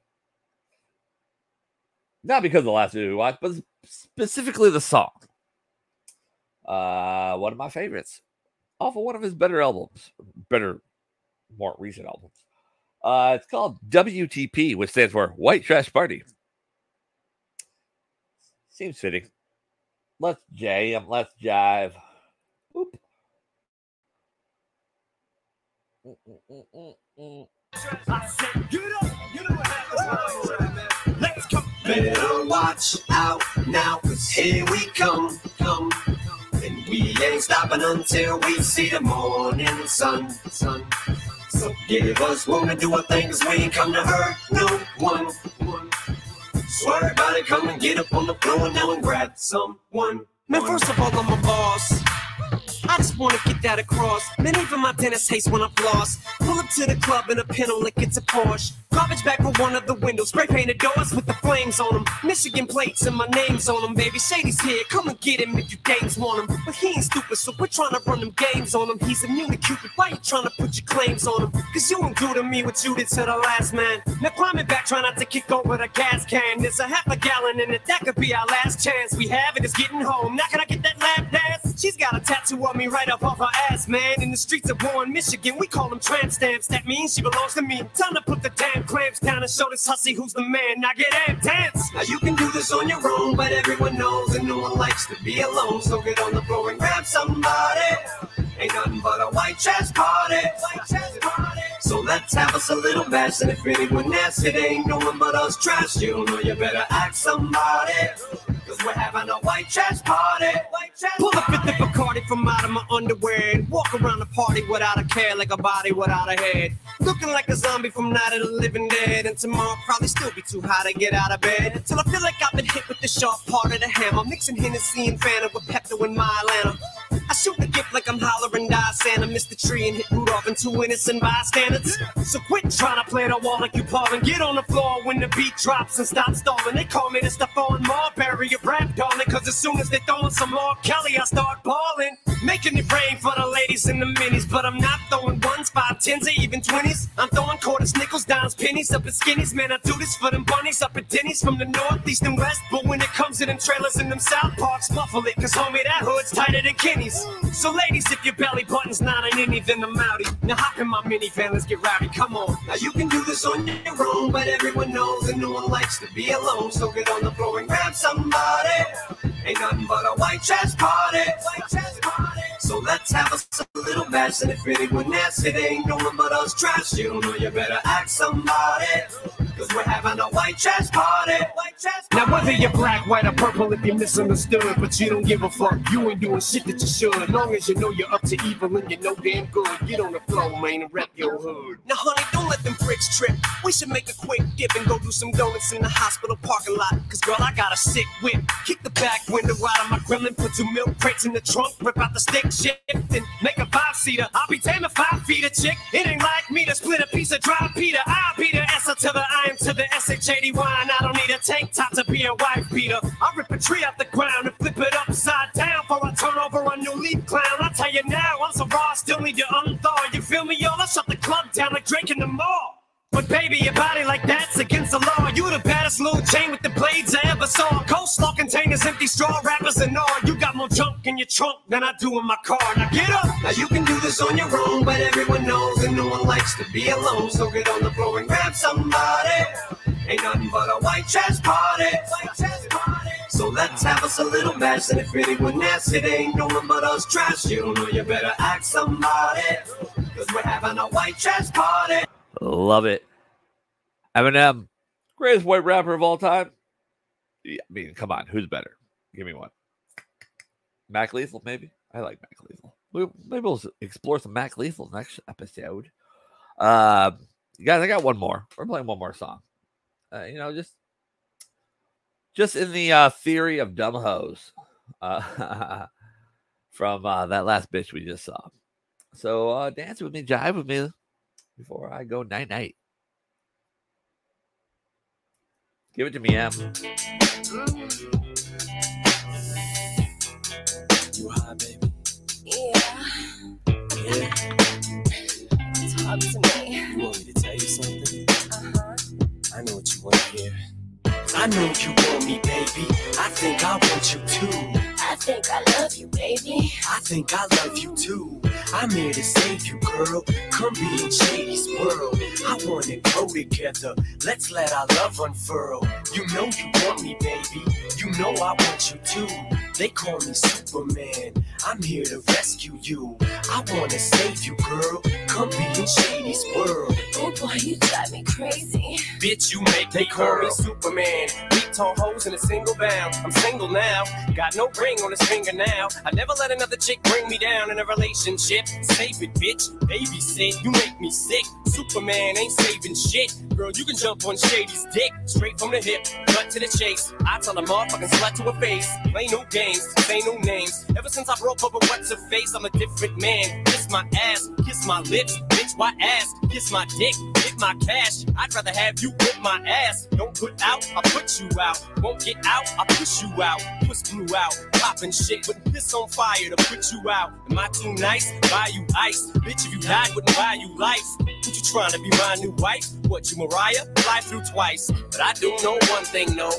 Not because of the last video we watched, but specifically the song. Uh, one of my favorites, off of one of his better albums, better, more recent albums. Uh, it's called WTP, which stands for White Trash Party. Seems fitting. Let's jam, let's jive. Oop. Let's go. Better watch out now, cause here we come, come. And we ain't stopping until we see the morning sun, sun. So give us to do our things, we ain't come to hurt no one. So everybody come and get up on the floor now and grab someone. Man, first of all, I'm a boss. I just wanna get that across. Man, even my dentist hates when I'm lost. Pull up to the club in a Pinto like it's a Porsche. Garbage back for one of the windows. Spray painted doors with the flames on them. Michigan plates and my name's on them, baby. Shady's here, come and get him if you games want him. But he ain't stupid, so we're trying to run them games on him. He's immune to Cupid. Why you trying to put your claims on him? Cause you to me what you did to the last man. Now climbing back, try not to kick over the gas can. There's a half a gallon in it, that could be our last chance. We have it, it's getting home. Now can I get that lap dance? She's got a tattoo of me right up off her ass, man. In the streets of Warren, Michigan, we call them tramp stamps. That means she belongs to me. Time to put the damn clamps down and show this hussy who's the man. Now get amped, dance. Now you can do this on your own, but everyone knows that no one likes to be alone. So get on the floor and grab somebody. Ain't nothing but a white trash party. White trash party. So let's have us a little bash. And if anyone asks, it ain't no one but us trash. You don't know you better ask somebody. Cause we're having a white trash party. White trash Pull a fifth of Bacardi from out of my underwear and walk around the party without a care, like a body without a head. Looking like a zombie from Night of the Living Dead. And tomorrow probably still be too high to get out of bed. Until I feel like I've been hit with the sharp part of the hammer. Mixing Hennessy and Fanta with Pepto in my Atlanta. I shoot the gift like I'm hollering die Santa, miss the tree and hit Rudolph and two innocent bystanders. So quit trying to play the wall like you Paul and get on the floor when the beat drops and stop stalling. They call me the Stephon Marbury of rap, darling, cause as soon as they throwing some more Kelly, I start balling. Making it rain for the ladies in the minis, but I'm not throwing ones, five, tens, or even twenties. I'm throwing quarters, nickels, dimes, pennies up at skinnies. Man, I do this for them bunnies up at Denny's from the northeast and west. But when it comes to them trailers in them South Parks, muffle it, cause homie, that hood's tighter than Kenny's. So ladies, if your belly button's not an innie, then I'm outie. Now hop in my minivan, let's get rowdy, come on. Now you can do this on your own, but everyone knows that no one likes to be alone. So get on the floor and grab somebody. Ain't nothing but a white trash party. White trash party. So let's have us a little bash. And if anyone asks, it ain't no one but us trash. You don't know you better ask somebody. Cause we're having a white trash party. White trash Now whether you're black, white, or purple, if you're misunderstood, but you don't give a fuck, you ain't doing shit that you should. Long as you know you're up to evil and you know damn good, get on the floor, man, and rep your hood. Now, honey, don't let them pricks trip. We should make a quick dip and go do some donuts in the hospital parking lot. Cause, girl, I got a sick whip. Kick the back window out of my gremlin, put two milk crates in the trunk, rip out the stick shift, and make a five seater. I'll be damn if five feet a chick. It ain't like me to split a piece of dry Peter. I'll be the S to the I am to the SHAD wine. I don't need a tank top to be a wife beater. I rip a tree out the ground and flip it upside down before I turn over a new leaf clown. I tell you now, I'm so raw, still need to unthaw. You feel me, y'all? I shut the club down like Drake in the mall. But baby, your body like that's against the law. You the baddest little chain with the blades I ever saw. Coleslaw containers, empty straw wrappers and all. You got more junk in your trunk than I do in my car. Now get up. Now you can do this on your own, but everyone knows that no one likes to be alone. So get on the floor and grab somebody. Ain't nothing but a white trash party. White trash party. So let's have us a little bash. And if anyone asks, it ain't no one but us trash. You don't know you better ask somebody. Cause we're having a white trash party. Love it. Eminem, greatest white rapper of all time. Yeah, I mean, come on, who's better? Give me one. Mac Lethal, maybe. I like Mac Lethal. We, maybe we'll explore some Mac Lethal next episode. Uh, guys, I got one more. We're playing one more song. Uh, you know, just just in the uh, theory of dumb hoes uh, from uh, that last bitch we just saw. So uh, dance with me, jive with me before I go night night. Give it to me, Em. You high, baby? Yeah. Yeah. Talk to me. You want me to tell you something? Uh-huh. I know what you want to hear. I know you want me, baby. I think I want you too. I think I love you, baby. I think I love you too. I'm here to save you, girl. Come be in Shady's world. I wanna grow together. Let's let our love unfurl. You know you want me, baby. You know I want you too. They call me Superman. I'm here to rescue you. I wanna save you, girl. Come be in Shady's world. Oh boy, you drive me crazy. Bitch, you make They call me Superman. Beat tall hoes in a single bound. I'm single now. Got no ring on his finger now. I never let another chick bring me down in a relationship. Save it, bitch. Babysit. You make me sick. Superman ain't saving shit. Girl, you can jump on Shady's dick. Straight from the hip. Cut to the chase. I tell a motherfucking slut to her face. Play no games. Say no names. Ever since I broke up with what's her face, I'm a different man. Kiss my ass. Kiss my lips. Bitch, why ass? Kiss my dick. Hit my cash. I'd rather have you whip my ass. Don't put out, I put you out. Won't get out, I push you out. Push blue out. Popping shit with piss on fire to put you out. Am I too nice? Buy you ice. Bitch, if you died, wouldn't buy you life. What you trying to be my new wife? What you Mariah? Fly through twice. But I do know one thing, no.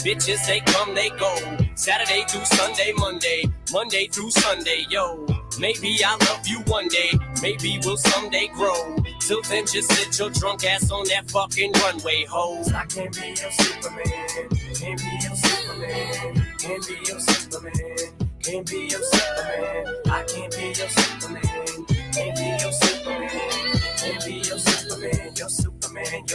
Bitches, they come, they go. Saturday through Sunday, Monday. Monday through Sunday, yo. Maybe I'll love you one day. Maybe we'll someday grow. Till then, just sit your drunk ass on that fucking runway, ho. I can't be your Superman. Can't be your Superman. Can't be your Superman. Can't be your Superman. I can't be your Superman.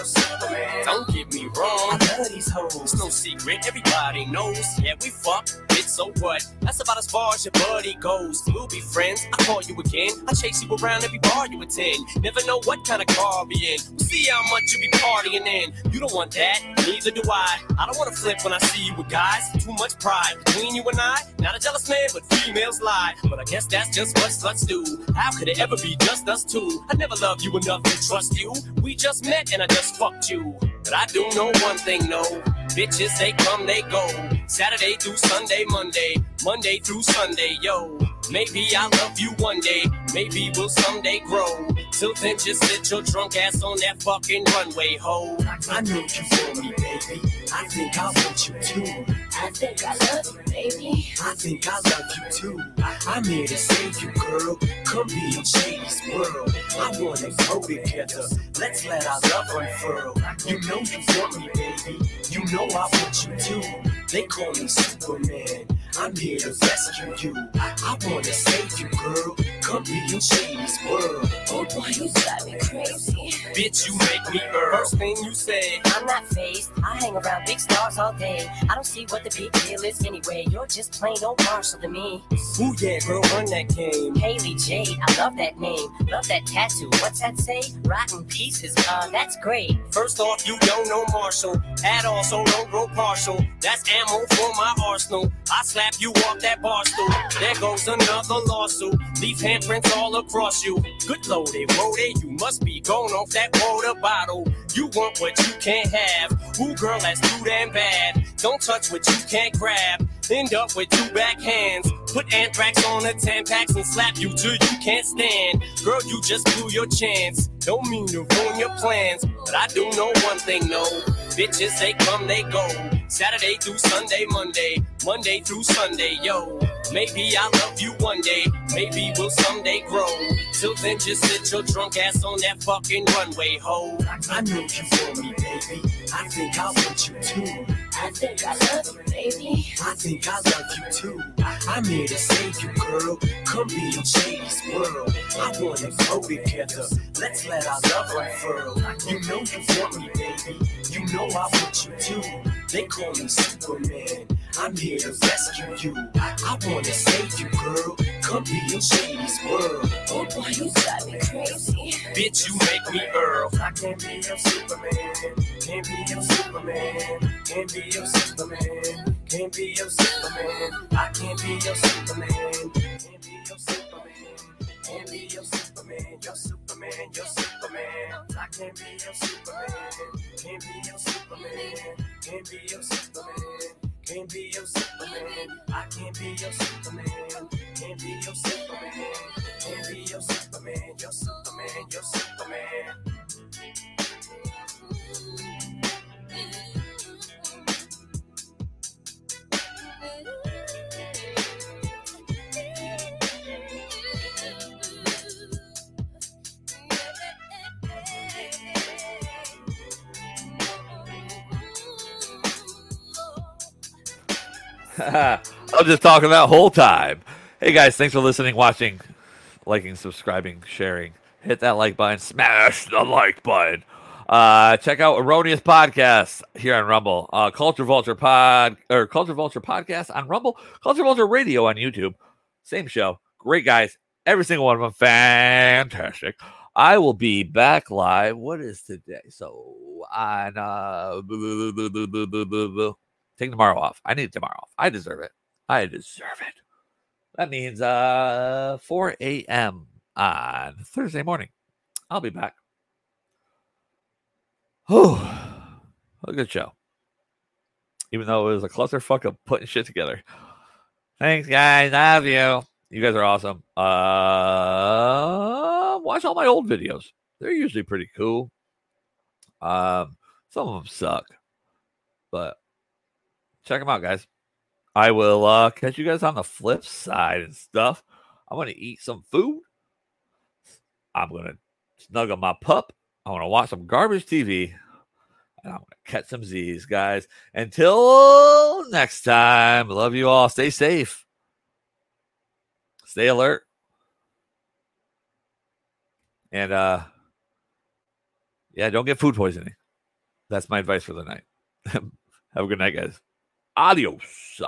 Superman. Your Superman. Don't get me wrong. I love these hoes. It's no secret. Everybody knows. Yeah, we fuck. So what? That's about as far as your buddy goes. Be friends. I call you again. I chase you around every bar you attend. Never know what kind of car be in. We'll see how much you be partying in. You don't want that. Neither do I. I don't want to flip when I see you with guys. Too much pride between you and I. Not a jealous man, but females lie. But I guess that's just what sluts do. How could it ever be just us two? I never loved you enough to trust you. We just met and I just fucked you. But I do know one thing, no. Bitches, they come, they go. Saturday through Sunday, Monday. Monday through Sunday, yo. Maybe I'll love you one day. Maybe we'll someday grow. Till then, just sit your drunk ass on that fucking runway, ho. I know you want me, baby. I think I want you too. I think I love you, baby. I think I love you too. I'm here to save you, girl. Come be in Shady's world. I wanna grow together. Let's let our love unfurl. You know you want me, baby. You know I want you too. They call me Superman. I'm here to rescue you. I wanna save you, girl. Come be in Shady's world. Oh boy, you drive me crazy. Bitch, you make me earn. First thing you said. I'm not phased. I hang around big stars all day. I don't see what the big deal is anyway. You're just plain old Marshall to me. Ooh yeah, girl, run that game. Hailie Jade, I love that name. Love that tattoo. What's that say? Rotten pieces. Uh, that's great. First off, you don't know Marshall at all, so don't grow partial. That's ammo for my arsenal. I slap you off that bar stool. There goes another lawsuit. Leave handprints all across you. Good loaded, loaded. You must be going off that water bottle. You want what you can't have. Ooh, girl, that's too damn bad. Don't touch what you can't grab. End up with two back hands. Put anthrax on the Tampax and slap you till you can't stand. Girl, you just blew your chance. Don't mean to ruin your plans, but I do know one thing, no. Bitches, they come, they go. Saturday through Sunday, Monday, Monday through Sunday, yo. Maybe I'll love you one day, maybe we'll someday grow. Till then, just sit your drunk ass on that fucking runway, ho. I know you want me, baby. I think I want you too. I think I love you, baby. I think I love you too. I'm here to save you, girl. Come be in Shady's world. I wanna grow together. Let's let our love unfurl. You know you want me, baby. You know I want you too. They call me Superman. I'm here to rescue you. I wanna save you, girl. Come be in Shady's world. Oh boy, you drive me crazy. Bitch, you make me Earl. I can't be your Superman. Can't be your Superman. Can't be your Superman. Can't be your Superman. I can't be your Superman. Can't be your Superman. Can't be your Superman. Your Superman. Your Superman. I can't be your Superman. Can't be your Superman. Can't be your Superman. Can't be your Superman. I can't be your Superman. Can't be your Superman. Can't be your Superman. Your Superman. Your Superman. I was just talking that whole time. Hey guys, thanks for listening, watching, liking, subscribing, sharing. Hit that like button, smash the like button. Uh, check out Erroneous Podcast here on Rumble. Uh, Culture Vulture Pod or Culture Vulture Podcast on Rumble. Culture Vulture Radio on YouTube. Same show. Great guys. Every single one of them fantastic. I will be back live. What is today? So on uh take tomorrow off. I need tomorrow off. I deserve it. I deserve it. That means uh 4 a.m. on Thursday morning. I'll be back. Oh, a good show. Even though it was a clusterfuck of putting shit together. Thanks, guys. I love you. You guys are awesome. Uh, watch all my old videos. They're usually pretty cool. Um, some of them suck, but check them out, guys. I will uh, catch you guys on the flip side and stuff. I'm gonna eat some food. I'm gonna snuggle my pup. I want to watch some garbage TV. And I'm gonna catch some Z's, guys. Until next time, love you all. Stay safe. Stay alert. And uh yeah, don't get food poisoning. That's my advice for the night. Have a good night, guys. Adiós.